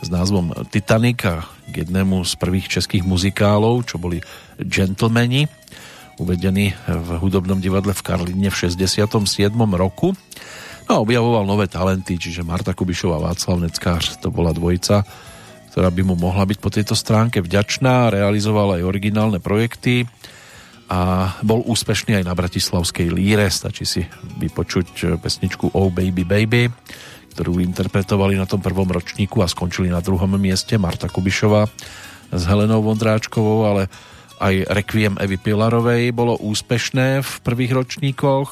s názvom Titanic a k jednému z prvých českých muzikálov, čo boli Gentlemani, uvedení v hudobnom divadle v Karline v 67. roku. No a objavoval nové talenty, čiže Marta Kubišová a Václav Neckář, to bola dvojica, ktorá by mu mohla byť po tejto stránke vďačná, realizoval aj originálne projekty, a bol úspešný aj na Bratislavskej líre. Stačí si vypočuť pesničku Oh Baby Baby, ktorú interpretovali na tom prvom ročníku a skončili na druhom mieste Marta Kubišová s Helenou Vondráčkovou, ale aj Requiem Evy Pilarovej bolo úspešné v prvých ročníkoch.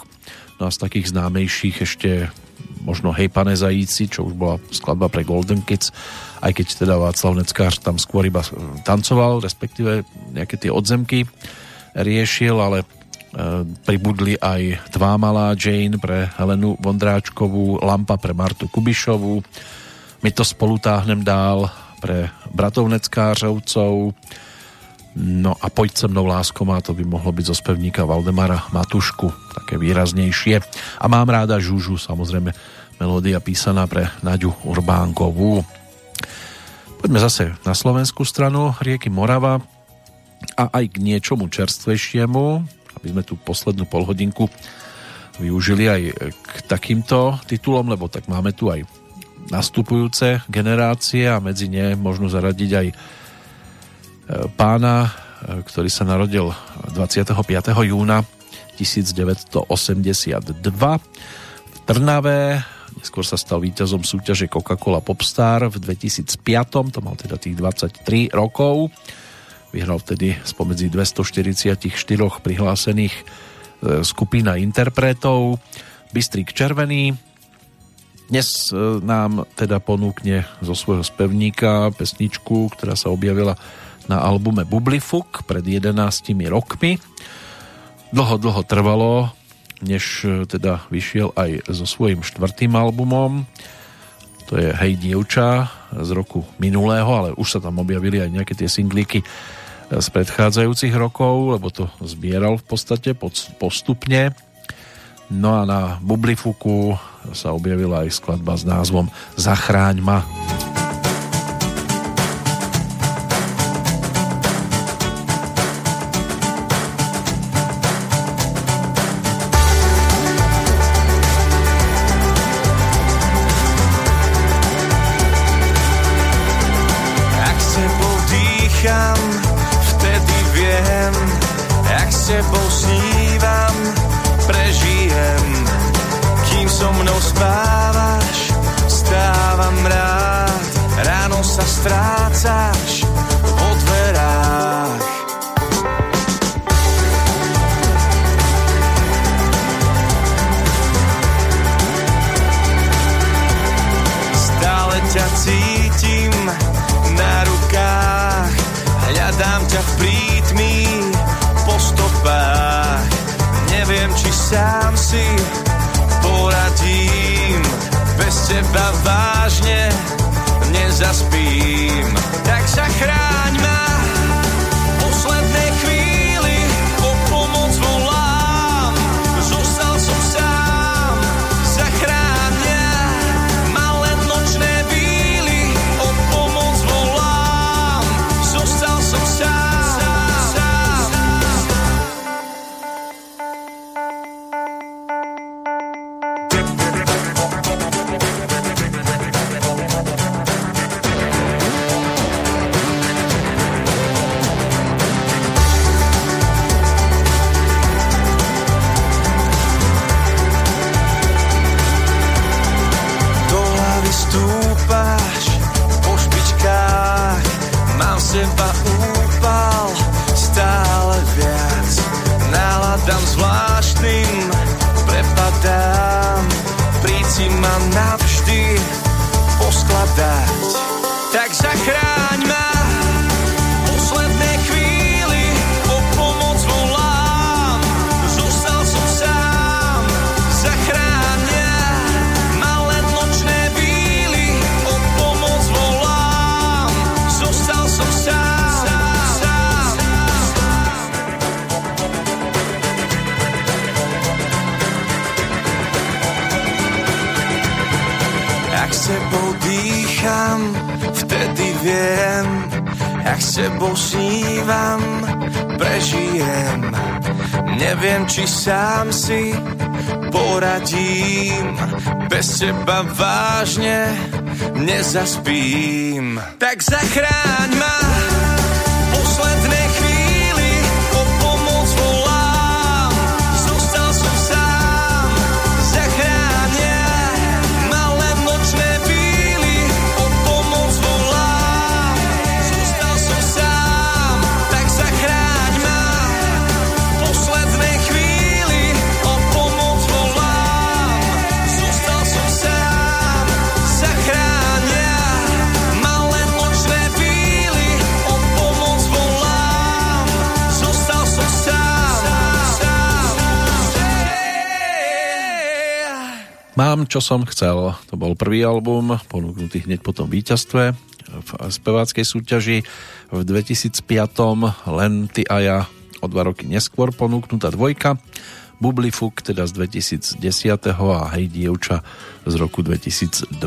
No a z takých známejších ešte možno Hej pane zajíci, čo už bola skladba pre Golden Kids, aj keď teda Václav Neckář tam skôr iba tancoval, respektíve nejaké tie odzemky riešil, ale pribudli aj Tvá malá Jane pre Helenu Vondráčkovú, Lampa pre Martu Kubišovú, My to spolu táhnem dál pre bratov Neckářovcov, no a Poď se mnou lásko má, to by mohlo byť zo spevníka Valdemara Matušku, také výraznejšie. A mám ráda Žužu, samozrejme melódia písaná pre Naďu Urbánkovú. Poďme zase na slovenskú stranu rieky Morava, a aj k niečomu čerstvejšiemu, aby sme tú poslednú polhodinku využili aj k takýmto titulom, lebo tak máme tu aj nastupujúce generácie a medzi ne možno zaradiť aj e, pána, e, ktorý sa narodil 25. júna 1982 v Trnave. Neskôr sa stal víťazom súťaže Coca-Cola Popstar v 2005, to mal teda tých 23 rokov. Vyhral vtedy spomedzi 244 prihlásených e, skupín a interpretov. Bystrik Červený. Dnes e, nám teda ponúkne zo svojho spevníka pesničku, ktorá sa objavila na albume Bublifuk pred 11 rokmi. Dlho, dlho trvalo, než e, teda vyšiel aj so svojím štvrtým albumom. To je Hej dievča z roku minulého, ale už sa tam objavili aj nejaké tie singlíky z predchádzajúcich rokov, lebo to zbieral v podstate postupne. No a na Bublifuku sa objavila aj skladba s názvom Zachráň ma. ťa v Neviem, či sám si poradím, bez teba vážne nezaspím. Tak zachráň ma, Mám, čo som chcel. To bol prvý album, ponúknutý hneď po tom víťazstve v speváckej súťaži. V 2005. len ty a ja o dva roky neskôr ponúknutá dvojka. Bublifuk teda z 2010. a Hej dievča z roku 2020.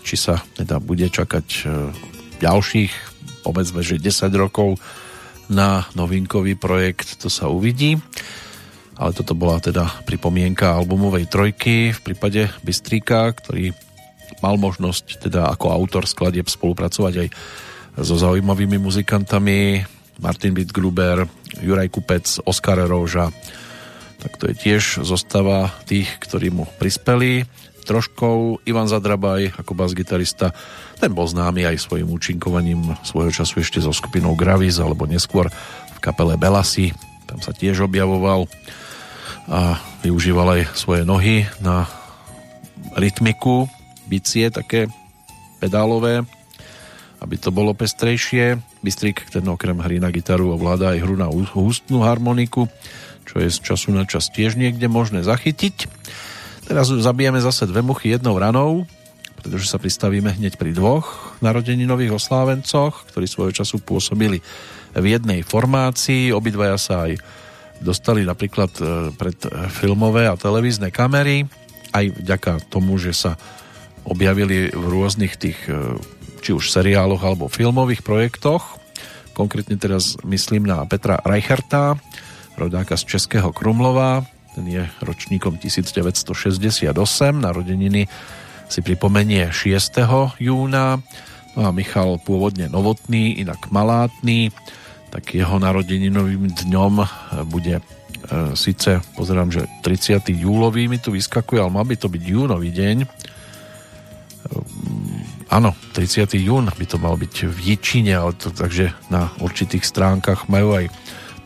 Či sa teda bude čakať e, ďalších, povedzme, že 10 rokov na novinkový projekt, to sa uvidí ale toto bola teda pripomienka albumovej trojky v prípade Bystríka, ktorý mal možnosť teda ako autor skladieb spolupracovať aj so zaujímavými muzikantami. Martin Wittgruber, Juraj Kupec, Oskar Róža. Tak to je tiež zostava tých, ktorí mu prispeli. Troškou Ivan Zadrabaj ako bas-gitarista. Ten bol známy aj svojim účinkovaním svojho času ešte so skupinou Gravis alebo neskôr v kapele Belasi. Tam sa tiež objavoval a využíval aj svoje nohy na rytmiku, bicie také pedálové, aby to bolo pestrejšie. Bystrik, ten okrem hry na gitaru ovláda aj hru na hustnú harmoniku, čo je z času na čas tiež niekde možné zachytiť. Teraz zabijeme zase dve muchy jednou ranou, pretože sa pristavíme hneď pri dvoch narodeninových oslávencoch, ktorí svojho času pôsobili v jednej formácii. Obidvaja sa aj dostali napríklad e, pred filmové a televízne kamery, aj vďaka tomu, že sa objavili v rôznych tých e, či už seriáloch alebo filmových projektoch. Konkrétne teraz myslím na Petra Reicherta, rodáka z Českého Krumlova, ten je ročníkom 1968, narodeniny si pripomenie 6. júna, no a Michal pôvodne novotný, inak malátny, tak jeho narodeninovým dňom bude e, síce, pozerám, že 30. júlový mi tu vyskakuje, ale mal by to byť júnový deň. E, áno, 30. jún by to mal byť v Jičine, ale to, takže na určitých stránkach majú aj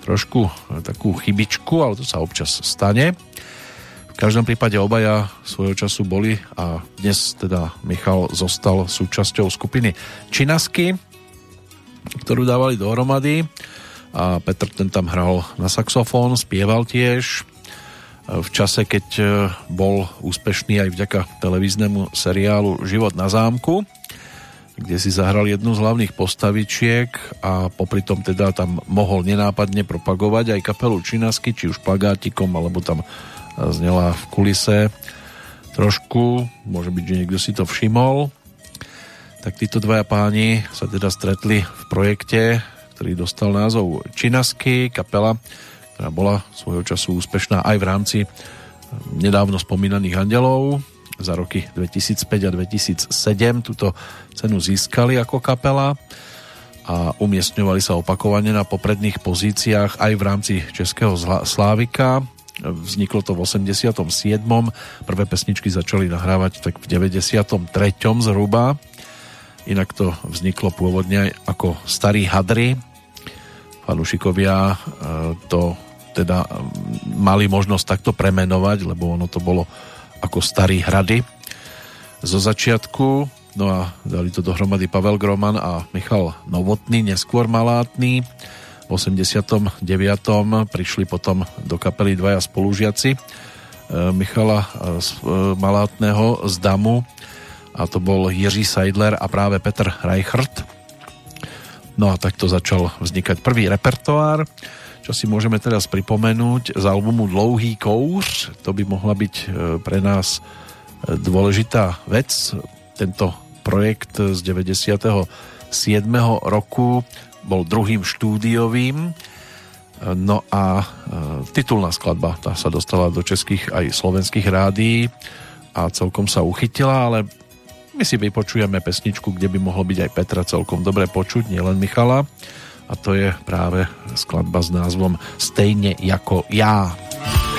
trošku e, takú chybičku, ale to sa občas stane. V každom prípade obaja svojho času boli a dnes teda Michal zostal súčasťou skupiny Činasky, ktorú dávali dohromady. A Petr ten tam hral na saxofón, spieval tiež. V čase, keď e, bol úspešný aj vďaka televíznemu seriálu Život na zámku, kde si zahral jednu z hlavných postavičiek a popri tom teda tam mohol nenápadne propagovať aj kapelu Činasky, či už plagátikom, alebo tam znela v kulise. Trošku, môže byť, že niekto si to všimol tak títo dvaja páni sa teda stretli v projekte, ktorý dostal názov Činasky, kapela, ktorá bola svojho času úspešná aj v rámci eh, nedávno spomínaných andelov. Za roky 2005 a 2007 túto cenu získali ako kapela a umiestňovali sa opakovane na popredných pozíciách aj v rámci Českého Slávika. Vzniklo to v 87. Prvé pesničky začali nahrávať tak v 93. zhruba Inak to vzniklo pôvodne ako Starý hadry. Fanúšikovia e, to teda mali možnosť takto premenovať, lebo ono to bolo ako Starý hrady. Zo začiatku, no a dali to dohromady Pavel Groman a Michal Novotný, neskôr Malátny. V 89. prišli potom do kapely dvaja spolužiaci e, Michala e, Malátneho z Damu a to bol Jiří Seidler a práve Petr Reichert. No a takto začal vznikať prvý repertoár, čo si môžeme teraz pripomenúť z albumu Dlouhý kouř. To by mohla byť e, pre nás e, dôležitá vec. Tento projekt z 97. roku bol druhým štúdiovým no a e, titulná skladba tá sa dostala do českých aj slovenských rádií a celkom sa uchytila, ale my si vypočujeme pesničku, kde by mohlo byť aj Petra celkom dobre počuť, nielen Michala a to je práve skladba s názvom Stejne jako ja. neboli.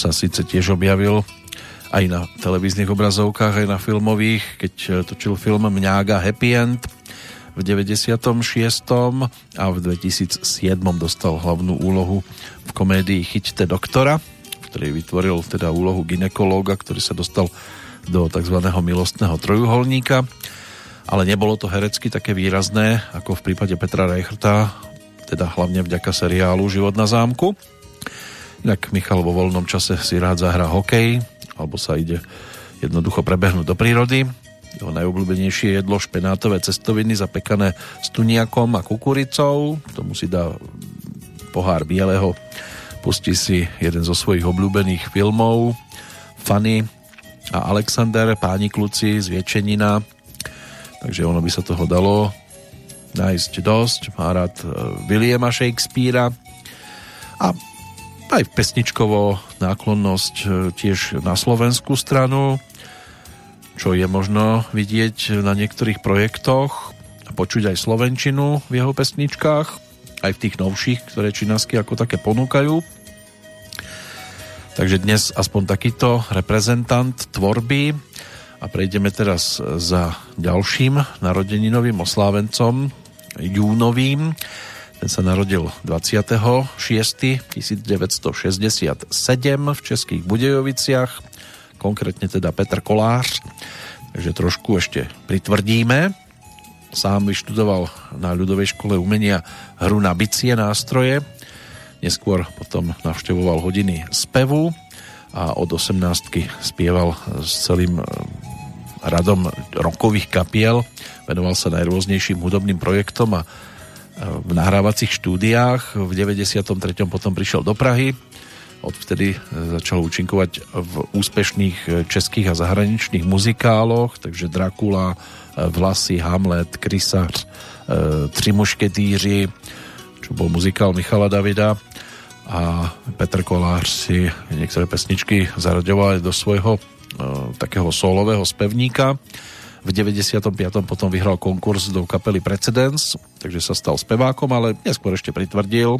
Sa síce tiež objavil aj na televíznych obrazovkách, aj na filmových, keď točil film Mňága Happy End v 96. a v 2007 dostal hlavnú úlohu v komédii Chyťte doktora, v ktorej vytvoril teda úlohu ginekológa, ktorý sa dostal do tzv. milostného trojuholníka ale nebolo to herecky také výrazné ako v prípade Petra Reicherta teda hlavne vďaka seriálu Život na zámku. Inak Michal vo voľnom čase si rád zahrá hokej, alebo sa ide jednoducho prebehnúť do prírody. Jeho najobľúbenejšie jedlo špenátové cestoviny zapekané s tuniakom a kukuricou. Tomu si dá pohár bieleho. Pustí si jeden zo svojich obľúbených filmov Fanny a Alexander, páni kluci z Viečenina. Takže ono by sa toho dalo nájsť dosť. Má rád e, Williama Shakespearea a aj pesničkovo náklonnosť e, tiež na slovenskú stranu, čo je možno vidieť na niektorých projektoch a počuť aj slovenčinu v jeho pesničkách, aj v tých novších, ktoré činasky ako také ponúkajú. Takže dnes aspoň takýto reprezentant tvorby a prejdeme teraz za ďalším narodeninovým oslávencom júnovým. Ten sa narodil 26. 1967 v Českých Budejoviciach, konkrétne teda Petr Kolář, takže trošku ešte pritvrdíme. Sám vyštudoval na ľudovej škole umenia hru na bicie nástroje, neskôr potom navštevoval hodiny spevu a od 18 spieval s celým radom rokových kapiel, venoval sa najrôznejším hudobným projektom a v nahrávacích štúdiách. V 93. potom prišiel do Prahy, Odvtedy začal účinkovať v úspešných českých a zahraničných muzikáloch, takže Dracula, Vlasy, Hamlet, Krysař, Tři mušketýři, čo bol muzikál Michala Davida a Petr Kolář si niektoré pesničky zaraďoval do svojho takého solového spevníka. V 95. potom vyhral konkurs do kapely Precedence, takže sa stal spevákom, ale neskôr ešte pritvrdil.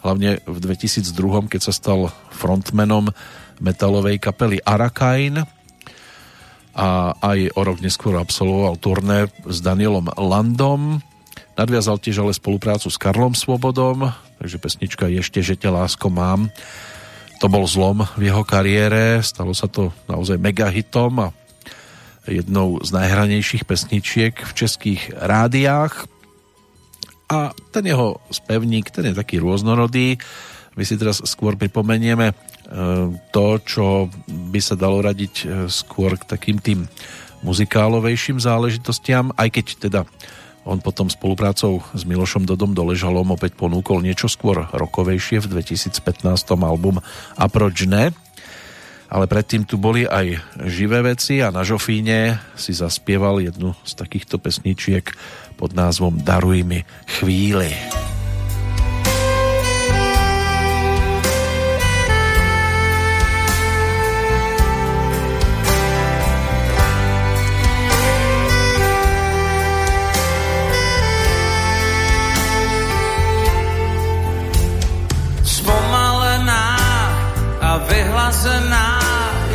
Hlavne v 2002. keď sa stal frontmanom metalovej kapely Arakain a aj o rok neskôr absolvoval turné s Danielom Landom. Nadviazal tiež ale spoluprácu s Karlom Svobodom, takže pesnička Ešte, že ťa lásko mám. To bol zlom v jeho kariére, stalo sa to naozaj mega hitom a jednou z najhranejších pesničiek v českých rádiách. A ten jeho spevník, ten je taký rôznorodý. My si teraz skôr pripomenieme e, to, čo by sa dalo radiť e, skôr k takým tým muzikálovejším záležitostiam, aj keď teda on potom spoluprácou s Milošom Dodom Doležalom opäť ponúkol niečo skôr rokovejšie v 2015 album A proč ne? Ale predtým tu boli aj živé veci a na Žofíne si zaspieval jednu z takýchto pesničiek pod názvom Daruj mi chvíli.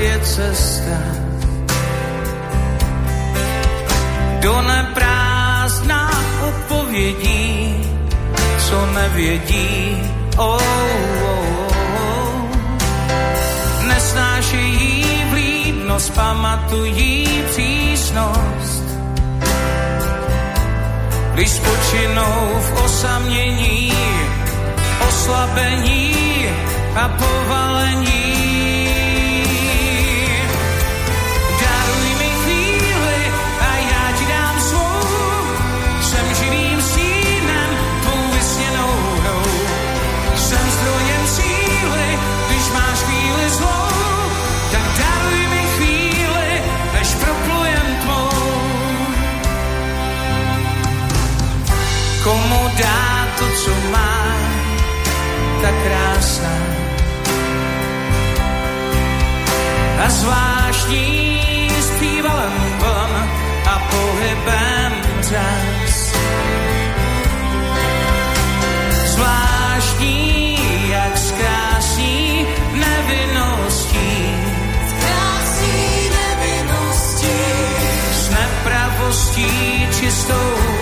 Je cesta. Do neprázdná odpovědí, co nevědí, oh, oh, oh. Nesnášejí vlídnost, pamatují přísnost. Když spočinou v osamění, oslabení a povalení, dá to, co má, tak krásná. A zvláštní s přívalem vln a pohybem řas. Zvláštní, jak zkrásí nevinností. Krásí nevinností. S nepravostí čistou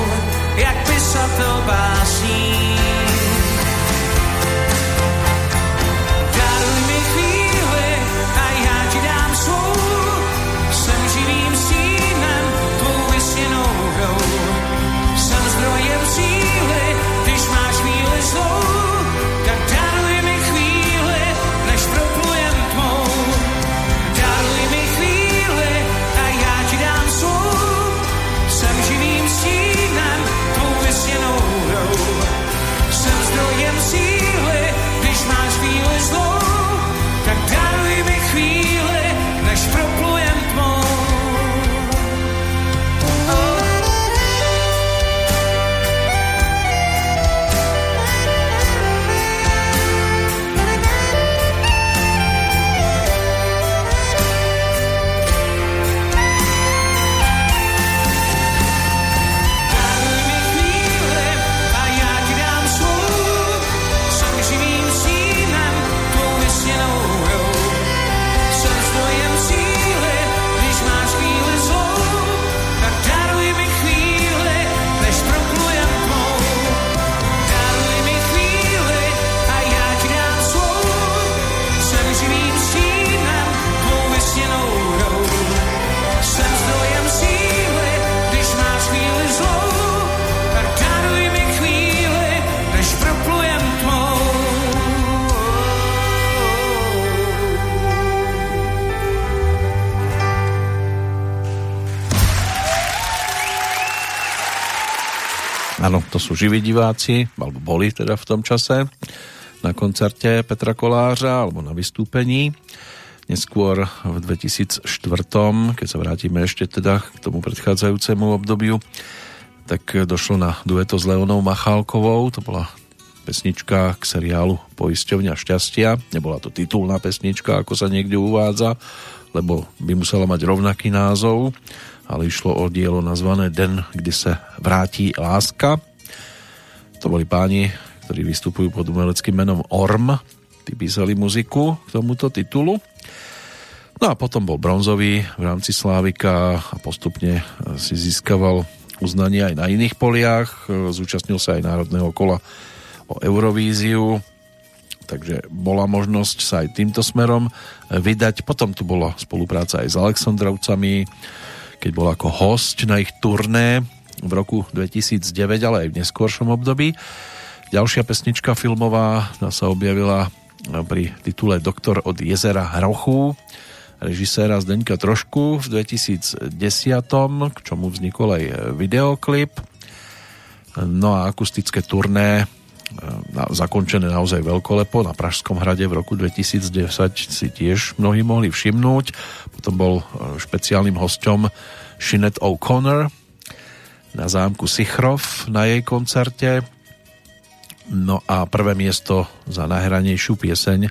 jak pisatel básní. Áno, to sú živí diváci, alebo boli teda v tom čase. na koncerte Petra Kolářa alebo na vystúpení. Neskôr v 2004, keď sa vrátime ešte teda k tomu predchádzajúcemu obdobiu, tak došlo na dueto s Leonou Machálkovou, to bola pesnička k seriálu Poisťovňa šťastia. Nebola to titulná pesnička, ako sa niekde uvádza, lebo by musela mať rovnaký názov, ale išlo o dielo nazvané Den, kde sa vrátí láska. To boli páni, ktorí vystupujú pod umeleckým menom Orm. Tí písali muziku k tomuto titulu. No a potom bol bronzový v rámci Slávika a postupne si získaval uznanie aj na iných poliach. Zúčastnil sa aj národného kola o Eurovíziu takže bola možnosť sa aj týmto smerom vydať. Potom tu bola spolupráca aj s Aleksandrovcami, keď bol ako host na ich turné v roku 2009, ale aj v neskôršom období. Ďalšia pesnička filmová sa objavila pri titule Doktor od jezera Hrochu režiséra Zdeňka Trošku v 2010, k čomu vznikol aj videoklip. No a akustické turné na, zakončené naozaj veľkolepo na Pražskom hrade v roku 2010 si tiež mnohí mohli všimnúť. Potom bol e, špeciálnym hosťom Sinead O'Connor na zámku Sichrov na jej koncerte. No a prvé miesto za najhranejšiu pieseň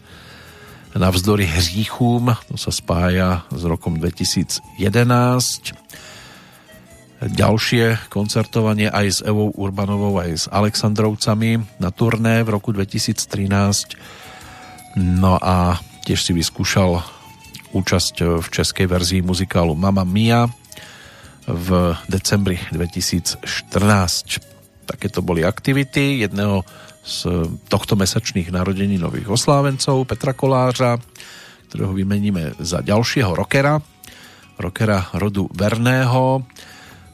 Navzdory hříchům, to sa spája s rokom 2011 ďalšie koncertovanie aj s Evou Urbanovou, aj s Alexandrovcami na turné v roku 2013. No a tiež si vyskúšal účasť v českej verzii muzikálu Mama Mia v decembri 2014. Takéto boli aktivity jedného z tohto mesačných narodení nových oslávencov Petra Kolářa, ktorého vymeníme za ďalšieho rockera, rockera rodu Verného,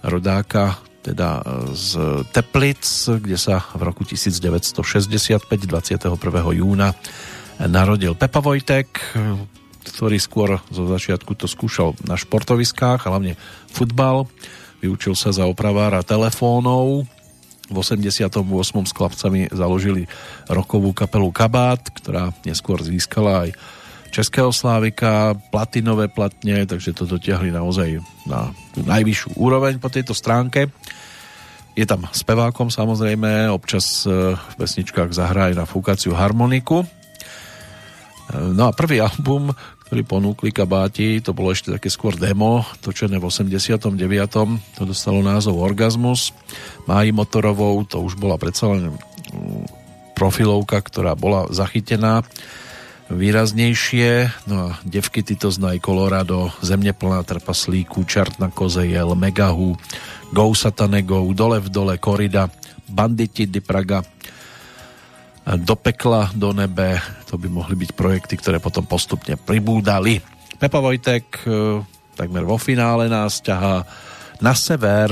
rodáka teda e, z Teplic, kde sa v roku 1965 21. júna narodil Pepa Vojtek, ktorý skôr zo začiatku to skúšal na športoviskách, hlavne futbal. Vyučil sa za opravára telefónov. V 88. s chlapcami založili rokovú kapelu Kabát, ktorá neskôr získala aj Českého Slávika, platinové platne, takže to dotiahli naozaj na tú najvyššiu úroveň po tejto stránke. Je tam spevákom samozrejme, občas e, v pesničkách zahrá aj na fúkaciu harmoniku. E, no a prvý album, ktorý ponúkli kabáti, to bolo ešte také skôr demo, točené v 89. To dostalo názov Orgasmus. Máji Motorovou, to už bola predsa len mm, profilovka, ktorá bola zachytená výraznejšie. No a devky tyto znají Colorado, Země plná trpaslíků, Čart na koze jel, Megahu, Go Satane Go, Dole v dole, Korida, Banditi di Praga, do pekla, do nebe. To by mohli byť projekty, ktoré potom postupne pribúdali. Pepa Vojtek eh, takmer vo finále nás ťahá na sever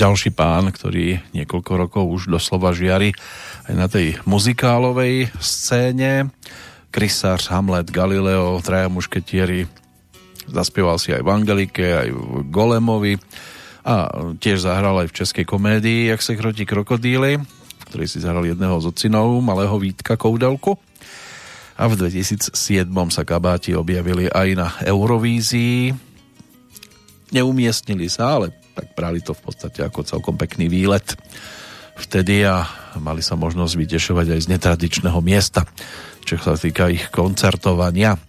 ďalší pán, ktorý niekoľko rokov už doslova žiari aj na tej muzikálovej scéne. Krysář, Hamlet, Galileo, Traja mušketieri. Zaspieval si aj v Angelike, aj v Golemovi a tiež zahral aj v českej komédii Jak se krotí krokodíly, v ktorej si zahral jedného z ocinov, malého Vítka Koudelku. A v 2007 sa kabáti objavili aj na Eurovízii. Neumiestnili sa, ale brali to v podstate ako celkom pekný výlet vtedy a mali sa možnosť vytešovať aj z netradičného miesta, čo sa týka ich koncertovania.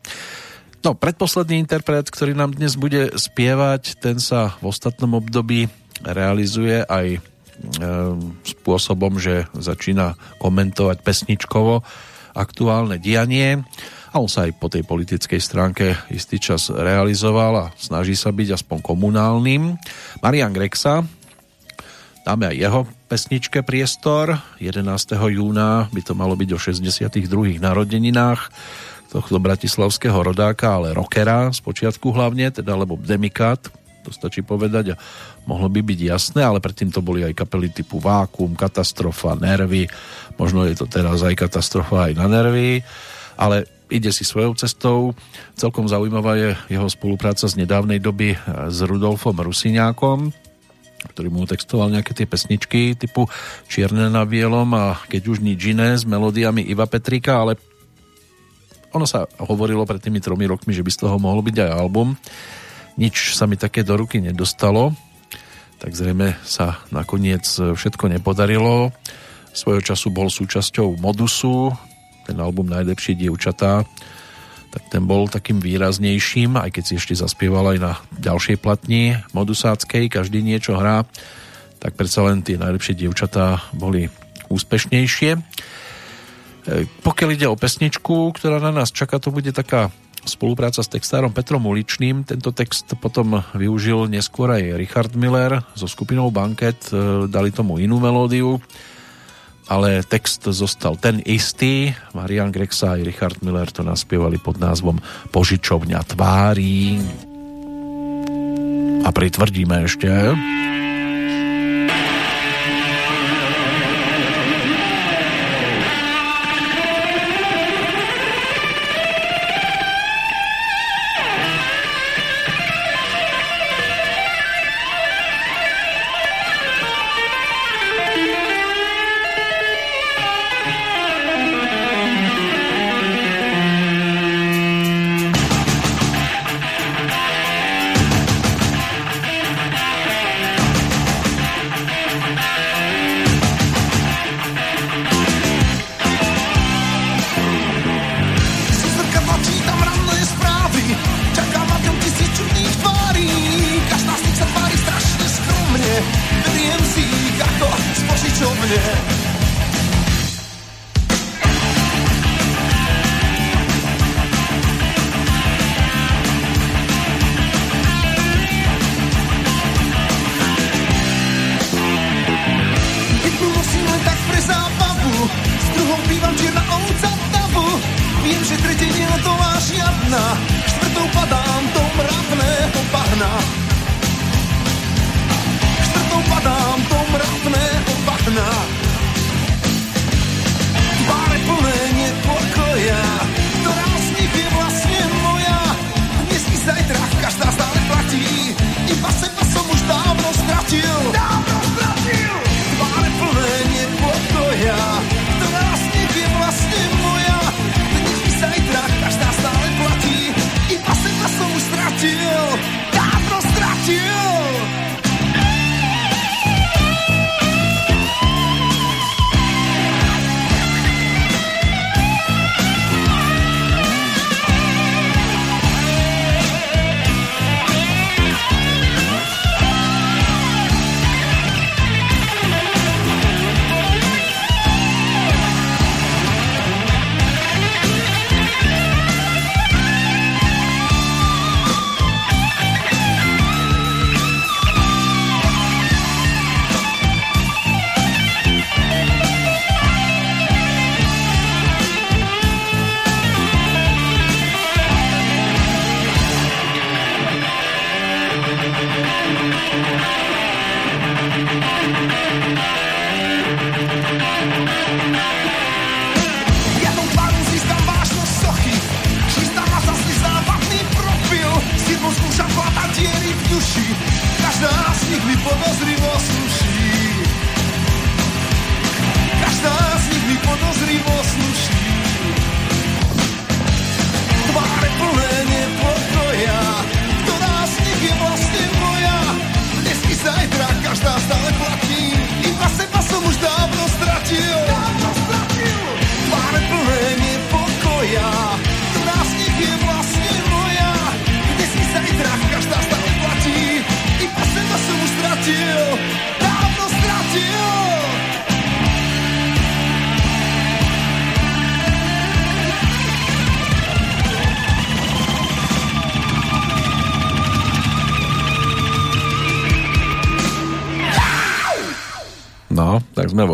No, predposledný interpret, ktorý nám dnes bude spievať, ten sa v ostatnom období realizuje aj e, spôsobom, že začína komentovať pesničkovo aktuálne dianie a on sa aj po tej politickej stránke istý čas realizoval a snaží sa byť aspoň komunálnym. Marian Grexa, dáme aj jeho pesničke priestor. 11. júna by to malo byť o 62. narodeninách tohto bratislavského rodáka, ale rockera z počiatku hlavne, teda lebo demikát, to stačí povedať a mohlo by byť jasné, ale predtým to boli aj kapely typu Vákum, Katastrofa, Nervy, možno je to teraz aj katastrofa aj na nervy, ale ide si svojou cestou. Celkom zaujímavá je jeho spolupráca z nedávnej doby s Rudolfom Rusiňákom, ktorý mu textoval nejaké tie pesničky typu Čierne na bielom a Keď už nič iné s melódiami Iva Petrika, ale ono sa hovorilo pred tými tromi rokmi, že by z toho mohol byť aj album. Nič sa mi také do ruky nedostalo, tak zrejme sa nakoniec všetko nepodarilo. Svojho času bol súčasťou Modusu, ten album Najlepšie dievčatá, tak ten bol takým výraznejším, aj keď si ešte zaspieval aj na ďalšej platni modusáckej, každý niečo hrá, tak predsa len tie najlepšie dievčatá boli úspešnejšie. E, pokiaľ ide o pesničku, ktorá na nás čaká, to bude taká spolupráca s textárom Petrom Uličným. Tento text potom využil neskôr aj Richard Miller so skupinou Banket, e, dali tomu inú melódiu ale text zostal ten istý. Marian Grexa a Richard Miller to naspievali pod názvom Požičovňa tvárí. A pritvrdíme ešte.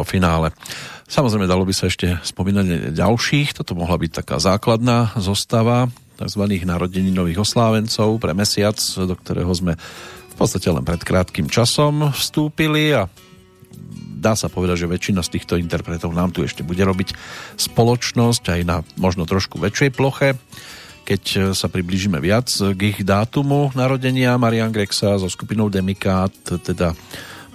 Finále. Samozrejme, dalo by sa ešte spomínať ďalších. Toto mohla byť taká základná zostava tzv. narodeninových oslávencov pre mesiac, do ktorého sme v podstate len pred krátkým časom vstúpili a dá sa povedať, že väčšina z týchto interpretov nám tu ešte bude robiť spoločnosť aj na možno trošku väčšej ploche keď sa priblížime viac k ich dátumu narodenia Marian Grexa so skupinou Demikát, teda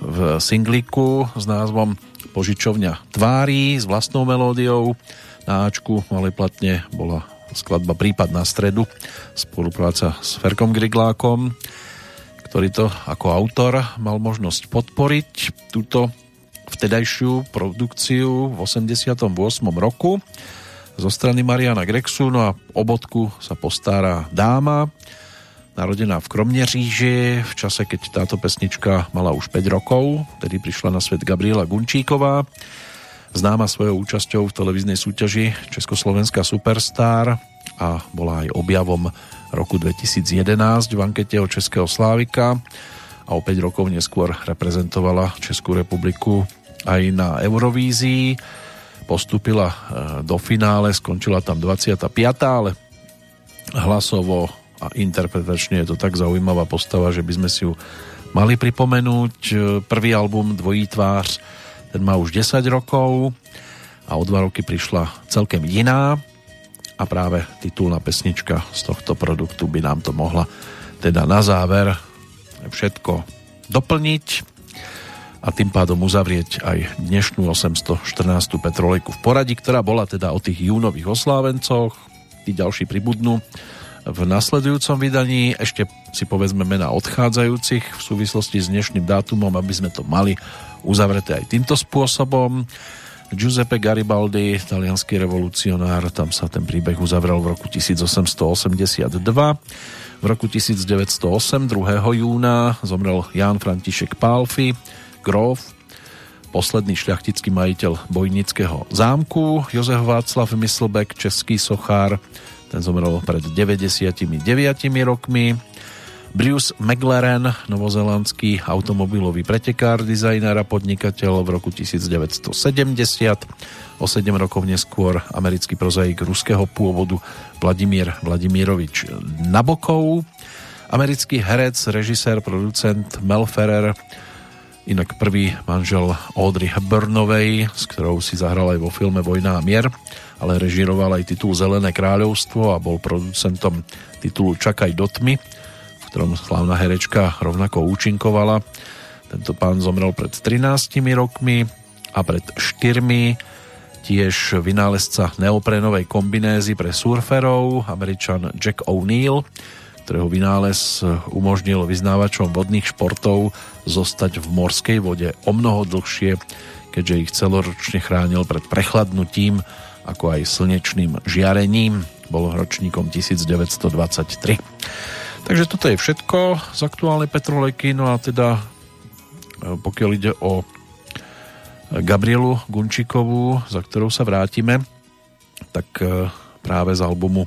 v singliku s názvom Požičovňa tvári s vlastnou melódiou. Na Ačku malej platne bola skladba Prípad na stredu, spolupráca s Ferkom Griglákom, ktorý to ako autor mal možnosť podporiť túto vtedajšiu produkciu v 88. roku zo strany Mariana Grexu, no a o bodku sa postará dáma, narodená v Kromneříži v čase, keď táto pesnička mala už 5 rokov, tedy prišla na svet Gabriela Gunčíková, známa svojou účasťou v televíznej súťaži Československá Superstar a bola aj objavom roku 2011 v ankete o Českého Slávika a o 5 rokov neskôr reprezentovala Českú republiku aj na Eurovízii. Postúpila e, do finále, skončila tam 25. ale hlasovo a interpretačne je to tak zaujímavá postava, že by sme si ju mali pripomenúť. E, Prvý album Dvojí tvář, ten má už 10 rokov a o dva roky prišla celkem iná a práve titulná pesnička z tohto produktu by nám to mohla teda na záver všetko doplniť a tým pádom uzavrieť aj dnešnú 814. Petrolejku v poradí, ktorá bola teda o tých júnových oslávencoch. Tí ďalší pribudnú v nasledujúcom vydaní. Ešte si povedzme mena odchádzajúcich v súvislosti s dnešným dátumom, aby sme to mali uzavreté aj týmto spôsobom. Giuseppe Garibaldi, talianský revolucionár, tam sa ten príbeh uzavrel v roku 1882. V roku 1908, 2. júna, zomrel Ján František Pálfi, gróf, posledný šľachtický majiteľ Bojnického zámku, Jozef Václav Myslbek, český sochár, ten zomrel pred 99 rokmi. Bruce McLaren, novozelandský automobilový pretekár, dizajner a podnikateľ v roku 1970. O 7 rokov neskôr americký prozaik ruského pôvodu Vladimír Vladimirovič Nabokov, americký herec, režisér, producent Mel Ferrer, inak prvý manžel Audrey Hepburnovej, s ktorou si zahral aj vo filme Vojna a mier, ale režiroval aj titul Zelené kráľovstvo a bol producentom titulu Čakaj do tmy, ktorom slávna herečka rovnako účinkovala. Tento pán zomrel pred 13 rokmi a pred 4 tiež vynálezca neoprenovej kombinézy pre surferov, američan Jack O'Neill, ktorého vynález umožnil vyznávačom vodných športov zostať v morskej vode o mnoho dlhšie, keďže ich celoročne chránil pred prechladnutím ako aj slnečným žiarením. Bol ročníkom 1923. Takže toto je všetko z aktuálnej Petrolejky, no a teda e, pokiaľ ide o Gabrielu Gunčikovú, za ktorou sa vrátime, tak e, práve z albumu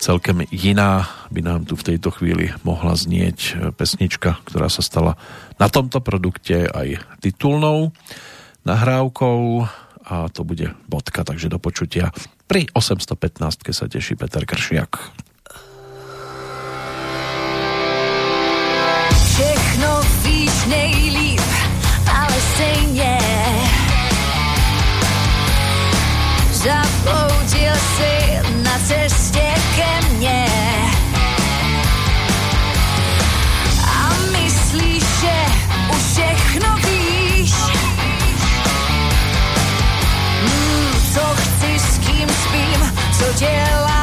celkem iná by nám tu v tejto chvíli mohla znieť e, pesnička, ktorá sa stala na tomto produkte aj titulnou nahrávkou a to bude bodka, takže do počutia. Pri 815 sa teší Peter Kršiak. všechno víš nejlíp, ale stejně Zabloudil si na cestě ke mně co dělám